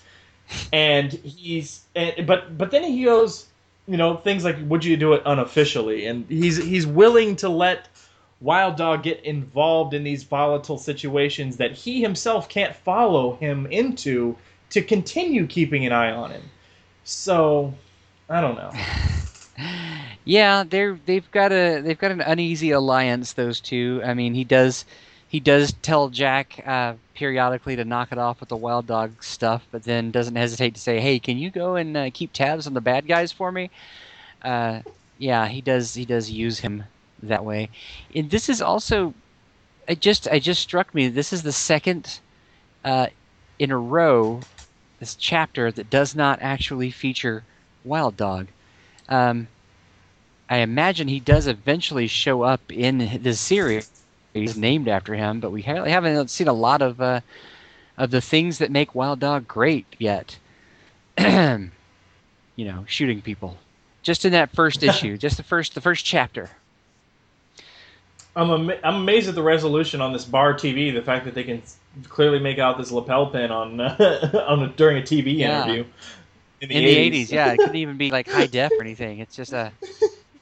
And he's and, but but then he goes, you know, things like would you do it unofficially? And he's he's willing to let Wild Dog get involved in these volatile situations that he himself can't follow him into to continue keeping an eye on him. So, I don't know. (laughs) Yeah, they're they've got a they've got an uneasy alliance. Those two. I mean, he does he does tell Jack uh, periodically to knock it off with the wild dog stuff, but then doesn't hesitate to say, "Hey, can you go and uh, keep tabs on the bad guys for me?" Uh, yeah, he does he does use him that way. And this is also it just it just struck me. This is the second uh, in a row this chapter that does not actually feature Wild Dog. Um, I imagine he does eventually show up in the series He's named after him, but we haven't seen a lot of uh, of the things that make Wild Dog great yet. (clears throat) you know, shooting people. Just in that first (laughs) issue, just the first the first chapter. I'm ama- I'm amazed at the resolution on this bar TV. The fact that they can clearly make out this lapel pin on (laughs) on a, during a TV Yeah. interview In the 80s, yeah, it couldn't even be like high def or anything. It's just a,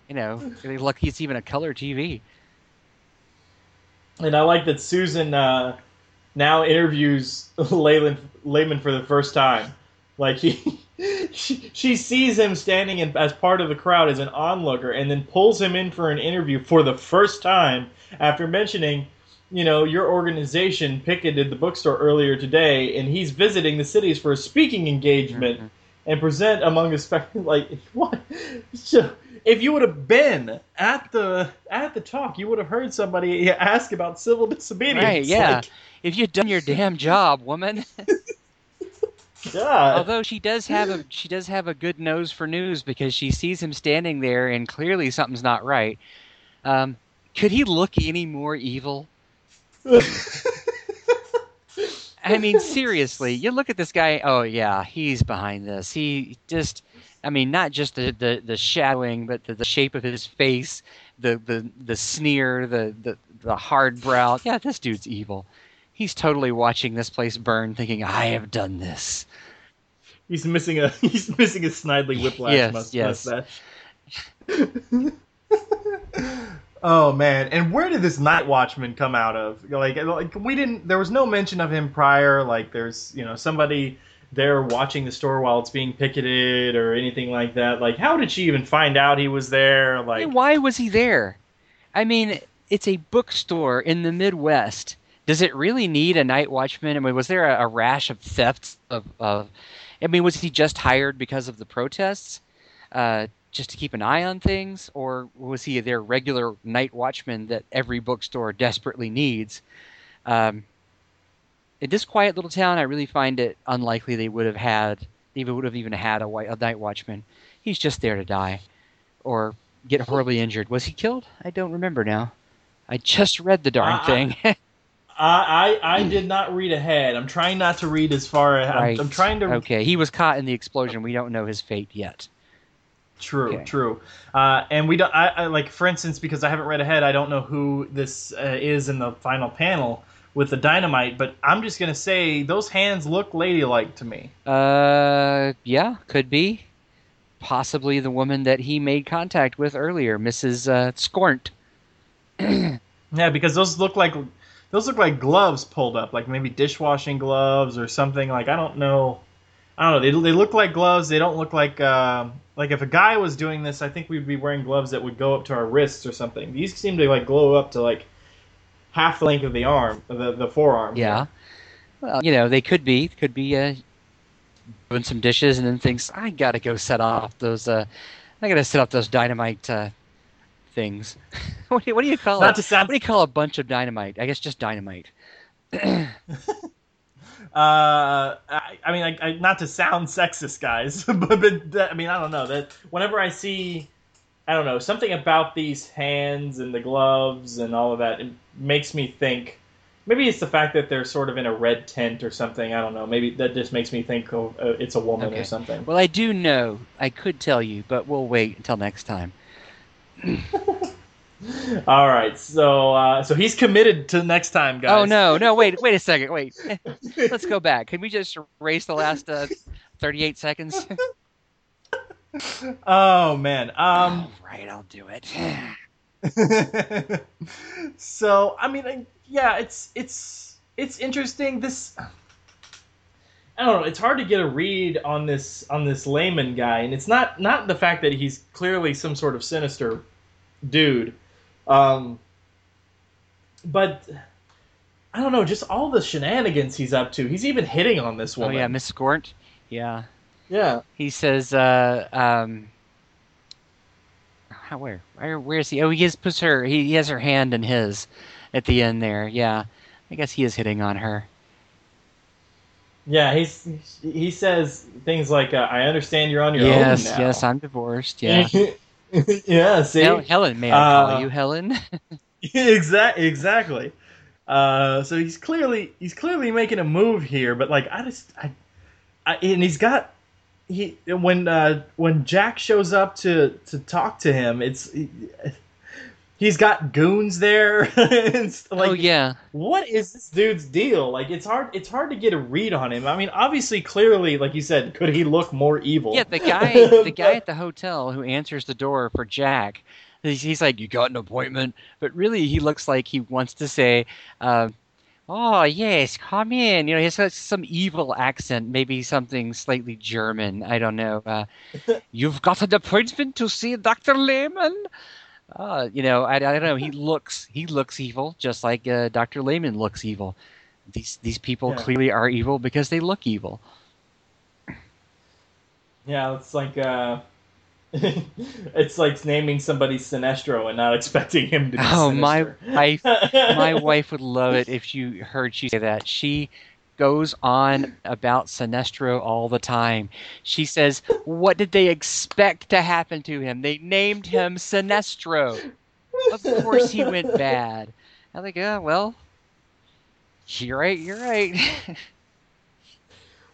you know, lucky it's even a color TV. And I like that Susan uh, now interviews Leyland Lehman for the first time. Like he, (laughs) she, she sees him standing in, as part of the crowd as an onlooker, and then pulls him in for an interview for the first time after mentioning, you know, your organization picketed the bookstore earlier today, and he's visiting the cities for a speaking engagement and present among the spec. (laughs) Like what? So, if you would have been at the at the talk, you would have heard somebody ask about civil disobedience. Right, yeah. Like, if you'd done your (laughs) damn job, woman. (laughs) God. Although she does have a she does have a good nose for news because she sees him standing there and clearly something's not right. Um, could he look any more evil? I mean, (laughs) seriously, you look at this guy. Oh yeah, he's behind this. He just, I mean, not just the the, the shadowing, but the, the shape of his face, the the the sneer, the, the the hard brow. Yeah, this dude's evil. He's totally watching this place burn, thinking, "I have done this." He's missing a (laughs) he's missing a snidely whiplash Yes, mus- yes. (laughs) oh man! And where did this Night Watchman come out of? Like, like we didn't. There was no mention of him prior. Like, there's you know somebody there watching the store while it's being picketed or anything like that. Like, how did she even find out he was there? Like, And why was he there? I mean, it's a bookstore in the Midwest. Does it really need a night watchman? I mean, was there a, a rash of thefts of, of? I mean, was he just hired because of the protests, uh, just to keep an eye on things, or was he their regular night watchman that every bookstore desperately needs? Um, in this quiet little town, I really find it unlikely they would have had, they would have even had a, wi- a night watchman. He's just there to die, or get horribly injured. Was he killed? I don't remember now. I just read the darn I- thing. (laughs) I, I I did not read ahead. I'm trying not to read as far. I'm. I'm trying to Okay, he was caught in the explosion. We don't know his fate yet. True, Okay. true. Uh, and we don't. I, I like, for instance, because I haven't read ahead, I don't know who this uh, is in the final panel with the dynamite. But I'm just gonna say those hands look ladylike to me. Uh, yeah, could be. Possibly the woman that he made contact with earlier, Mrs. Uh, Scornt. (clears throat) Yeah, because those look like those look like gloves pulled up, like maybe dishwashing gloves or something. Like I don't know. I don't know. They, they look like gloves. They don't look like uh, like if a guy was doing this, I think we'd be wearing gloves that would go up to our wrists or something. These seem to like glow up to like half the length of the arm, the the forearm. Yeah. Well, you know, they could be could be uh, doing some dishes and then thinks I gotta go set off those. Uh, I gotta set off those dynamite uh, things. (laughs) what, do you, what do you call Not it? to sound- What do you call a bunch of dynamite? I guess just dynamite. (laughs) (laughs) Uh, I, I mean, I, I, not to sound sexist, guys, (laughs) but, but that, I mean, I don't know that whenever I see, I don't know, something about these hands and the gloves and all of that, it makes me think maybe it's the fact that they're sort of in a red tent or something. I don't know. Maybe that just makes me think of uh, it's a woman Okay. or something. Well, I do know. I could tell you, but we'll wait until next time. (laughs) (laughs) All right, so uh, so he's committed to next time, guys. Oh no, no, wait, wait a second, wait. (laughs) Let's go back. Can we just erase the last uh, 38 seconds? (laughs) Oh man. Um. right, I'll do it. (sighs) so I mean, yeah, it's it's it's interesting. This I don't know. It's hard to get a read on this on this Lehman guy, and it's not not the fact that he's clearly some sort of sinister dude, um, but I don't know. Just all the shenanigans he's up to. He's even hitting on this woman. Oh yeah, Miss Scornt. Yeah. Yeah. He says, uh, um, how, where, where, where is he? Oh, he has puts her. He, he has her hand in his, at the end there. Yeah, I guess he is hitting on her. Yeah, he's he says things like, uh, "I understand you're on your yes, own now." yes, I'm divorced. Yeah. (laughs) (laughs) yeah, see, Hel- Helen, may I call Uh, you Helen? (laughs) (laughs) exactly, exactly. Uh, so he's clearly he's clearly making a move here, but like I just I, I and he's got he when uh, when Jack shows up to to talk to him, it's he's got goons there. (laughs) like, oh yeah. what is this dude's deal? Like it's hard it's hard to get a read on him. I mean, obviously, clearly, like you said, could he look more evil? Yeah, the guy, the (laughs) guy at the hotel who answers the door for Jack, he's, he's like, "You got an appointment," but really, he looks like he wants to say, uh, "Oh yes, come in." You know, he has some evil accent, maybe something slightly German. I don't know. Uh, (laughs) You've got an appointment to see Doctor Lehman. Uh, you know, I, I don't know. He looks he looks evil, just like uh, Doctor Lehman looks evil. These these people Yeah. clearly are evil because they look evil. Yeah, it's like uh (laughs) it's like naming somebody Sinestro and not expecting him to be Oh, my sinister. wife, my (laughs) wife would love it if you heard she say that. She goes on about Sinestro all the time. She says, "What did they expect to happen to him? They named him Sinestro. Of course, he went bad." I'm like, "Yeah, well, you're right. You're right." (laughs)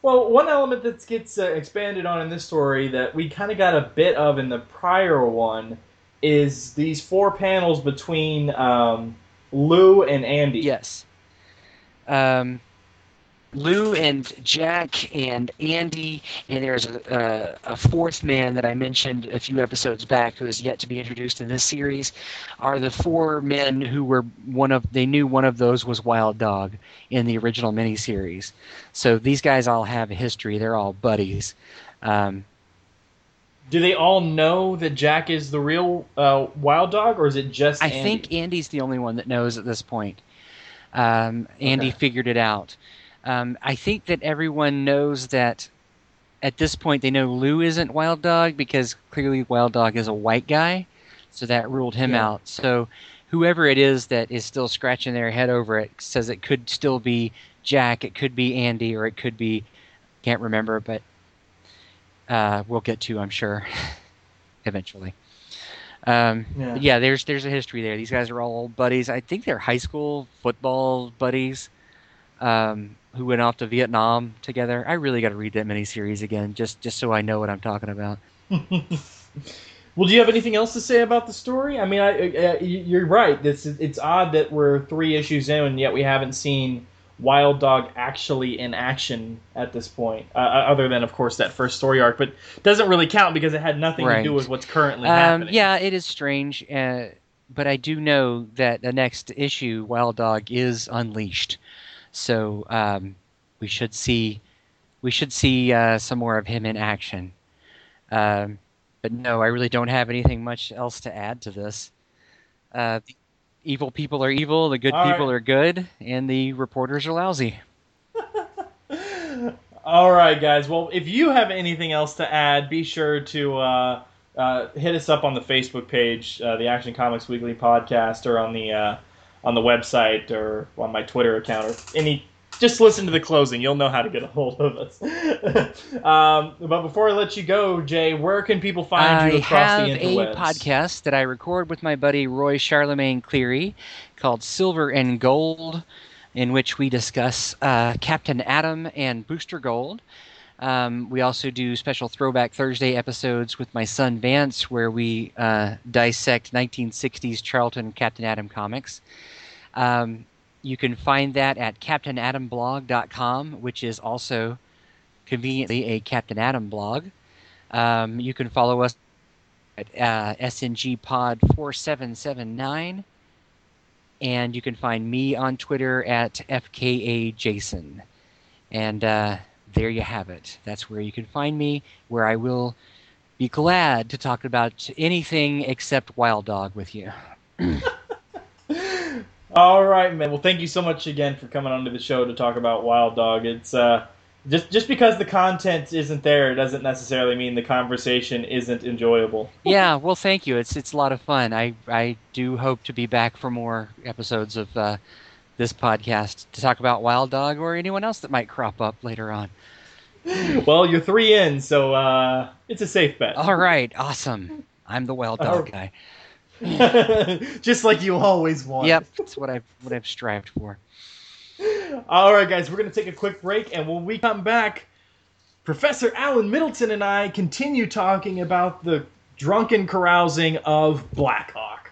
Well, one element that gets uh, expanded on in this story that we kind of got a bit of in the prior one is these four panels between um, Lou and Andy. Yes. Um, Lou and Jack and Andy, and there's a, a, a fourth man that I mentioned a few episodes back who is yet to be introduced in this series, are the four men who were one of, they knew one of those was Wild Dog in the original miniseries. So these guys all have a history. They're all buddies. Um, Do they all know that Jack is the real uh, Wild Dog, or is it just I Andy? think Andy's the only one that knows at this point. Um, Andy Okay. figured it out. Um, I think that everyone knows that at this point they know Lou isn't Wild Dog because clearly Wild Dog is a white guy, so that ruled him Yeah. out. So whoever it is that is still scratching their head over it says it could still be Jack, it could be Andy, or it could be can't remember, but uh, we'll get to I'm sure (laughs) eventually. Um, Yeah. yeah, there's there's a history there. These guys are all old buddies. I think they're high school football buddies um, who went off to Vietnam together. I really got to read that miniseries again, just just so I know what I'm talking about. (laughs) Well, do you have anything else to say about the story? I mean, I, uh, you're right. It's it's odd that we're three issues in and yet we haven't seen Wild Dog actually in action at this point, uh, other than of course that first story arc. But doesn't really count because it had nothing to do with what's currently Um, happening. yeah, it is strange, uh, but I do know that the next issue, Wild Dog, is unleashed. So um, we should see we should see uh, some more of him in action. Um, but no, I really don't have anything much else to add to this. Uh, the evil people are evil, the good All people right. are good, and the reporters are lousy. (laughs) All right, guys. Well, if you have anything else to add, be sure to uh, uh, hit us up on the Facebook page, uh, the Action Comics Weekly podcast, or on the uh, on the website, or on my Twitter account, or any. Just listen to the closing; you'll know how to get a hold of us. (laughs) um, but before I let you go, Jay, where can people find you I across have a podcast that I record with my buddy Roy Charlemagne Cleary called Silver and Gold. in which we discuss uh, Captain Atom and Booster Gold. Um, we also do special Throwback Thursday episodes with my son Vance, where we uh, dissect 1960s Charlton Captain Atom comics. Um, you can find that at CaptainAtomBlog.com, which is also conveniently a Captain Atom blog. Um, you can follow us at uh, SNG Pod 4779. And you can find me on Twitter at FKA Jason. And uh, there you have it. That's where you can find me, where I will be glad to talk about anything except Wild Dog with you. (laughs) All right, man. Well, thank you so much again for coming onto the show to talk about Wild Dog. It's uh, just just because the content isn't there doesn't necessarily mean the conversation isn't enjoyable. (laughs) yeah, well, thank you. It's it's a lot of fun. I I do hope to be back for more episodes of uh, this podcast to talk about Wild Dog or anyone else that might crop up later on. well, you're three in, so uh, it's a safe bet. All right, awesome. I'm the Wild Dog guy. (laughs) just like you always want. Yep, that's what I've what I've strived for. All right, guys, we're gonna take a quick break, and when we come back, Professor Alan Middleton and I continue talking about the drunken carousing of Blackhawk.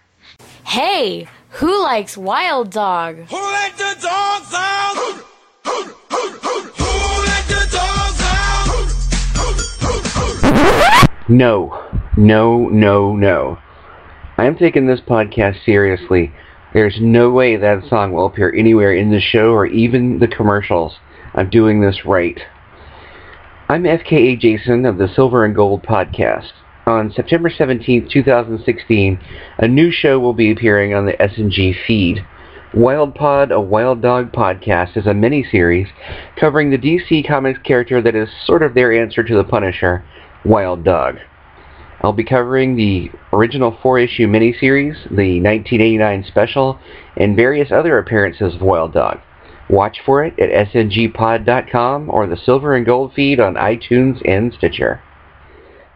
Hey, who likes Wild Dog? Who let the dogs out? No, no, no, no. I am taking this podcast seriously. There's no way that song will appear anywhere in the show or even the commercials. I'm doing this right. I'm FKA Jason of the Silver and Gold podcast. On September 17, 2016, a new show will be appearing on the SNG feed. Wild Pod, a Wild Dog podcast, is a mini-series covering the DC Comics character that is sort of their answer to the Punisher, Wild Dog. I'll be covering the original four-issue miniseries, the 1989 special, and various other appearances of Wild Dog. Watch for it at sngpod.com or the Silver and Gold feed on iTunes and Stitcher.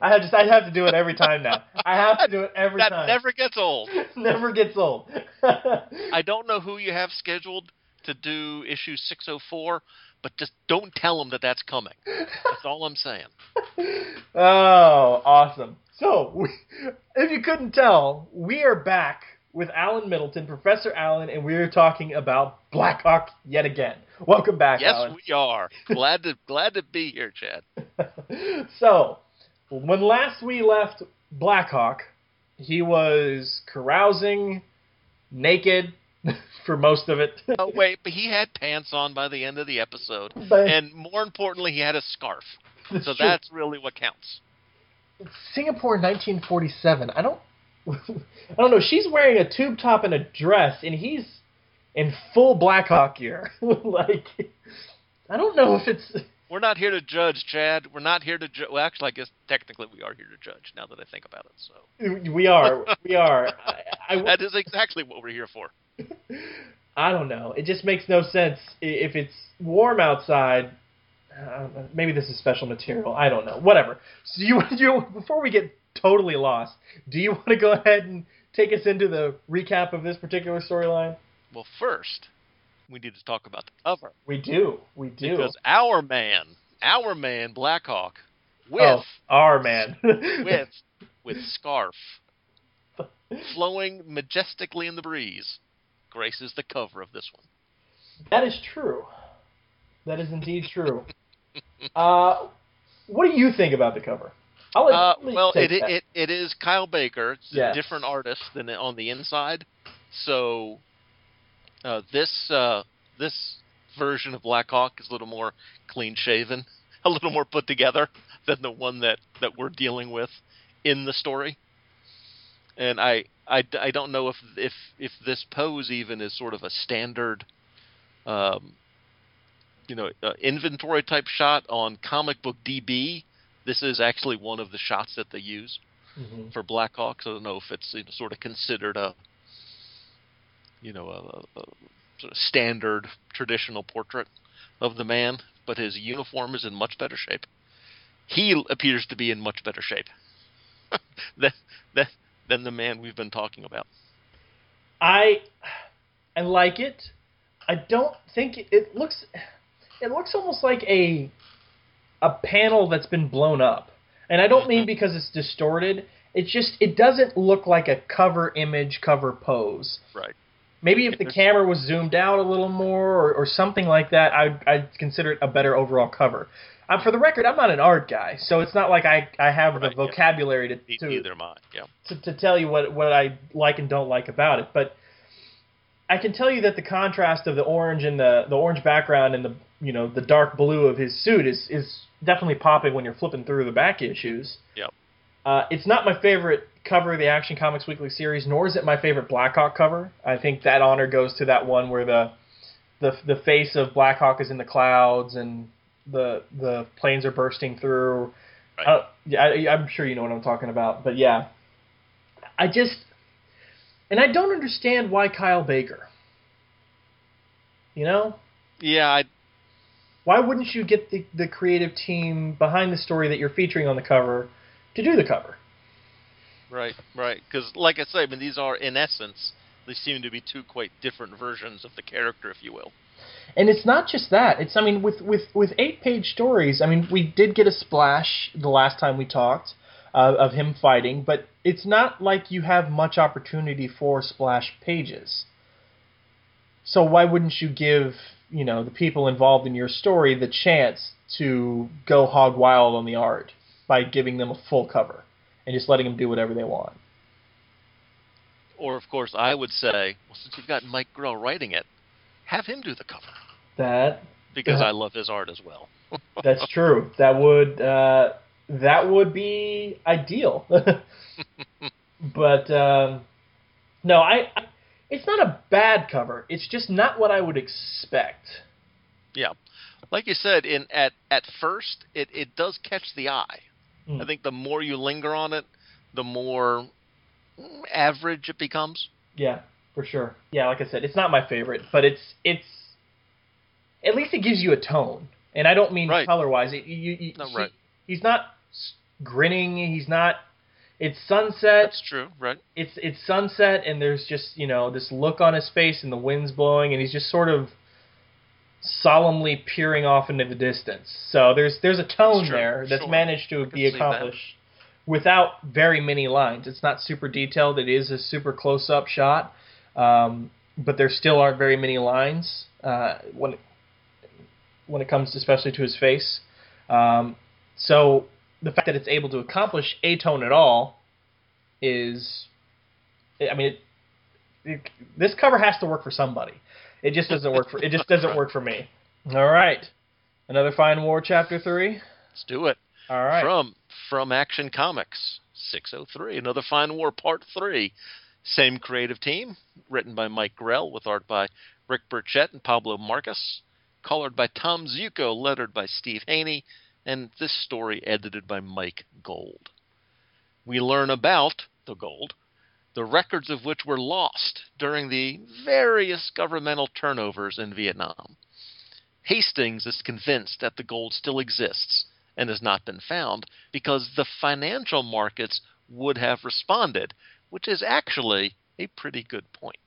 have just I have to do it every time now. I have to do it (laughs) every that time. That never gets old. (laughs) never gets old. (laughs) I don't know who you have scheduled to do issue 604, but just don't tell them that that's coming. That's all I'm saying. Oh, awesome. So, we, if you couldn't tell, we are back with Alan Middleton, Professor Alan, and we are talking about Blackhawk yet again. Welcome back, yes, Alan. we are. Glad to glad to be here, Chad. So, when last we left Blackhawk, he was carousing, naked (laughs) for most of it. Oh wait, but he had pants on by the end of the episode, (laughs) But- and more importantly, he had a scarf. (laughs) That's so true. that's really what counts. Singapore 1947. I don't I don't know. She's wearing a tube top and a dress and he's in full Blackhawk gear. like I don't know if it's We're not here to judge, Chad. We're not here to judge. Well, actually, I guess technically we are here to judge. Now that I think about it, so we are we are I, I, (laughs) that is exactly what we're here for. (laughs) I don't know. It just makes no sense if it's warm outside. Uh, maybe this is special material. I don't know. Whatever. So you (laughs) you before we get totally lost, do you want to go ahead and take us into the recap of this particular storyline? Well, first, we need to talk about the cover We do. We do. because our man, our man, Blackhawk, with oh, our man. (laughs) with with scarf (laughs) flowing majestically in the breeze, graces the cover of this one. that is true. That is indeed true. (laughs) uh, what do you think about the cover? I'll let, Uh, well, take it, it it is Kyle Baker. It's Yes. a different artist than on the inside. So uh, this uh, this version of Blackhawk is a little more clean shaven, (laughs) a little more put together than the one that, that we're dealing with in the story. And I, I, I don't know if if if this pose even is sort of a standard um, you know uh, inventory type shot on Comic Book DB. This is actually one of the shots that they use Mhm. for Blackhawks. I don't know if it's you know, sort of considered a you know a, a, sort of standard traditional portrait of the man, but his uniform is in much better shape. He appears to be in much better shape (laughs) than, than than the man we've been talking about. I I like it. I don't think it, it looks it looks almost like a a panel that's been blown up. And I don't mean mm-hmm. because it's distorted. It's just it doesn't look like a cover image cover pose. Right. Maybe if the camera was zoomed out a little more or, or something like that, I'd, I'd consider it a better overall cover. Uh, for the record, I'm not an art guy, so it's not like I, I have the vocabulary to, to I. Yeah. to, to tell you what what I like and don't like about it, but I can tell you that the contrast of the orange and the the orange background and the you know the dark blue of his suit is is definitely popping when you're flipping through the back issues. Yep. Uh, it's not my favorite cover of the Action Comics Weekly series, nor is it my favorite Blackhawk cover. I think that honor goes to that one where the the the face of Blackhawk is in the clouds and the the planes are bursting through. I don't- uh, yeah, I, I'm sure you know what I'm talking about, but yeah, I just and I don't understand why Kyle Baker. You know, Yeah, I why wouldn't you get the the creative team behind the story that you're featuring on the cover to do the cover? Right, right. Because, like I say, I mean, these are in essence, they seem to be two quite different versions of the character, if you will. And it's not just that. It's I mean with with with eight page stories. I mean we did get a splash the last time we talked uh, of him fighting, but it's not like you have much opportunity for splash pages. So why wouldn't you give you know the people involved in your story the chance to go hog wild on the art by giving them a full cover and just letting them do whatever they want? Or, of course, I would say, well, since you've got Mike Grell writing it, have him do the cover That because Yeah. I love his art as well. (laughs) That's true. That would uh, that would be ideal. (laughs) but um, no, I, I. It's not a bad cover. It's just not what I would expect. Yeah, like you said, in at at first, it it does catch the eye. Hmm. I think the more you linger on it, the more mm, average it becomes. Yeah, for sure. Yeah, like I said, it's not my favorite, but it's it's at least it gives you a tone, and I don't mean Right. color wise. You, you, you, No, he- right. he's not grinning. He's not. It's sunset. That's true, right? it's it's sunset and there's just you know this look on his face and the wind's blowing and he's just sort of solemnly peering off into the distance. So there's there's a tone there that's sure. managed to be accomplished without very many lines. It's not super detailed. It is a super close up shot, um, but there still aren't very many lines uh, when it, when it comes especially to his face. Um, so the fact that it's able to accomplish a tone at all is, I mean, it, it, this cover has to work for somebody. It just doesn't work for it just doesn't work for me. All right, another fine war chapter three. Let's do it. All right. From from Action Comics 603, another Fine War Part 3. Same creative team, written by Mike Grell with art by Rick Burchett and Pablo Marcos, colored by Tom Ziuko, lettered by Steve Haynie, and this story edited by Mike Gold. We learn about the gold, the records of which were lost during the various governmental turnovers in Vietnam. Hastings is convinced that the gold still exists and has not been found because the financial markets would have responded, which is actually a pretty good point.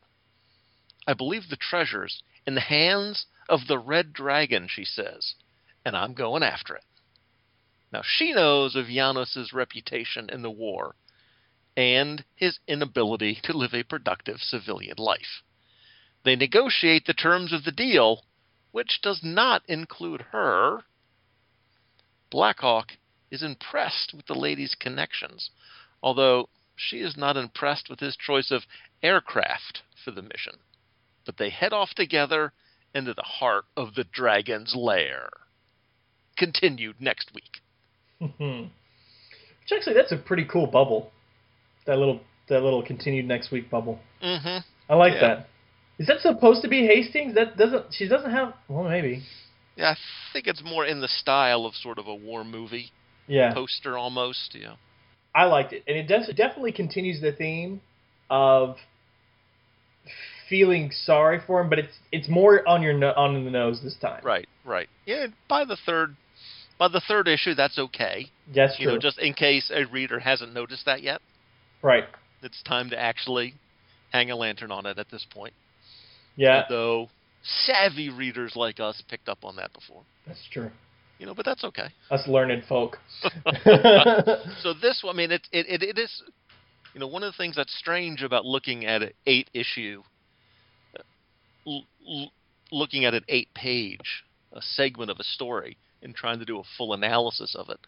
I believe the treasure's in the hands of the Red Dragon, she says, and I'm going after it. Now, she knows of Janos's reputation in the war and his inability to live a productive civilian life. They negotiate the terms of the deal, which does not include her. Blackhawk is impressed with the lady's connections, although she is not impressed with his choice of aircraft for the mission. But they head off together into the heart of the dragon's lair. Continued next week. (laughs) Which actually, that's a pretty cool bubble. That little that little continued next week bubble. Mm-hmm. I like Yeah. that. Is that supposed to be Hastings? That doesn't. She doesn't have. Well, maybe. Yeah, I think it's more in the style of sort of a war movie Yeah, poster almost. Know. I liked it, and it does it definitely continues the theme of feeling sorry for him, but it's it's more on your no, on the nose this time. Right, right. Yeah, by the third by the third issue that's okay. That's You true. know, just in case a reader hasn't noticed that yet. Right. It's time to actually hang a lantern on it at this point. Yeah, Though savvy readers like us picked up on that before. that's true. You know, but that's okay. Us learned folk. (laughs) (laughs) so this I mean, it, it it is, you know, one of the things that's strange about looking at an eight issue, l- l- looking at an eight page, a segment of a story, and trying to do a full analysis of it,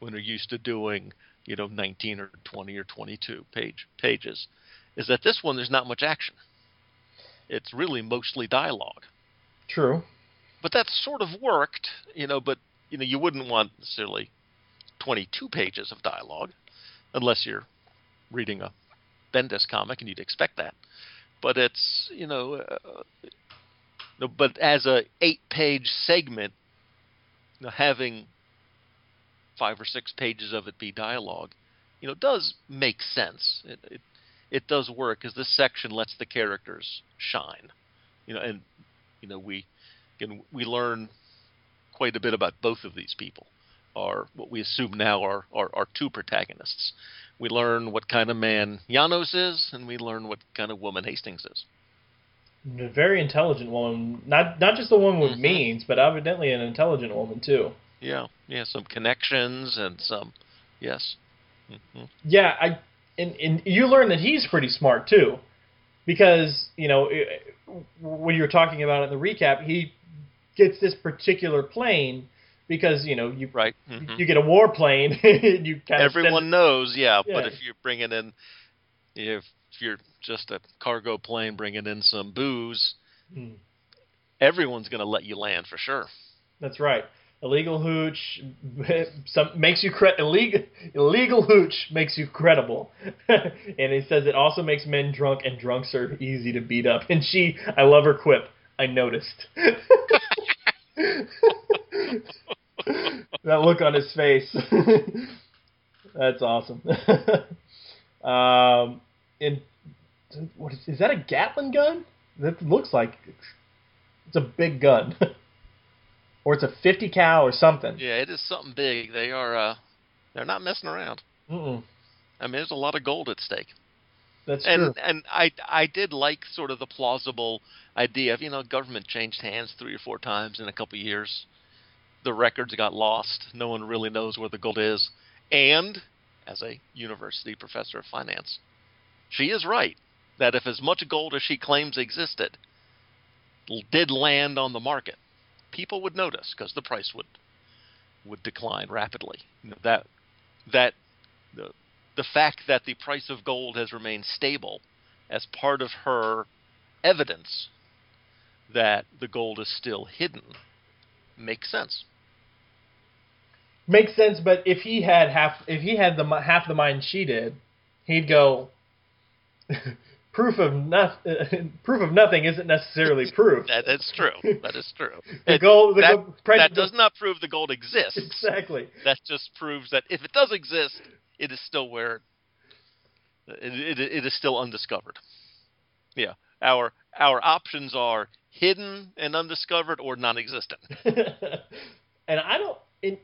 when you're used to doing, you know, 19 or 20 or 22 page pages, is that this one there's not much action. It's really mostly dialogue True. but that sort of worked, you know. But you know, you wouldn't want necessarily 22 pages of dialogue, unless you're reading a Bendis comic, and you'd expect that. But it's you know, uh, no, but as a eight-page segment, you know, having five or six pages of it be dialogue, you know, does make sense. It it, it does work because this section lets the characters shine, you know, and you know we and we learn quite a bit about both of these people, are what we assume now are, are, are two protagonists. We learn what kind of man Janos is, and we learn what kind of woman Hastings is. A very intelligent woman. Not not just a woman with Mm-hmm. means, but evidently an intelligent woman too. Yeah, yeah, some connections and some, yes. hmm Yeah, I and and you learn that he's pretty smart too, because you know when you were talking about it in the recap, he gets this particular plane because you know you right mhm. you get a war plane, (laughs) and you kind Everyone knows, yeah, but if you're bringing in, if you're just a cargo plane bringing in some booze, Hmm. everyone's going to let you land for sure. That's right. Illegal hooch (laughs) some makes you cre- illegal illegal hooch makes you credible, (laughs) and it says it also makes men drunk, and drunks are easy to beat up. And she, I love her quip. I noticed. (laughs) that look on his face. That's awesome. um, and what is, is that? A Gatling gun? That looks like it's a big gun, or it's a 50 cal or something. Yeah, it is something big. They are, uh, they're not messing around. Mm-mm. I mean, there's a lot of gold at stake. That's and true. and I I did like sort of the plausible idea of you know government changed hands three or four times in a couple of years. The records got lost. No one really knows where the gold is. And as a university professor of finance, she is right that if as much gold as she claims existed did land on the market, people would notice because the price would would decline rapidly. That that the the fact that the price of gold has remained stable as part of her evidence that the gold is still hidden makes sense. Makes sense, but if he had half, if he had the half the mind she did, he'd go. (laughs) proof of nothing. (laughs) proof of nothing isn't necessarily proof. That is true. That is true. (laughs) The It- gold- the that, that does not prove the gold exists. Exactly. That just proves that if it does exist, it is still where it, it, it is still undiscovered. Yeah, our our options are hidden and undiscovered or non-existent. (laughs) and I don't. In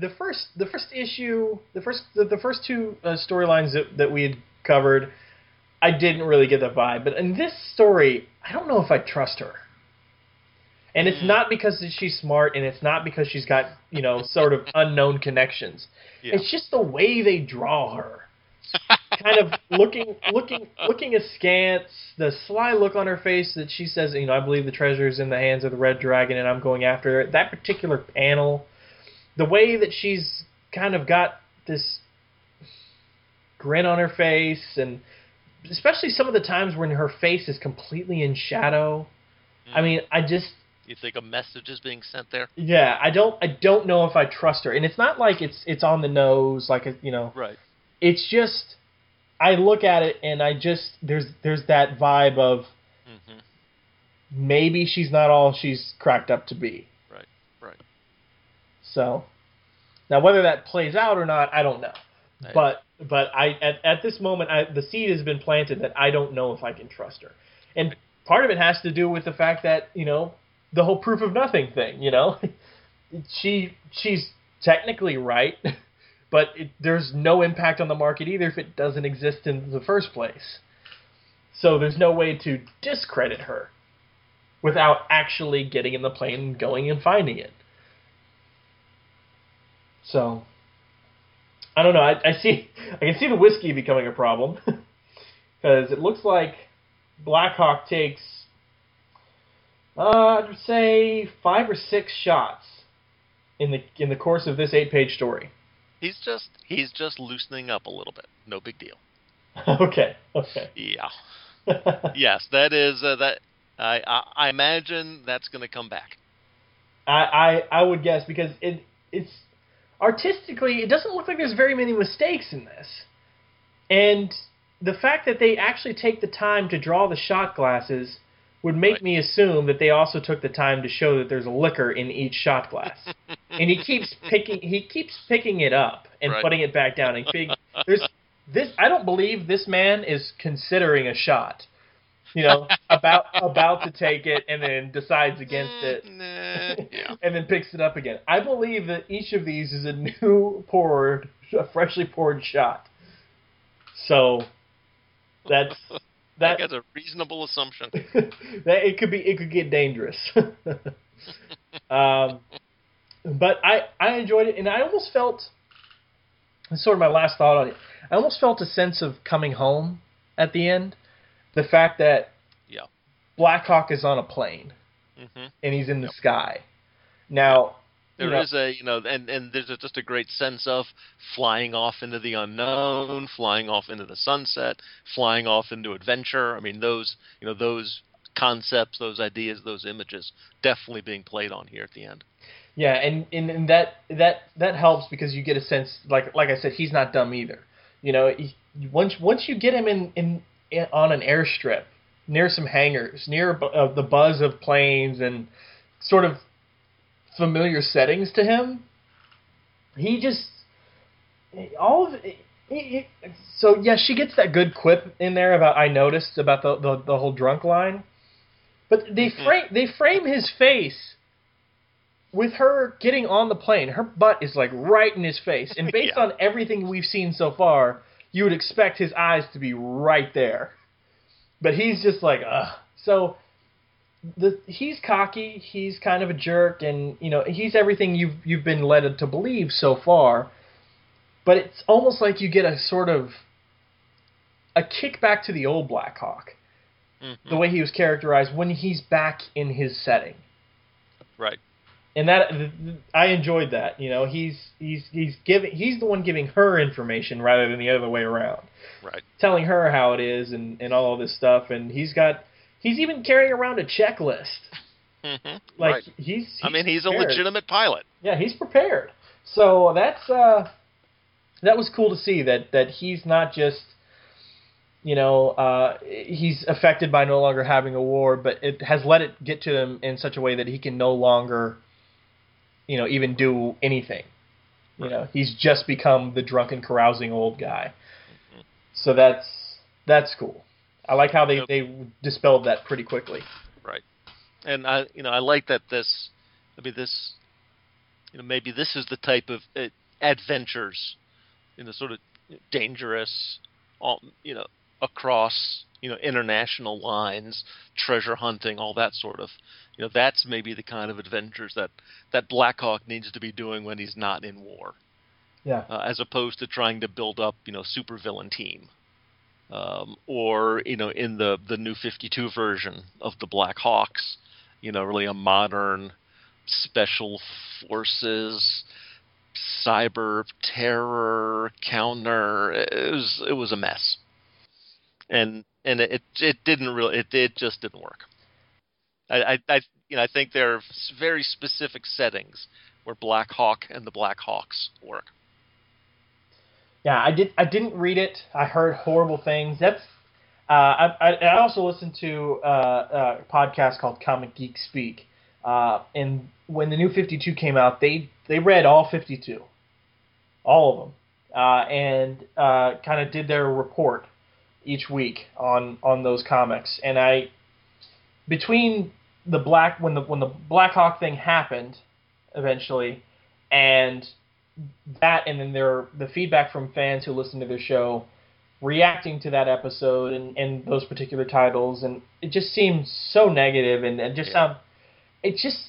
the first, the first issue, the first, the, the first two uh, storylines that that we had covered, I didn't really get the vibe. But in this story, I don't know if I trust her. And it's hmm. not because she's smart, and it's not because she's got you know sort of unknown connections. Yeah. It's just the way they draw her, kind of looking, looking, looking askance. The sly look on her face that she says, you know, I believe the treasure is in the hands of the red dragon, and I'm going after it. That particular panel, the way that she's kind of got this grin on her face, and especially some of the times when her face is completely in shadow. I mean, I just You think a message is being sent there? yeah, I don't I don't know if I trust her. And it's not like it's it's on the nose like a, you know. Right. It's just I look at it and I just there's there's that vibe of hmm maybe she's not all she's cracked up to be. Right. Right. So now whether that plays out or not, I don't know. Right. But but I at, at this moment I, the seed has been planted that I don't know if I can trust her. And part of it has to do with the fact that, you know, the whole proof of nothing thing, you know. (laughs) she she's technically right, (laughs) but it, there's no impact on the market either if it doesn't exist in the first place. So there's no way to discredit her without actually getting in the plane and going and finding it. So I don't know. I, I see. I can see the whiskey becoming a problem (laughs) because it looks like Blackhawk takes, uh, I'd say five or six shots in the in the course of this eight-page story. He's just he's just loosening up a little bit. No big deal. (laughs) okay. Okay. Yeah. (laughs) yes, that is uh, that. I, I I imagine that's going to come back. I, I I would guess because it it's artistically it doesn't look like there's very many mistakes in this, and the fact that they actually take the time to draw the shot glasses would make Right. me assume that they also took the time to show that there's a liquor in each shot glass. and he keeps (laughs) picking he keeps picking it up and Right. putting it back down and big there's this I don't believe this man is considering a shot. You know, about about to take it and then decides against it Nah, yeah. (laughs) and then picks it up again. I believe that each of these is a new poured, a freshly poured shot. So that's (laughs) that that's a reasonable assumption. (laughs) that it could be it could get dangerous. um, but I I enjoyed it, and I almost felt. That's sort of my last thought on it. I almost felt a sense of coming home at the end. The fact that Yeah. Blackhawk is on a plane hmm and he's in the sky. Now There you know, is a you know, and and there's a, just a great sense of flying off into the unknown, flying off into the sunset, flying off into adventure. I mean, those you know those concepts, those ideas, those images, definitely being played on here at the end. Yeah, and, and and that that that helps because you get a sense like like I said he's not dumb either. You know, he, once once you get him in, in, in on an airstrip near some hangars, near uh, the buzz of planes and sort of familiar settings to him, he just all of it, he- he- so yeah, she gets that good quip in there about I noticed about the the, the whole drunk line, but they frame they frame his face with her getting on the plane, her butt is like right in his face. And based (laughs) Yeah. on everything we've seen so far, you would expect his eyes to be right there. But he's just like, ugh. So the he's cocky, he's kind of a jerk, and you know he's everything you've you've been led to believe so far. But it's almost like you get a sort of a kickback to the old Blackhawk, Mhm. the way he was characterized when he's back in his setting Right. And that th- th- I enjoyed that. You know, he's he's he's giving he's the one giving her information rather than the other way around, Right. telling her how it is and and all of this stuff. And he's got he's even carrying around a checklist. hmm Like right. he's, he's I mean, he's a legitimate pilot. Yeah, he's prepared. So that's uh that was cool to see that that he's not just you know uh he's affected by no longer having a war, but it has let it get to him in such a way that he can no longer you know even do anything. You know, he's just become the drunken carousing old guy. So that's that's cool. I like how they they dispelled that pretty quickly. Right. And I, you know, I like that this, I mean, this, you know, maybe this is the type of uh, adventures, you know, sort of dangerous, all, you know, across, you know, international lines, treasure hunting, all that sort of, you know, that's maybe the kind of adventures that that Blackhawk needs to be doing when he's not in war, Yeah. uh, as opposed to trying to build up, you know, supervillain team. Um, or you know, in the the new 52 version of the Blackhawks, you know, really a modern special forces, cyber terror counter. It was it was a mess, and and it it didn't really it it just didn't work. I I, I you know I think there are very specific settings where Blackhawk and the Blackhawks work. Yeah, I did. I didn't read it. I heard horrible things. That's. Uh, I, I also listened to uh, a podcast called Comic Geek Speak, uh, and when the new Fifty Two came out, they they read all 52, all of them, uh, and uh, kind of did their report each week on on those comics. And I, between the black when the when the Blackhawk thing happened, eventually, and that, and then their the feedback from fans who listened to their show reacting to that episode and, and those particular titles and it just seems so negative and, and just Yeah. sound it just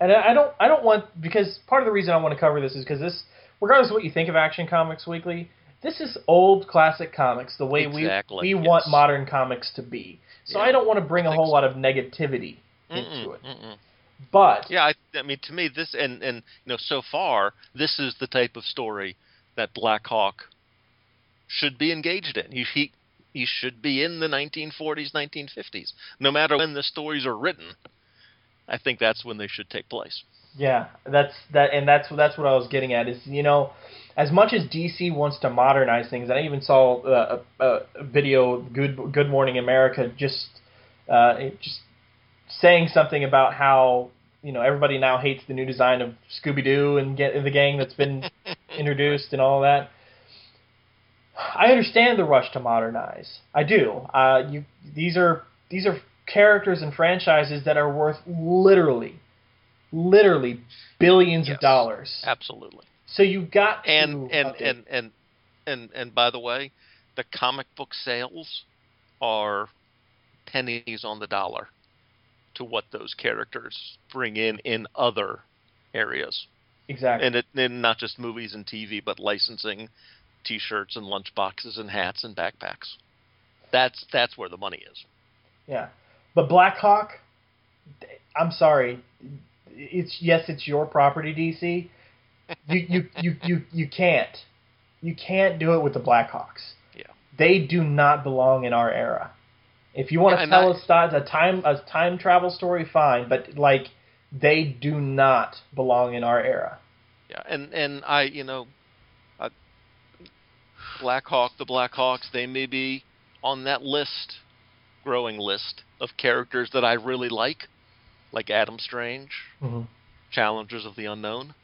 and I I don't I don't want because part of the reason I want to cover this is because this regardless of what you think of Action Comics Weekly, this is old classic comics the way Exactly, we we want modern comics to be. So Yeah, I don't want to bring a whole so. lot of negativity Mm-mm, into it. mm-mm. But Yeah, I, I mean, to me, this and and you know, so far, this is the type of story that Blackhawk should be engaged in. He he he should be in the 1940s, 1950s. No matter when the stories are written, I think that's when they should take place. Yeah, that's that, and that's that's what I was getting at. Is you know, as much as DC wants to modernize things, and I even saw uh, a, a, a video, Good Good Morning America, just uh, just saying something about how you know everybody now hates the new design of Scooby Doo and get the gang that's been (laughs) introduced and all that. I understand the rush to modernize. I do. Uh, you these are these are characters and franchises that are worth literally, literally billions of dollars. Absolutely. So you got And to and and and and and by the way, the comic book sales are pennies on the dollar to what those characters bring in in other areas. exactly. and it and not just movies and TV, but licensing T-shirts and lunchboxes and hats and backpacks. That's that's where the money is. Yeah, but Blackhawk, I'm sorry, it's yes, it's your property, DC. You you you you you can't, you can't do it with the Blackhawks. Yeah. They do not belong in our era. If you want Yeah, to tell I- a, time a time travel story, fine, but like they do not belong in our era. Yeah, and and I you know, I, Blackhawk, the Blackhawks, they may be on that list, growing list of characters that I really like, like Adam Strange, Mm-hmm. Challengers of the Unknown,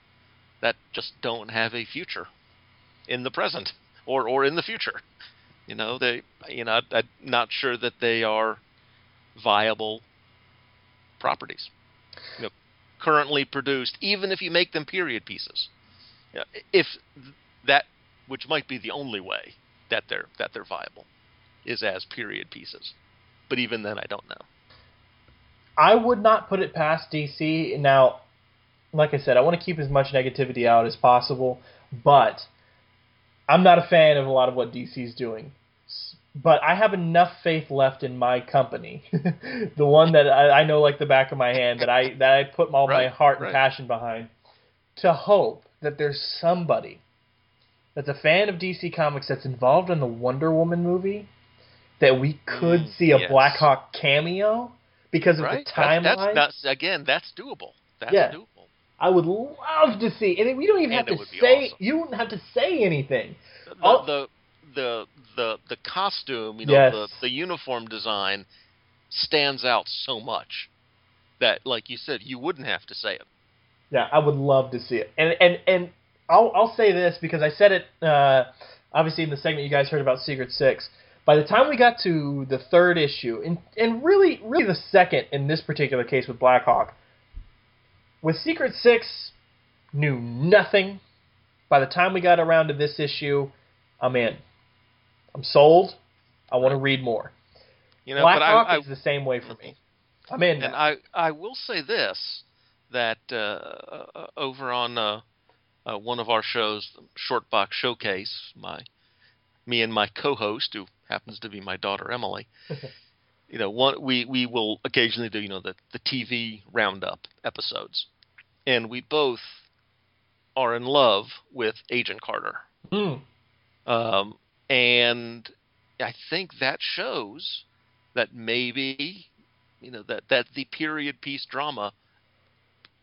that just don't have a future in the present or or in the future. You know, they you know, I'm not sure that they are viable properties. You know, currently produced, even if you make them period pieces. Yeah, if that, which might be the only way that they're that they're viable, is as period pieces. But even then, I don't know. I would not put it past DC. Now, like I said, I want to keep as much negativity out as possible, but I'm not a fan of a lot of what DC's doing. But I have enough faith left in my company, (laughs) the one that I, I know like the back of my hand, that I that I put all my heart and right. passion behind, to hope that there's somebody that's a fan of DC Comics that's involved in the Wonder Woman movie, that we could Mm, see a yes. Blackhawk cameo because of right? the timeline. that's, that's again, that's doable. That's Yeah. doable. I would love to see, and we don't even have to say. awesome. You wouldn't have to say anything. The, the the the the costume, you know, Yes. the the uniform design stands out so much that, like you said, you wouldn't have to say it. Yeah, I would love to see it. And and and I'll I'll say this because I said it uh, obviously in the segment you guys heard about Secret Six. By the time we got to the third issue, and and really really the second in this particular case with Blackhawk, with Secret Six, knew nothing. By the time we got around to this issue, I'm in. I'm sold. I want to read more. You know, Black but I- Hawk I, is the same way for me. I'm in. And now. I, I will say this that uh, uh, over on uh, uh, one of our shows, Short Box Showcase, my me and my co-host, who happens to be my daughter Emily, (laughs) you know, one we we will occasionally do you know the the TV roundup episodes, and we both are in love with Agent Carter. Hmm. Um, and I think that shows that maybe, you know, that, that the period piece drama,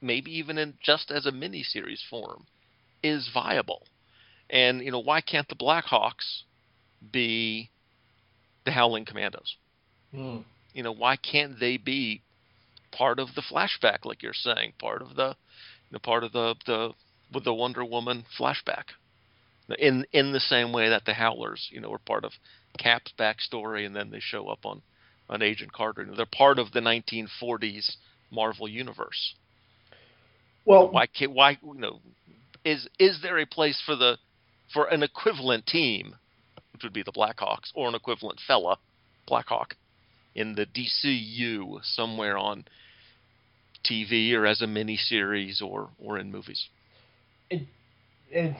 maybe even in just as a miniseries form, is viable. And, you know, why can't the Blackhawks be the Howling Commandos? Hmm. You know, why can't they be part of the flashback, like you're saying, part of the, you know, part of the the with the Wonder Woman flashback. In in the same way that the Howlers, you know, were part of Cap's backstory, and then they show up on on Agent Carter. You know, they're part of the 1940s Marvel universe. Well, why can't why you know is is there a place for the for an equivalent team, which would be the Blackhawks, or an equivalent fella, Blackhawk, in the DCU somewhere on TV or as a mini series or or in movies? It, it,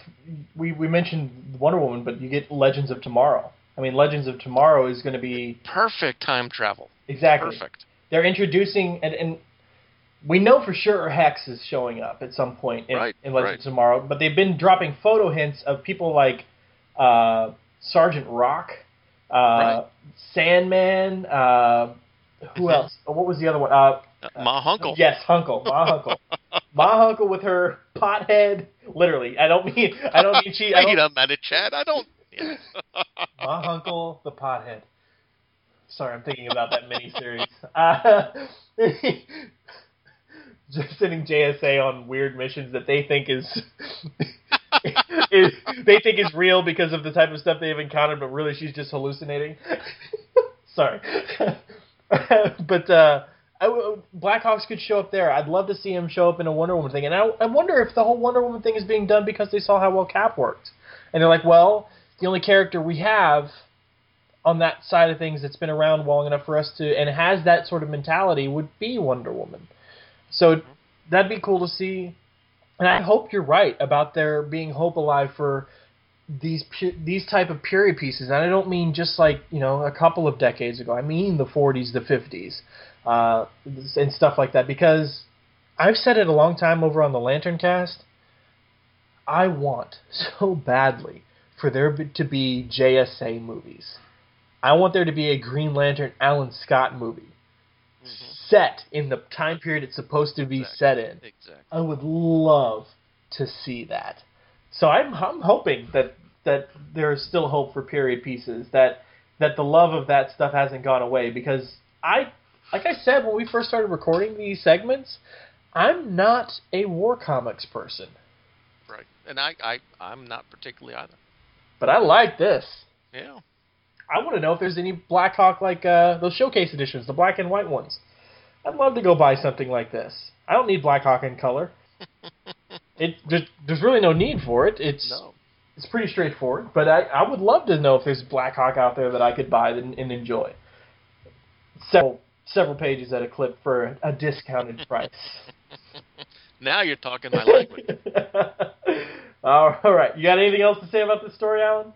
we we mentioned Wonder Woman, but you get Legends of Tomorrow. I mean, Legends of Tomorrow is going to be perfect time travel. Exactly. Perfect. They're introducing and, and we know for sure Hex is showing up at some point in, right, in Legends right. of Tomorrow, but they've been dropping photo hints of people like uh, Sergeant Rock, uh, right. Sandman. Uh, who else? Oh, what was the other one? Uh, Ma Hunkle. Yes, Hunkle. Ma Hunkle. (laughs) Ma Hunkle with her pothead. Literally, I don't mean. I don't mean she. I Wait don't, a minute, Chad. I don't. Yeah. (laughs) Ma Hunkle, the pothead. Sorry, I'm thinking about that miniseries. (laughs) Uh, just sending JSA on weird missions that they think is, is they think is real because of the type of stuff they've encountered, but really she's just hallucinating. (laughs) Sorry, (laughs) but uh, I, Blackhawks could show up there. I'd love to see him show up in a Wonder Woman thing, and I, I wonder if the whole Wonder Woman thing is being done because they saw how well Cap worked, and they're like, well, the only character we have on that side of things that's been around long enough for us to and has that sort of mentality would be Wonder Woman. So that'd be cool to see. And I hope you're right about there being hope alive for these these type of period pieces. And I don't mean just like you know a couple of decades ago. I mean the 40s, the 50s, uh, and stuff like that. Because I've said it a long time over on the Lantern Cast. I want so badly for there to be JSA movies. I want there to be a Green Lantern Alan Scott movie mm-hmm. set in the time period it's supposed to be exactly. set in. Exactly. I would love to see that. So I'm I'm hoping that that there is still hope for period pieces that that the love of that stuff hasn't gone away because I like I said when we first started recording these segments, I'm not a war comics person. Right. And I, I I'm not particularly either. But I like this. Yeah. I want to know if there's any Blackhawk like uh, those showcase editions, the black and white ones. I'd love to go buy something like this. I don't need Blackhawk in color. (laughs) it there's, there's really no need for it. It's no. it's pretty straightforward. But I, I would love to know if there's Blackhawk out there that I could buy and, and enjoy. Several several pages at a clip for a discounted (laughs) price. now you're talking my language. (laughs) All right, you got anything else to say about this story, Alan?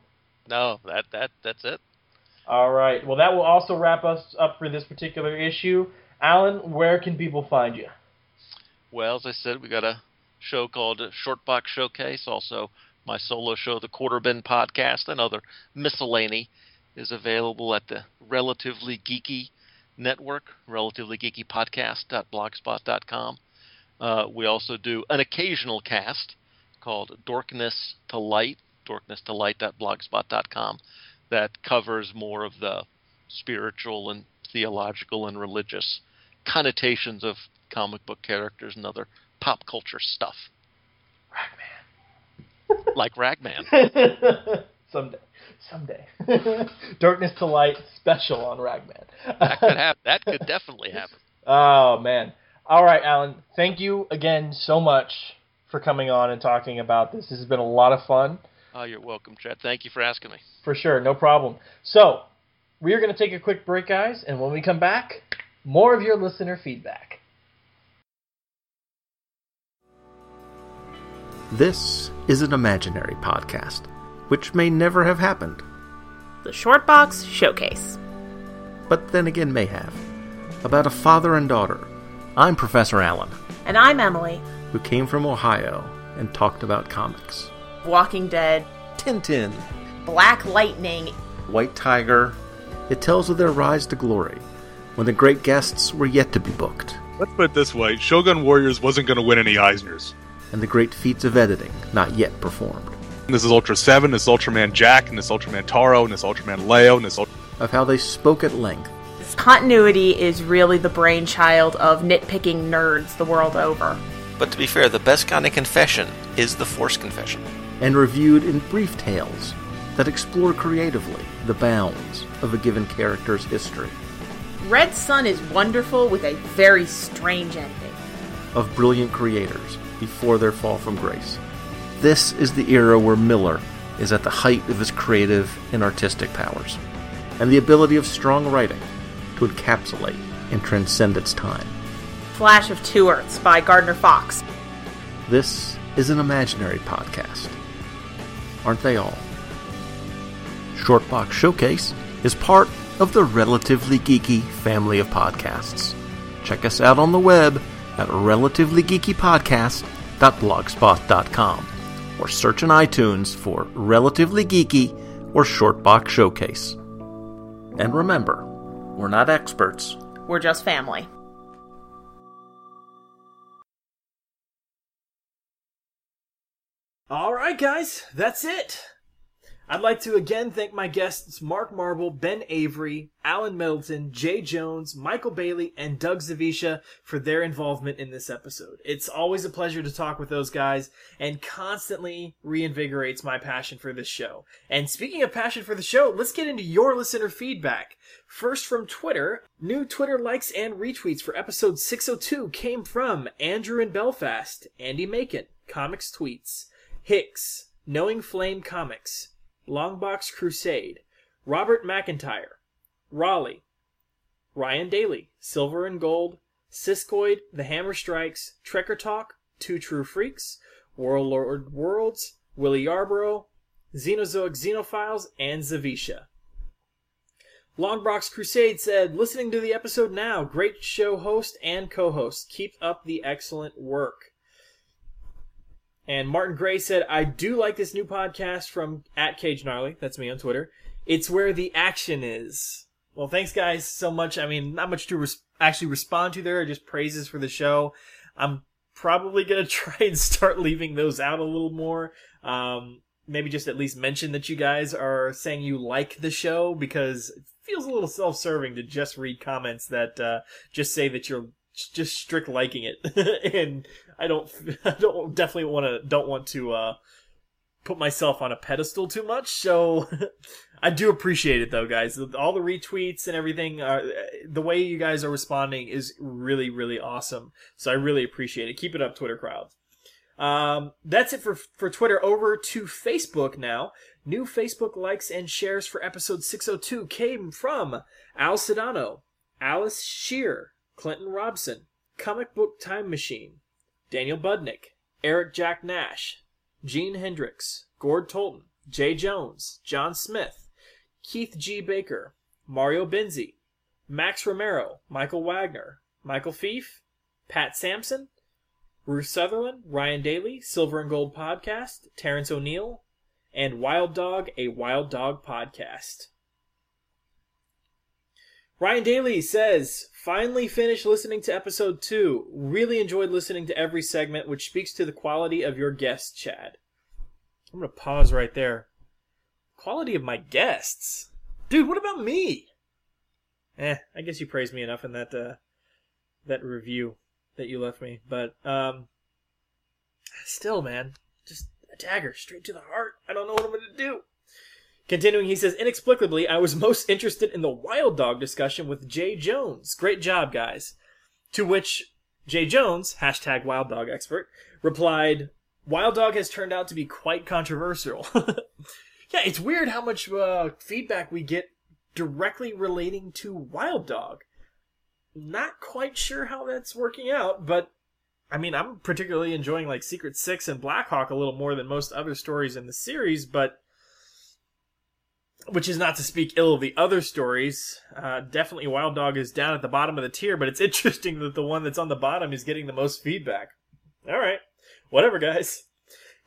No, that that that's it. All right. Well, that will also wrap us up for this particular issue. Alan, where can people find you? Well, as I said, we got a show called Shortbox Showcase. Also, my solo show, the Quarter Bin Podcast, and other miscellany, is available at the Relatively Geeky Network, relativelygeekypodcast.blogspot.com. Uh, we also do an occasional cast called Dorkness to Light, dorknesstolight.blogspot.com, that covers more of the spiritual and theological and religious connotations of comic book characters and other pop culture stuff. Ragman. (laughs) like Ragman. (laughs) someday. Someday. (laughs) Darkness to Light special on Ragman. that could happen. That could definitely happen. Oh, man. All right, Alan. Thank you again so much for coming on and talking about this. This has been a lot of fun. Oh, you're welcome, Chad. Thank you for asking me. For sure, no problem. So, we are going to take a quick break, guys, and when we come back, more of your listener feedback. This is an imaginary podcast, which may never have happened. The Short Box Showcase. But then again, may have. About a father and daughter. I'm Professor Allen. And I'm Emily. Who came from Ohio and talked about comics. Walking Dead, Tintin, Black Lightning, White Tiger. It tells of their rise to glory when the great guests were yet to be booked. Let's put it this way Shogun Warriors wasn't going to win any Eisners. And the great feats of editing not yet performed. This is Ultra 7, this is Ultraman Jack, and this Ultraman Taro, and this Ultraman Leo, and this Ult- Of how they spoke at length. This Continuity is really the brainchild of nitpicking nerds the world over. But to be fair, the best kind of confession is the Force confession. And reviewed in brief tales that explore creatively the bounds of a given character's history, Red Sun is wonderful with a very strange ending. of brilliant creators before their fall from grace. This is the era where Miller is at the height of his creative and artistic powers, and the ability of strong writing to encapsulate and transcend its time. Flash of Two Earths by Gardner Fox. This is an imaginary podcast. Aren't they all? Shortbox Showcase is part of the Relatively Geeky family of podcasts. Check us out on the web at relativelygeekypodcast.blogspot.com or search in iTunes for Relatively Geeky or Shortbox Showcase. And remember, we're not experts. We're just family. All right, guys, that's it. I'd like to again thank my guests Mark Marble, Ben Avery, Alan Middleton, Jay Jones, Michael Bailey, and Doug Zawisa for their involvement in this episode. It's always a pleasure to talk with those guys and constantly reinvigorates my passion for this show. And speaking of passion for the show, let's get into your listener feedback. First from Twitter, new Twitter likes and retweets for episode 602 came from Andrew in Belfast, Andy Macon, Comics Tweets, Hicks, Knowing Flame Comics, Longbox Crusade, Robert McIntyre, Raleigh, Ryan Daly, Silver and Gold, Siskoid, The Hammer Strikes, Trekker Talk, Two True Freaks, Warlord Worlds, Willie Yarborough, Xenozoic Xenophiles, and Zawisa. Longbox Crusade said, listening to the episode now, great show host and co-host. Keep up the excellent work. And Martin Gray said, I do like this new podcast from at Cage Gnarly. That's me on Twitter. It's where the action is. Well, thanks guys so much. I mean, not much to res- actually respond to there, just praises for the show. I'm probably going (laughs) to try and start leaving those out a little more. Um, maybe just at least mention that you guys are saying you like the show because it feels a little self-serving to just read comments that uh, just say that you're just strict liking it. (laughs) And i don't (laughs) i don't definitely want to don't want to uh put myself on a pedestal too much. So (laughs) i do appreciate it though guys. All the retweets and everything uh, the way you guys are responding is really really awesome. So i really appreciate it. Keep it up twitter crowd. Um, that's it for for Twitter. Over to Facebook now. New Facebook likes and shares for episode 602 came from Al Sedano, Alice Shear, Clinton Robson, Comic Book Time Machine, Daniel Budnick, Eric Jack Nash, Gene Hendricks, Gord Tolton, Jay Jones, John Smith, Keith G. Baker, Mario Benzi, Max Romero, Michael Wagner, Michael Fief, Pat Sampson, Ruth Sutherland, Ryan Daly, Silver and Gold Podcast, Terrence O'Neill, and Wild Dog, a Wild Dog Podcast. Ryan Daly says, finally finished listening to episode two. Really enjoyed listening to every segment, which speaks to the quality of your guests, Chad. I'm going to pause right there. Quality of my guests? Dude, what about me? Eh, I guess you praised me enough in that, uh, that review that you left me. But, um, still, man, just a dagger straight to the heart. I don't know what I'm going to do. Continuing, he says, inexplicably, I was most interested in the Wild Dog discussion with Jay Jones. Great job, guys. To which Jay Jones, hashtag Wild Dog expert, replied, Wild Dog has turned out to be quite controversial. (laughs) yeah, it's weird how much uh, feedback we get directly relating to Wild Dog. Not quite sure how that's working out, but I mean, I'm particularly enjoying like Secret Six and Blackhawk a little more than most other stories in the series, but which is not to speak ill of the other stories. Uh, definitely, Wild Dog is down at the bottom of the tier, but it's (laughs) interesting that the one that's on the bottom is getting the most feedback. All right, whatever, guys.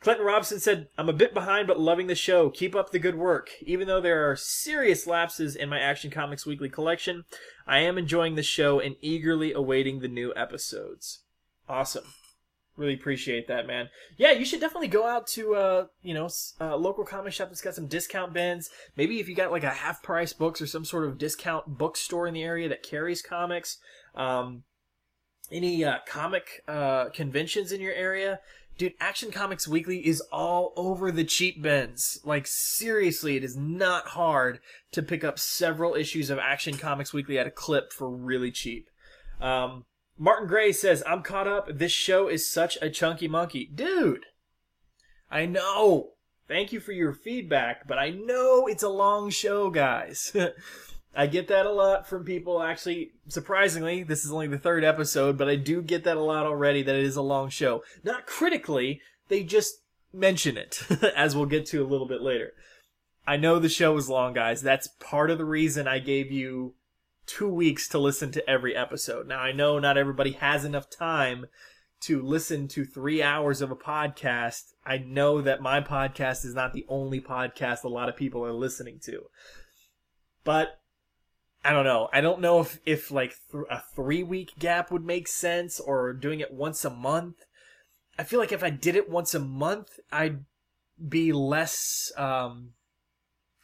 Clinton Robson said, I'm a bit behind, but loving the show. Keep up the good work. Even though there are serious lapses in my Action Comics Weekly collection, I am enjoying the show and eagerly awaiting the new episodes. Awesome. Really appreciate that, man. Yeah, you should definitely go out to, uh, you know, a local comic shop that's got some discount bins. Maybe if you got like a half price books or some sort of discount bookstore in the area that carries comics. Um, any uh, comic uh, conventions in your area, dude, Action Comics Weekly is all over the cheap bins. Like seriously, it is not hard to pick up several issues of Action Comics Weekly at a clip for really cheap. Um, Martin Gray says, "I'm caught up. This show is such a chunky monkey, dude." I know. Thank you for your feedback, but I know it's a long show, guys. (laughs) I get that a lot from people. Actually, surprisingly, this is only the third episode, but I do get that a lot already that it is a long show. Not critically, they just mention it, (laughs) as we'll get to a little bit later. I know the show is long, guys. That's part of the reason I gave you two weeks to listen to every episode. Now, I know not everybody has enough time to listen to three hours of a podcast. I know that my podcast is not the only podcast a lot of people are listening to. But I don't know. I don't know if if like th- a three week gap would make sense or doing it once a month. I feel like if I did it once a month, I'd be less um,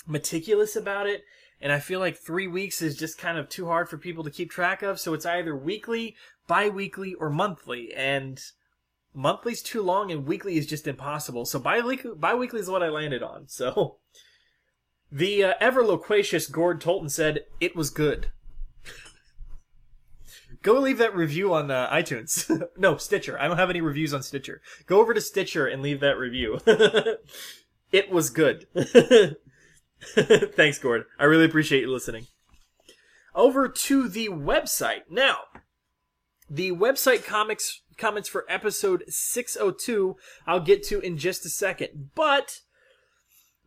meticulous about it. And I feel like three weeks is just kind of too hard for people to keep track of. So it's either weekly, bi-weekly, or monthly. And monthly's too long and weekly is just impossible. So bi-weekly, bi-weekly is what I landed on. So (laughs) the uh, ever loquacious Gord Tolton said it was good. (laughs) Go leave that review on uh, iTunes. (laughs) no, Stitcher. I don't have any reviews on Stitcher. Go over to Stitcher and leave that review. it was good. (laughs) Thanks, Gord. I really appreciate you listening. Over to the website. Now, the website comics comments for episode 602 I'll get to in just a second. But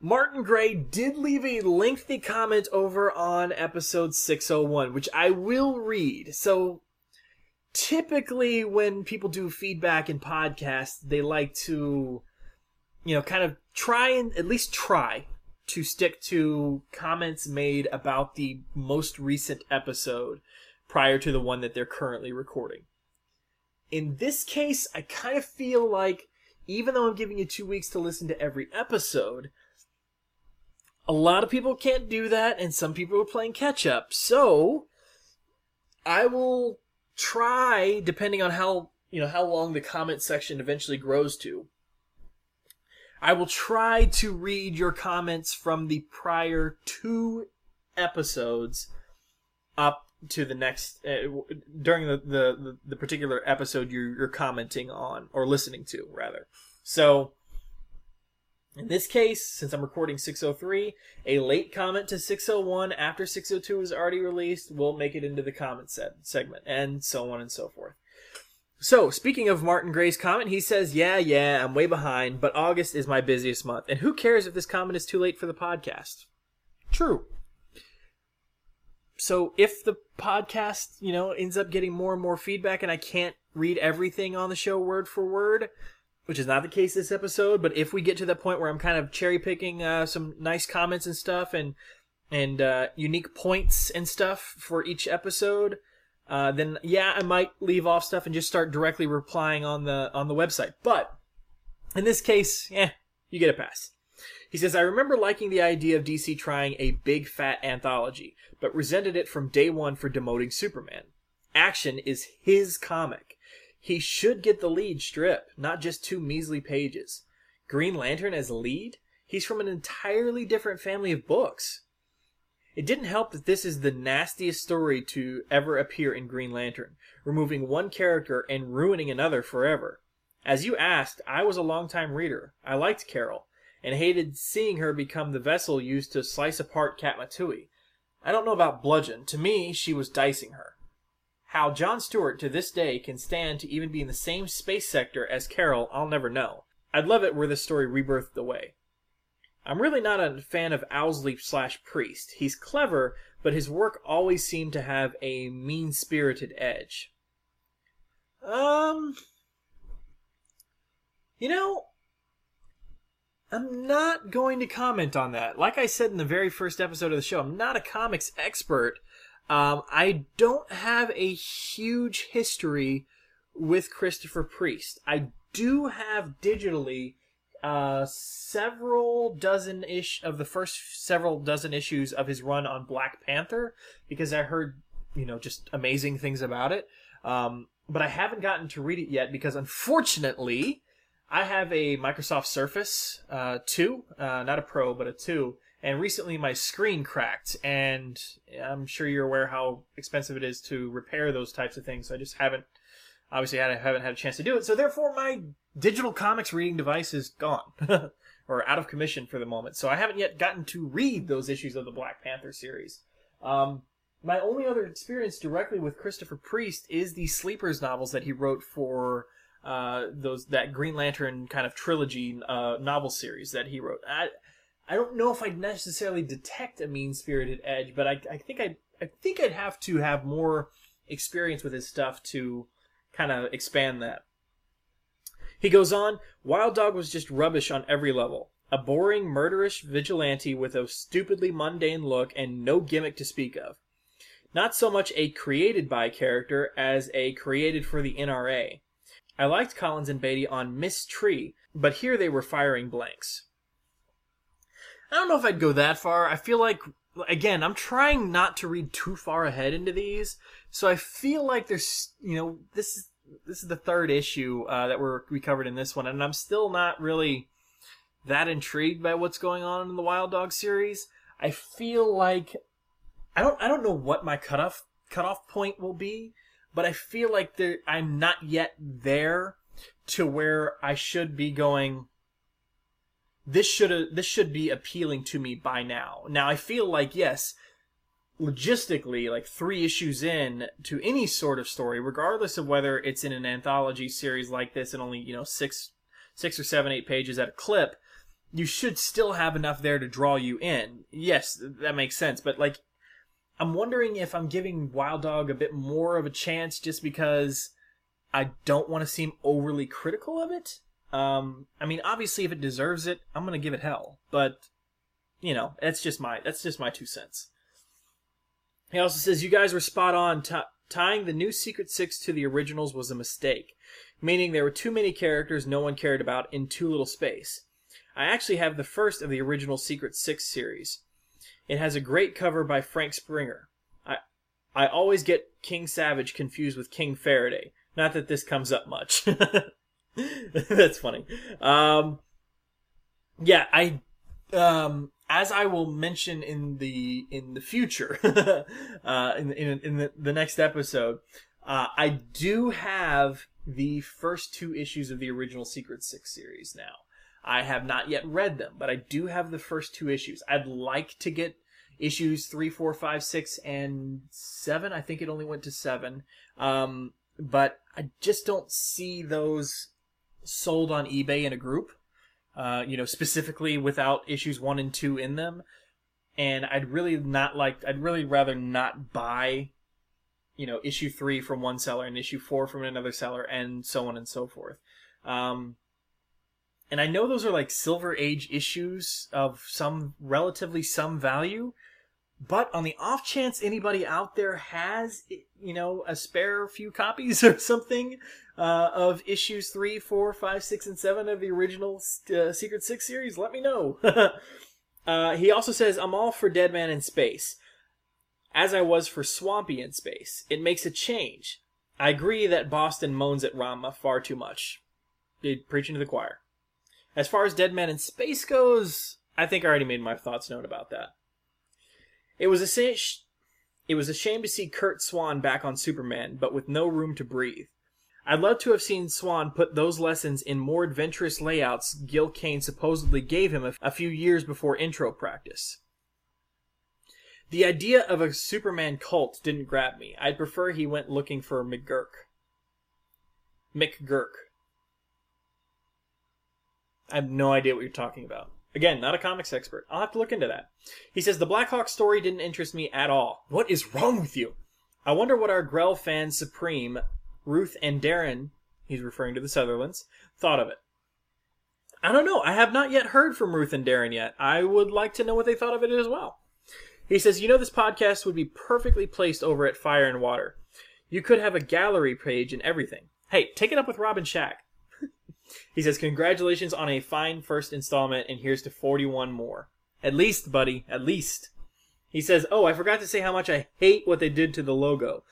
Martin Gray did leave a lengthy comment over on episode 601, which I will read. So, typically, when people do feedback in podcasts, they like to, you know, kind of try and at least try to stick to comments made about the most recent episode prior to the one that they're currently recording. In this case, I kind of feel like, even though I'm giving you two weeks to listen to every episode, a lot of people can't do that, and some people are playing catch up. So, I will try, depending on how you know how long the comment section eventually grows to. I will try to read your comments from the prior two episodes up to the next uh, during the, the the particular episode you're, you're commenting on or listening to rather. So in this case, since I'm recording 603, a late comment to 601 after 602 is already released will make it into the comment set segment, and so on and so forth. So, speaking of Martin Gray's comment, he says, Yeah, yeah, I'm way behind, but August is my busiest month. And who cares if this comment is too late for the podcast? True. So, if the podcast, you know, ends up getting more and more feedback and I can't read everything on the show word for word, which is not the case this episode, but if we get to the point where I'm kind of cherry picking uh, some nice comments and stuff and and uh, unique points and stuff for each episode, uh, then yeah, I might leave off stuff and just start directly replying on the on the website. But in this case, yeah, you get a pass. He says, I remember liking the idea of DC trying a big fat anthology, but resented it from day one for demoting Superman. Action is his comic. He should get the lead strip, not just two measly pages. Green Lantern as lead? He's from an entirely different family of books. It didn't help that this is the nastiest story to ever appear in Green Lantern, removing one character and ruining another forever. As you asked, I was a longtime reader. I liked Carol, and hated seeing her become the vessel used to slice apart Katma Tui. I don't know about Bludgeon. To me, she was dicing her. How John Stewart to this day can stand to even be in the same space sector as Carol, I'll never know. I'd love it were this story rebirthed away. I'm really not a fan of Owsley slash Priest. He's clever, but his work always seemed to have a mean spirited edge. Um. You know, I'm not going to comment on that. Like I said in the very first episode of the show, I'm not a comics expert. Um, I don't have a huge history with Christopher Priest. I do have digitally uh, several dozen ish of the first several dozen issues of his run on Black Panther because I heard, you know, just amazing things about it. Um, but I haven't gotten to read it yet because unfortunately, I have a Microsoft Surface uh, 2, uh, not a Pro, but a 2, and recently my screen cracked, and I'm sure you're aware how expensive it is to repair those types of things. So I just haven't, obviously, I haven't had a chance to do it. So therefore, my digital comics reading device is gone. (laughs) or out of commission for the moment. So I haven't yet gotten to read those issues of the Black Panther series. Um, my only other experience directly with Christopher Priest is the Sleepers novels that he wrote for uh, those that Green Lantern kind of trilogy uh, novel series that he wrote. I I don't know if I'd necessarily detect a mean spirited edge, but I, I think I I think I'd have to have more experience with his stuff to kind of expand that. He goes on, Wild Dog was just rubbish on every level. A boring, murderish vigilante with a stupidly mundane look and no gimmick to speak of. Not so much a created by character as a created for the NRA. I liked Collins and Beatty on Ms. Tree, but here they were firing blanks. I don't know if I'd go that far. I feel like, again, I'm trying not to read too far ahead into these, so I feel like there's, you know, this is this is the third issue uh, that we're we covered in this one, and I'm still not really that intrigued by what's going on in the Wild Dog series. I feel like I don't I don't know what my cutoff cutoff point will be, but I feel like there I'm not yet there to where I should be going. This should this should be appealing to me by now. Now I feel like yes, logistically, like three issues in to any sort of story, regardless of whether it's in an anthology series like this and only you know six six or seven eight pages at a clip, you should still have enough there to draw you in. Yes, that makes sense, but like. I'm wondering if I'm giving Wild Dog a bit more of a chance just because I don't want to seem overly critical of it. Um, I mean, obviously, if it deserves it, I'm gonna give it hell. But you know, that's just my that's just my two cents. He also says you guys were spot on. T- tying the new Secret Six to the originals was a mistake, meaning there were too many characters no one cared about in too little space. I actually have the first of the original Secret Six series. It has a great cover by Frank Springer. I I always get King Savage confused with King Faraday. Not that this comes up much. (laughs) That's funny. Um, yeah, I um, as I will mention in the in the future, (laughs) uh, in in, in the, the next episode, uh, I do have the first two issues of the original Secret Six series now. I have not yet read them, but I do have the first two issues. I'd like to get issues three, four, five, six, and seven. I think it only went to seven. Um, but I just don't see those sold on eBay in a group. Uh, you know, specifically without issues one and two in them. And I'd really not like, I'd really rather not buy, you know, issue three from one seller and issue four from another seller and so on and so forth. Um, and I know those are like Silver Age issues of some relatively some value, but on the off chance anybody out there has, you know, a spare few copies (laughs) or something uh, of issues three, four, five, six, and seven of the original uh, Secret Six series, let me know. (laughs) uh, he also says, "I'm all for Deadman in Space, as I was for Swampy in Space. It makes a change. I agree that Boston moans at Rama far too much. Preaching to the choir." As far as Deadman in Space goes, I think I already made my thoughts known about that. It was a it was a shame to see Curt Swan back on Superman, but with no room to breathe. I'd love to have seen Swan put those lessons in more adventurous layouts Gil Kane supposedly gave him a few years before intro practice. The idea of a Superman cult didn't grab me. I'd prefer he went looking for McGurk. McGurk. I have no idea what you're talking about. Again, not a comics expert. I'll have to look into that. He says the Blackhawk story didn't interest me at all. What is wrong with you? I wonder what our Grell fans supreme, Ruth and Darren, he's referring to the Sutherlands, thought of it. I don't know. I have not yet heard from Ruth and Darren yet. I would like to know what they thought of it as well. He says, you know, this podcast would be perfectly placed over at Fire and Water. You could have a gallery page and everything. Hey, take it up with Robin Shack. He says, Congratulations on a fine first installment, and here's to 41 more. At least, buddy, at least. He says, Oh, I forgot to say how much I hate what they did to the logo.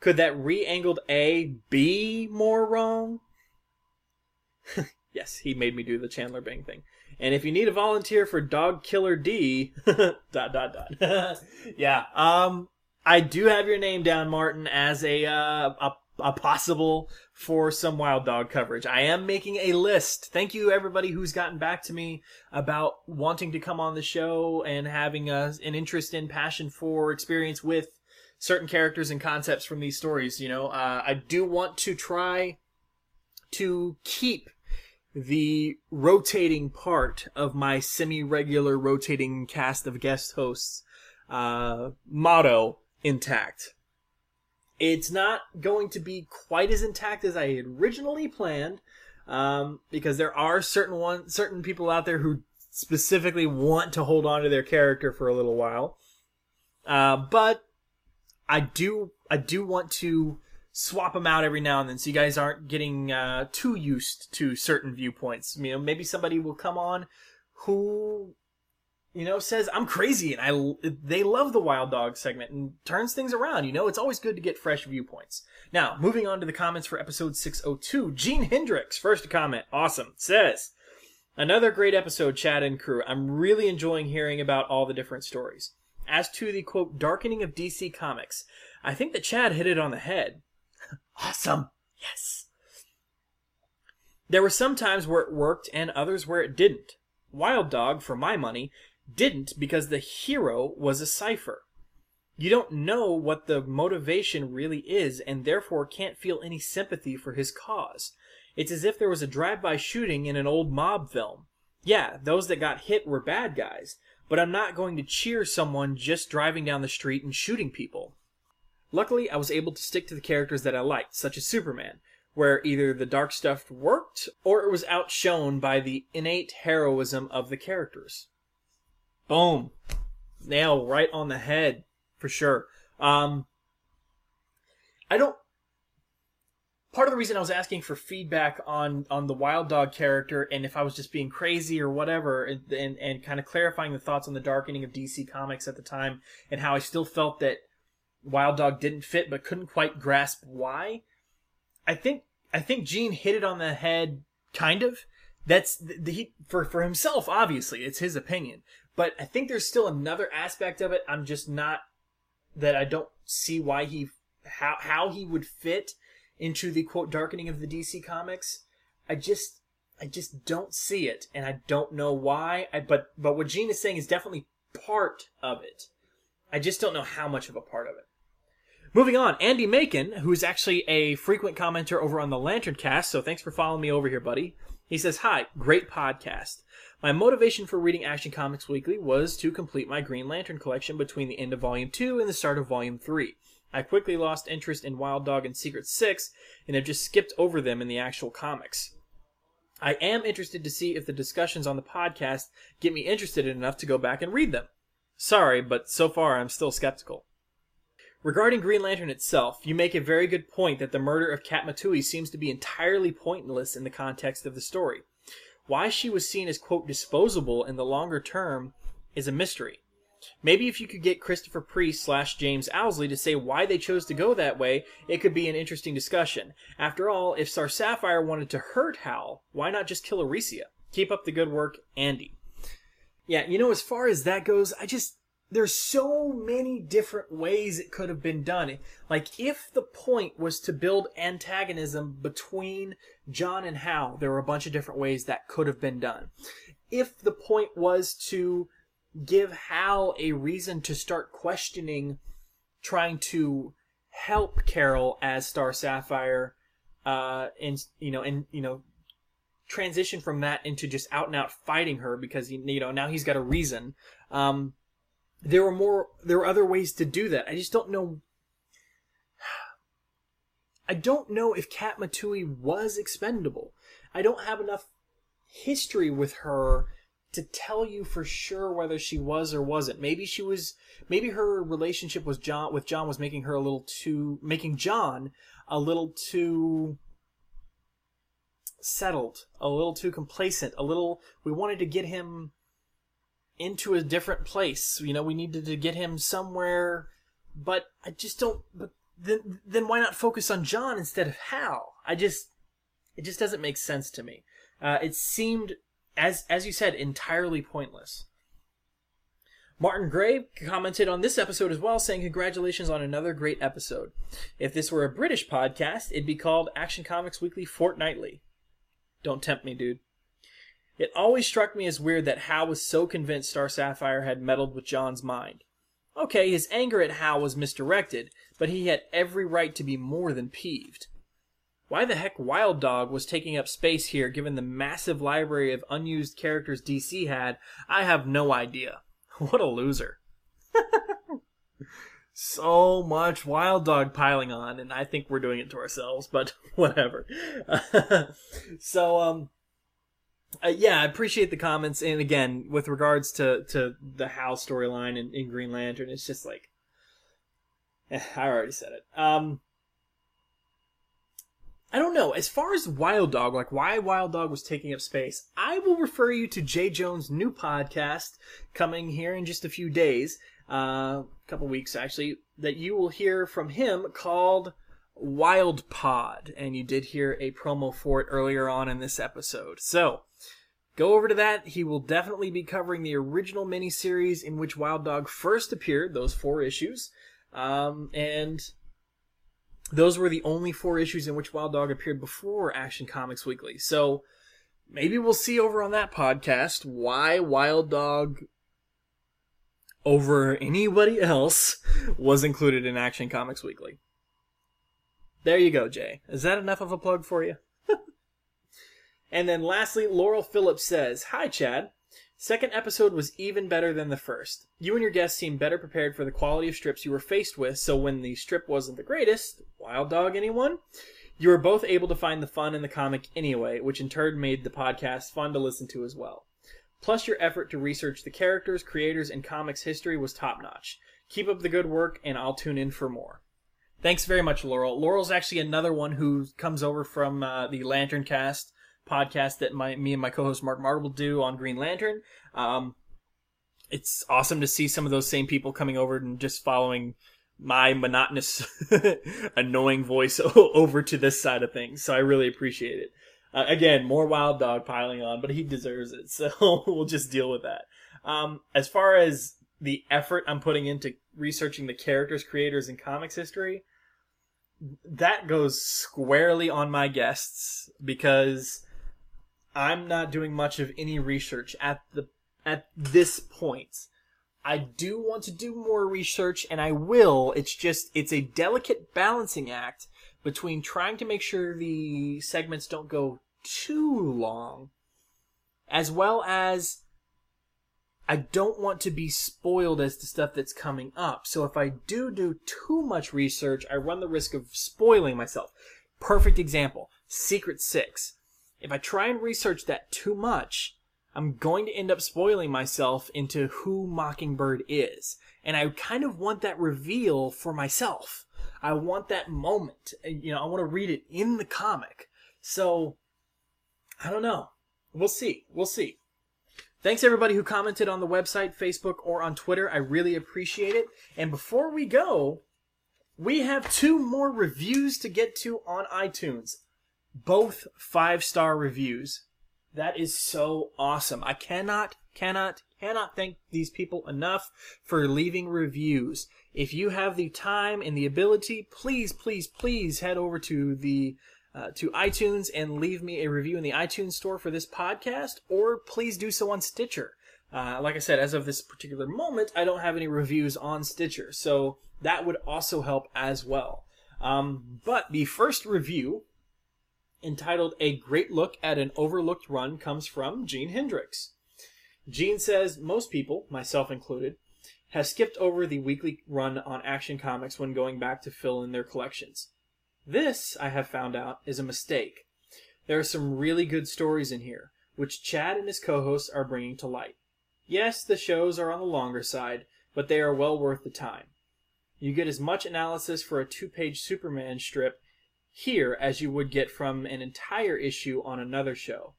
Could that re-angled A be more wrong? (laughs) yes, he made me do the Chandler Bing thing. And if you need a volunteer for Dog Killer D, (laughs) dot dot dot. (laughs) yeah, um, I do have your name down, Martin, as a uh, a, a possible for some Wild Dog coverage. I am making a list. Thank you, everybody who's gotten back to me about wanting to come on the show and having a, an interest in, passion for, experience with certain characters and concepts from these stories. You know, uh, I do want to try to keep the rotating part of my semi-regular rotating cast of guest hosts uh, motto intact. It's not going to be quite as intact as I had originally planned, um, because there are certain one certain people out there who specifically want to hold on to their character for a little while. Uh, but I do I do want to swap them out every now and then so you guys aren't getting uh, too used to certain viewpoints. You know, maybe somebody will come on who you know says I'm crazy and I they love the wild dog segment and turns things around. You know, it's always good to get fresh viewpoints. Now, moving on to the comments for episode 602. Gene Hendricks, first comment, awesome, says Another great episode, Chad and crew. I'm really enjoying hearing about all the different stories. As to the quote, darkening of DC Comics, I think that Chad hit it on the head. (laughs) awesome. Yes. There were some times where it worked and others where it didn't. Wild Dog, for my money, didn't because the hero was a cipher. You don't know what the motivation really is and therefore can't feel any sympathy for his cause. It's as if there was a drive-by shooting in an old mob film. Yeah, those that got hit were bad guys, but I'm not going to cheer someone just driving down the street and shooting people. Luckily, I was able to stick to the characters that I liked, such as Superman, where either the dark stuff worked or it was outshone by the innate heroism of the characters. Boom. Nail right on the head, for sure. Um, I don't part of the reason I was asking for feedback on on the Wild Dog character and if I was just being crazy or whatever, and and, and kind of clarifying the thoughts on the darkening of DC Comics at the time and how I still felt that Wild Dog didn't fit but couldn't quite grasp why. I think I think Gene hit it on the head, kind of. That's the, the for for himself. Obviously, it's his opinion, but I think there's still another aspect of it. I'm just not that I don't see why he how how he would fit into the quote darkening of the DC comics. I just I just don't see it and I don't know why. I, but but what Gene is saying is definitely part of it. I just don't know how much of a part of it. Moving on, Andy Macon, who's actually a frequent commenter over on the Lantern Cast, so thanks for following me over here, buddy. He says, Hi, great podcast. My motivation for reading Action Comics Weekly was to complete my Green Lantern collection between the end of Volume 2 and the start of Volume 3. I quickly lost interest in Wild Dog and Secret Six and have just skipped over them in the actual comics. I am interested to see if the discussions on the podcast get me interested enough to go back and read them. Sorry, but so far I'm still skeptical. Regarding Green Lantern itself, you make a very good point that the murder of Katma seems to be entirely pointless in the context of the story. Why she was seen as, quote, disposable in the longer term is a mystery. Maybe if you could get Christopher Priest slash James Owsley to say why they chose to go that way, it could be an interesting discussion. After all, if Star Sapphire wanted to hurt Hal, why not just kill Arisia? Keep up the good work, Andy. Yeah, you know, as far as that goes, I just there's so many different ways it could have been done. Like if the point was to build antagonism between John and Hal, there were a bunch of different ways that could have been done. If the point was to give Hal a reason to start questioning trying to help Carol as Star Sapphire uh and you know and you know transition from that into just out and out fighting her because you know now he's got a reason um there were more there were other ways to do that i just don't know i don't know if Katma Tui was expendable i don't have enough history with her to tell you for sure whether she was or wasn't maybe she was maybe her relationship was john with john was making her a little too making john a little too settled a little too complacent a little we wanted to get him into a different place. You know, we needed to get him somewhere, but I just don't. But then then why not focus on John instead of Hal? I just it just doesn't make sense to me. Uh, it seemed as as you said entirely pointless. Martin Gray commented on this episode as well, saying, Congratulations on another great episode. If this were a British podcast, it'd be called Action Comics Weekly Fortnightly. Don't tempt me, dude. It always struck me as weird that Hal was so convinced Star Sapphire had meddled with John's mind. Okay, his anger at Hal was misdirected, but he had every right to be more than peeved. Why the heck Wild Dog was taking up space here given the massive library of unused characters DC had, I have no idea. (laughs) What a loser. (laughs) so much Wild Dog piling on, and I think we're doing it to ourselves, but (laughs) whatever. so, um, uh, yeah, I appreciate the comments, and again, with regards to, to the Hal storyline in, in Green Lantern, it's just like, I already said it. Um, I don't know. As far as Wild Dog, like why Wild Dog was taking up space, I will refer you to Jay Jones' new podcast coming here in just a few days, uh, a couple weeks actually, that you will hear from him called Wild Pod, and you did hear a promo for it earlier on in this episode. So go over to that. He will definitely be covering the original miniseries in which Wild Dog first appeared, those four issues, um, and those were the only four issues in which Wild Dog appeared before Action Comics Weekly. So maybe we'll see over on that podcast why Wild Dog over anybody else was included in Action Comics Weekly. There you go, Jay. Is that enough of a plug for you? (laughs) and then lastly, Laurel Phillips says, Hi, Chad. Second episode was even better than the first. You and your guests seemed better prepared for the quality of strips you were faced with, so when the strip wasn't the greatest, Wild Dog anyone? You were both able to find the fun in the comic anyway, which in turn made the podcast fun to listen to as well. Plus, your effort to research the characters, creators, and comics history was top notch. Keep up the good work, and I'll tune in for more. Thanks very much, Laurel. Laurel's actually another one who comes over from uh, the Lantern Cast podcast that my me and my co-host Mark Marble do on Green Lantern. Um, it's awesome to see some of those same people coming over and just following my monotonous, (laughs) annoying voice (laughs) over to this side of things. So I really appreciate it. Uh, again, more Wild Dog piling on, but he deserves it. (laughs) So we'll just deal with that. Um, as far as the effort I'm putting into researching the characters, creators, and comics history, that goes squarely on my guests because I'm not doing much of any research at the at this point. I do want to do more research and I will. It's just it's a delicate balancing act between trying to make sure the segments don't go too long as well as I don't want to be spoiled as to stuff that's coming up. So if I do do too much research, I run the risk of spoiling myself. Perfect example, Secret 6 if I try and research that too much, I'm going to end up spoiling myself into who Mockingbird is. And I kind of want that reveal for myself. I want that moment. Uh, you know, I want to read it in the comic. So, I don't know. We'll see. We'll see. Thanks everybody who commented on the website, Facebook, or on Twitter. I really appreciate it. And before we go, we have two more reviews to get to on iTunes both five star reviews. That is so awesome. I cannot, cannot, cannot thank these people enough for leaving reviews. If you have the time and the ability, please, please, please head over to the uh, to iTunes and leave me a review in the iTunes store for this podcast, or please do so on Stitcher. Uh, like I said, as of this particular moment, I don't have any reviews on Stitcher, so that would also help as well. Um, but the first review entitled A Great Look at an Overlooked Run comes from Gene Hendricks. Gene says most people, myself included, have skipped over the weekly run on Action Comics when going back to fill in their collections. This, I have found out, is a mistake. There are some really good stories in here, which Chad and his co-hosts are bringing to light. Yes, the shows are on the longer side, but they are well worth the time. You get as much analysis for a two-page Superman strip here as you would get from an entire issue on another show.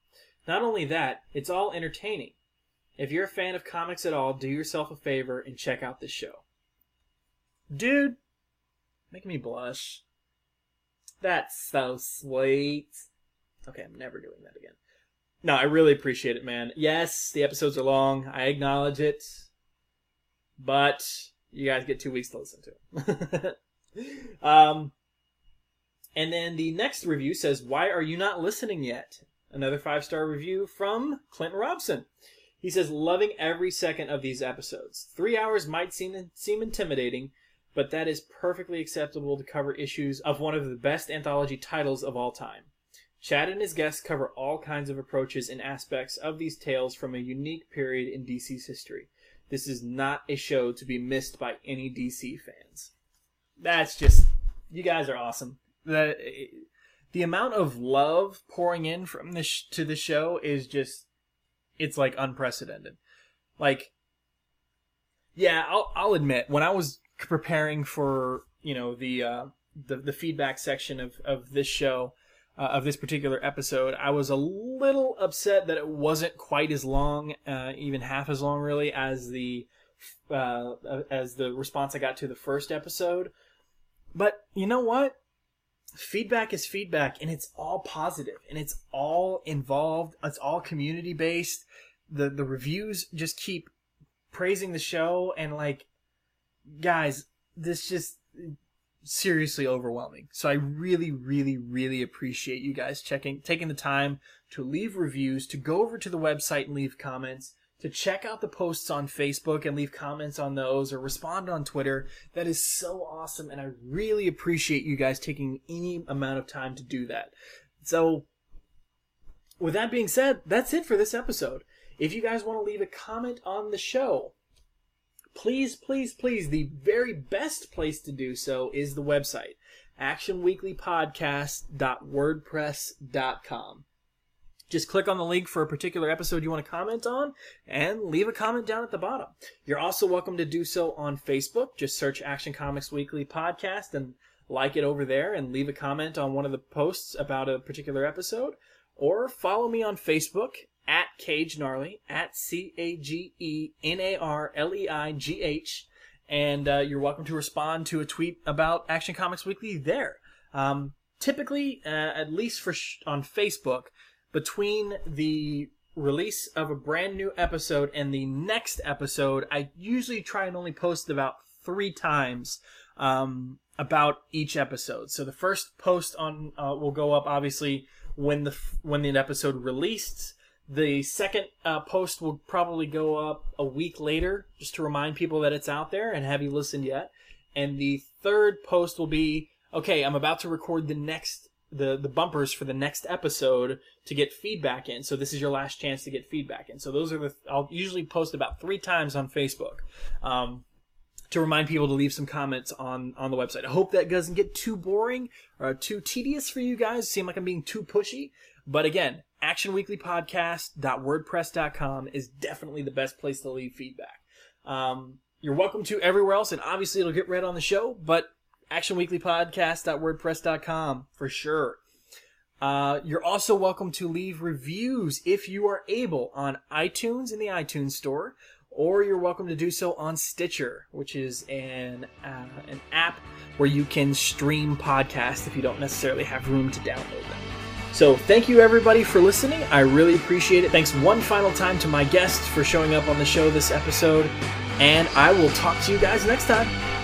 Not only that, it's all entertaining. If you're a fan of comics at all, do yourself a favor and check out this show. Dude, Making me blush. That's so sweet. Okay, I'm never doing that again. No, I really appreciate it, man. Yes, the episodes are long. I acknowledge it. But you guys get two weeks to listen to it. (laughs) um, and then the next review says, Why are you not listening yet? Another five star review from Clinton Robson. He says, Loving every second of these episodes. Three hours might seem, seem intimidating, but that is perfectly acceptable to cover issues of one of the best anthology titles of all time. Chad and his guests cover all kinds of approaches and aspects of these tales from a unique period in DC's history. This is not a show to be missed by any DC fans. That's just, you guys are awesome. The the amount of love pouring in from this to the show is just, it's like unprecedented. Like, yeah, I'll I'll admit when I was preparing for you know the uh, the the feedback section of of this show uh, of this particular episode, I was a little upset that it wasn't quite as long, uh, even half as long, really, as the uh, as the response I got to the first episode. But you know what? Feedback is feedback, and it's all positive, and it's all involved. It's all community based. the The reviews just keep praising the show, and like, guys, this just seriously overwhelming. So I really, really, really appreciate you guys checking, taking the time to leave reviews, to go over to the website and leave comments, to check out the posts on Facebook and leave comments on those or respond on Twitter. That is so awesome. And I really appreciate you guys taking any amount of time to do that. So with that being said, that's it for this episode. If you guys want to leave a comment on the show, please, please, please, the very best place to do so is the website, actionweeklypodcast.wordpress.com. Just click on the link for a particular episode you want to comment on and leave a comment down at the bottom. You're also welcome to do so on Facebook. Just search Action Comics Weekly Podcast and like it over there and leave a comment on one of the posts about a particular episode. Or follow me on Facebook at Cage Gnarly, at C A G E N A R L E I G H. And uh, you're welcome to respond to a tweet about Action Comics Weekly there. Um, typically, uh, at least for sh- on Facebook, between the release of a brand new episode and the next episode, I usually try and only post about three times um, about each episode. So the first post on uh, will go up obviously when the when the episode released. The second uh, post will probably go up a week later, just to remind people that it's out there and have you listened yet. And the third post will be okay. I'm about to record the next the the bumpers for the next episode to get feedback in. So this is your last chance to get feedback in. So those are the I'll usually post about three times on Facebook. Um, to remind people to leave some comments on on the website. I hope that doesn't get too boring or too tedious for you guys. Seem like I'm being too pushy, but again, actionweeklypodcast.wordpress.com is definitely the best place to leave feedback. Um, you're welcome to everywhere else, and obviously it'll get read on the show, but actionweeklypodcast.wordpress.com for sure. Uh, you're also welcome to leave reviews if you are able on iTunes in the iTunes store, or you're welcome to do so on Stitcher, which is an uh, an app where you can stream podcasts if you don't necessarily have room to download them. So thank you everybody for listening. I really appreciate it. Thanks one final time to my guests for showing up on the show this episode, and I will talk to you guys next time.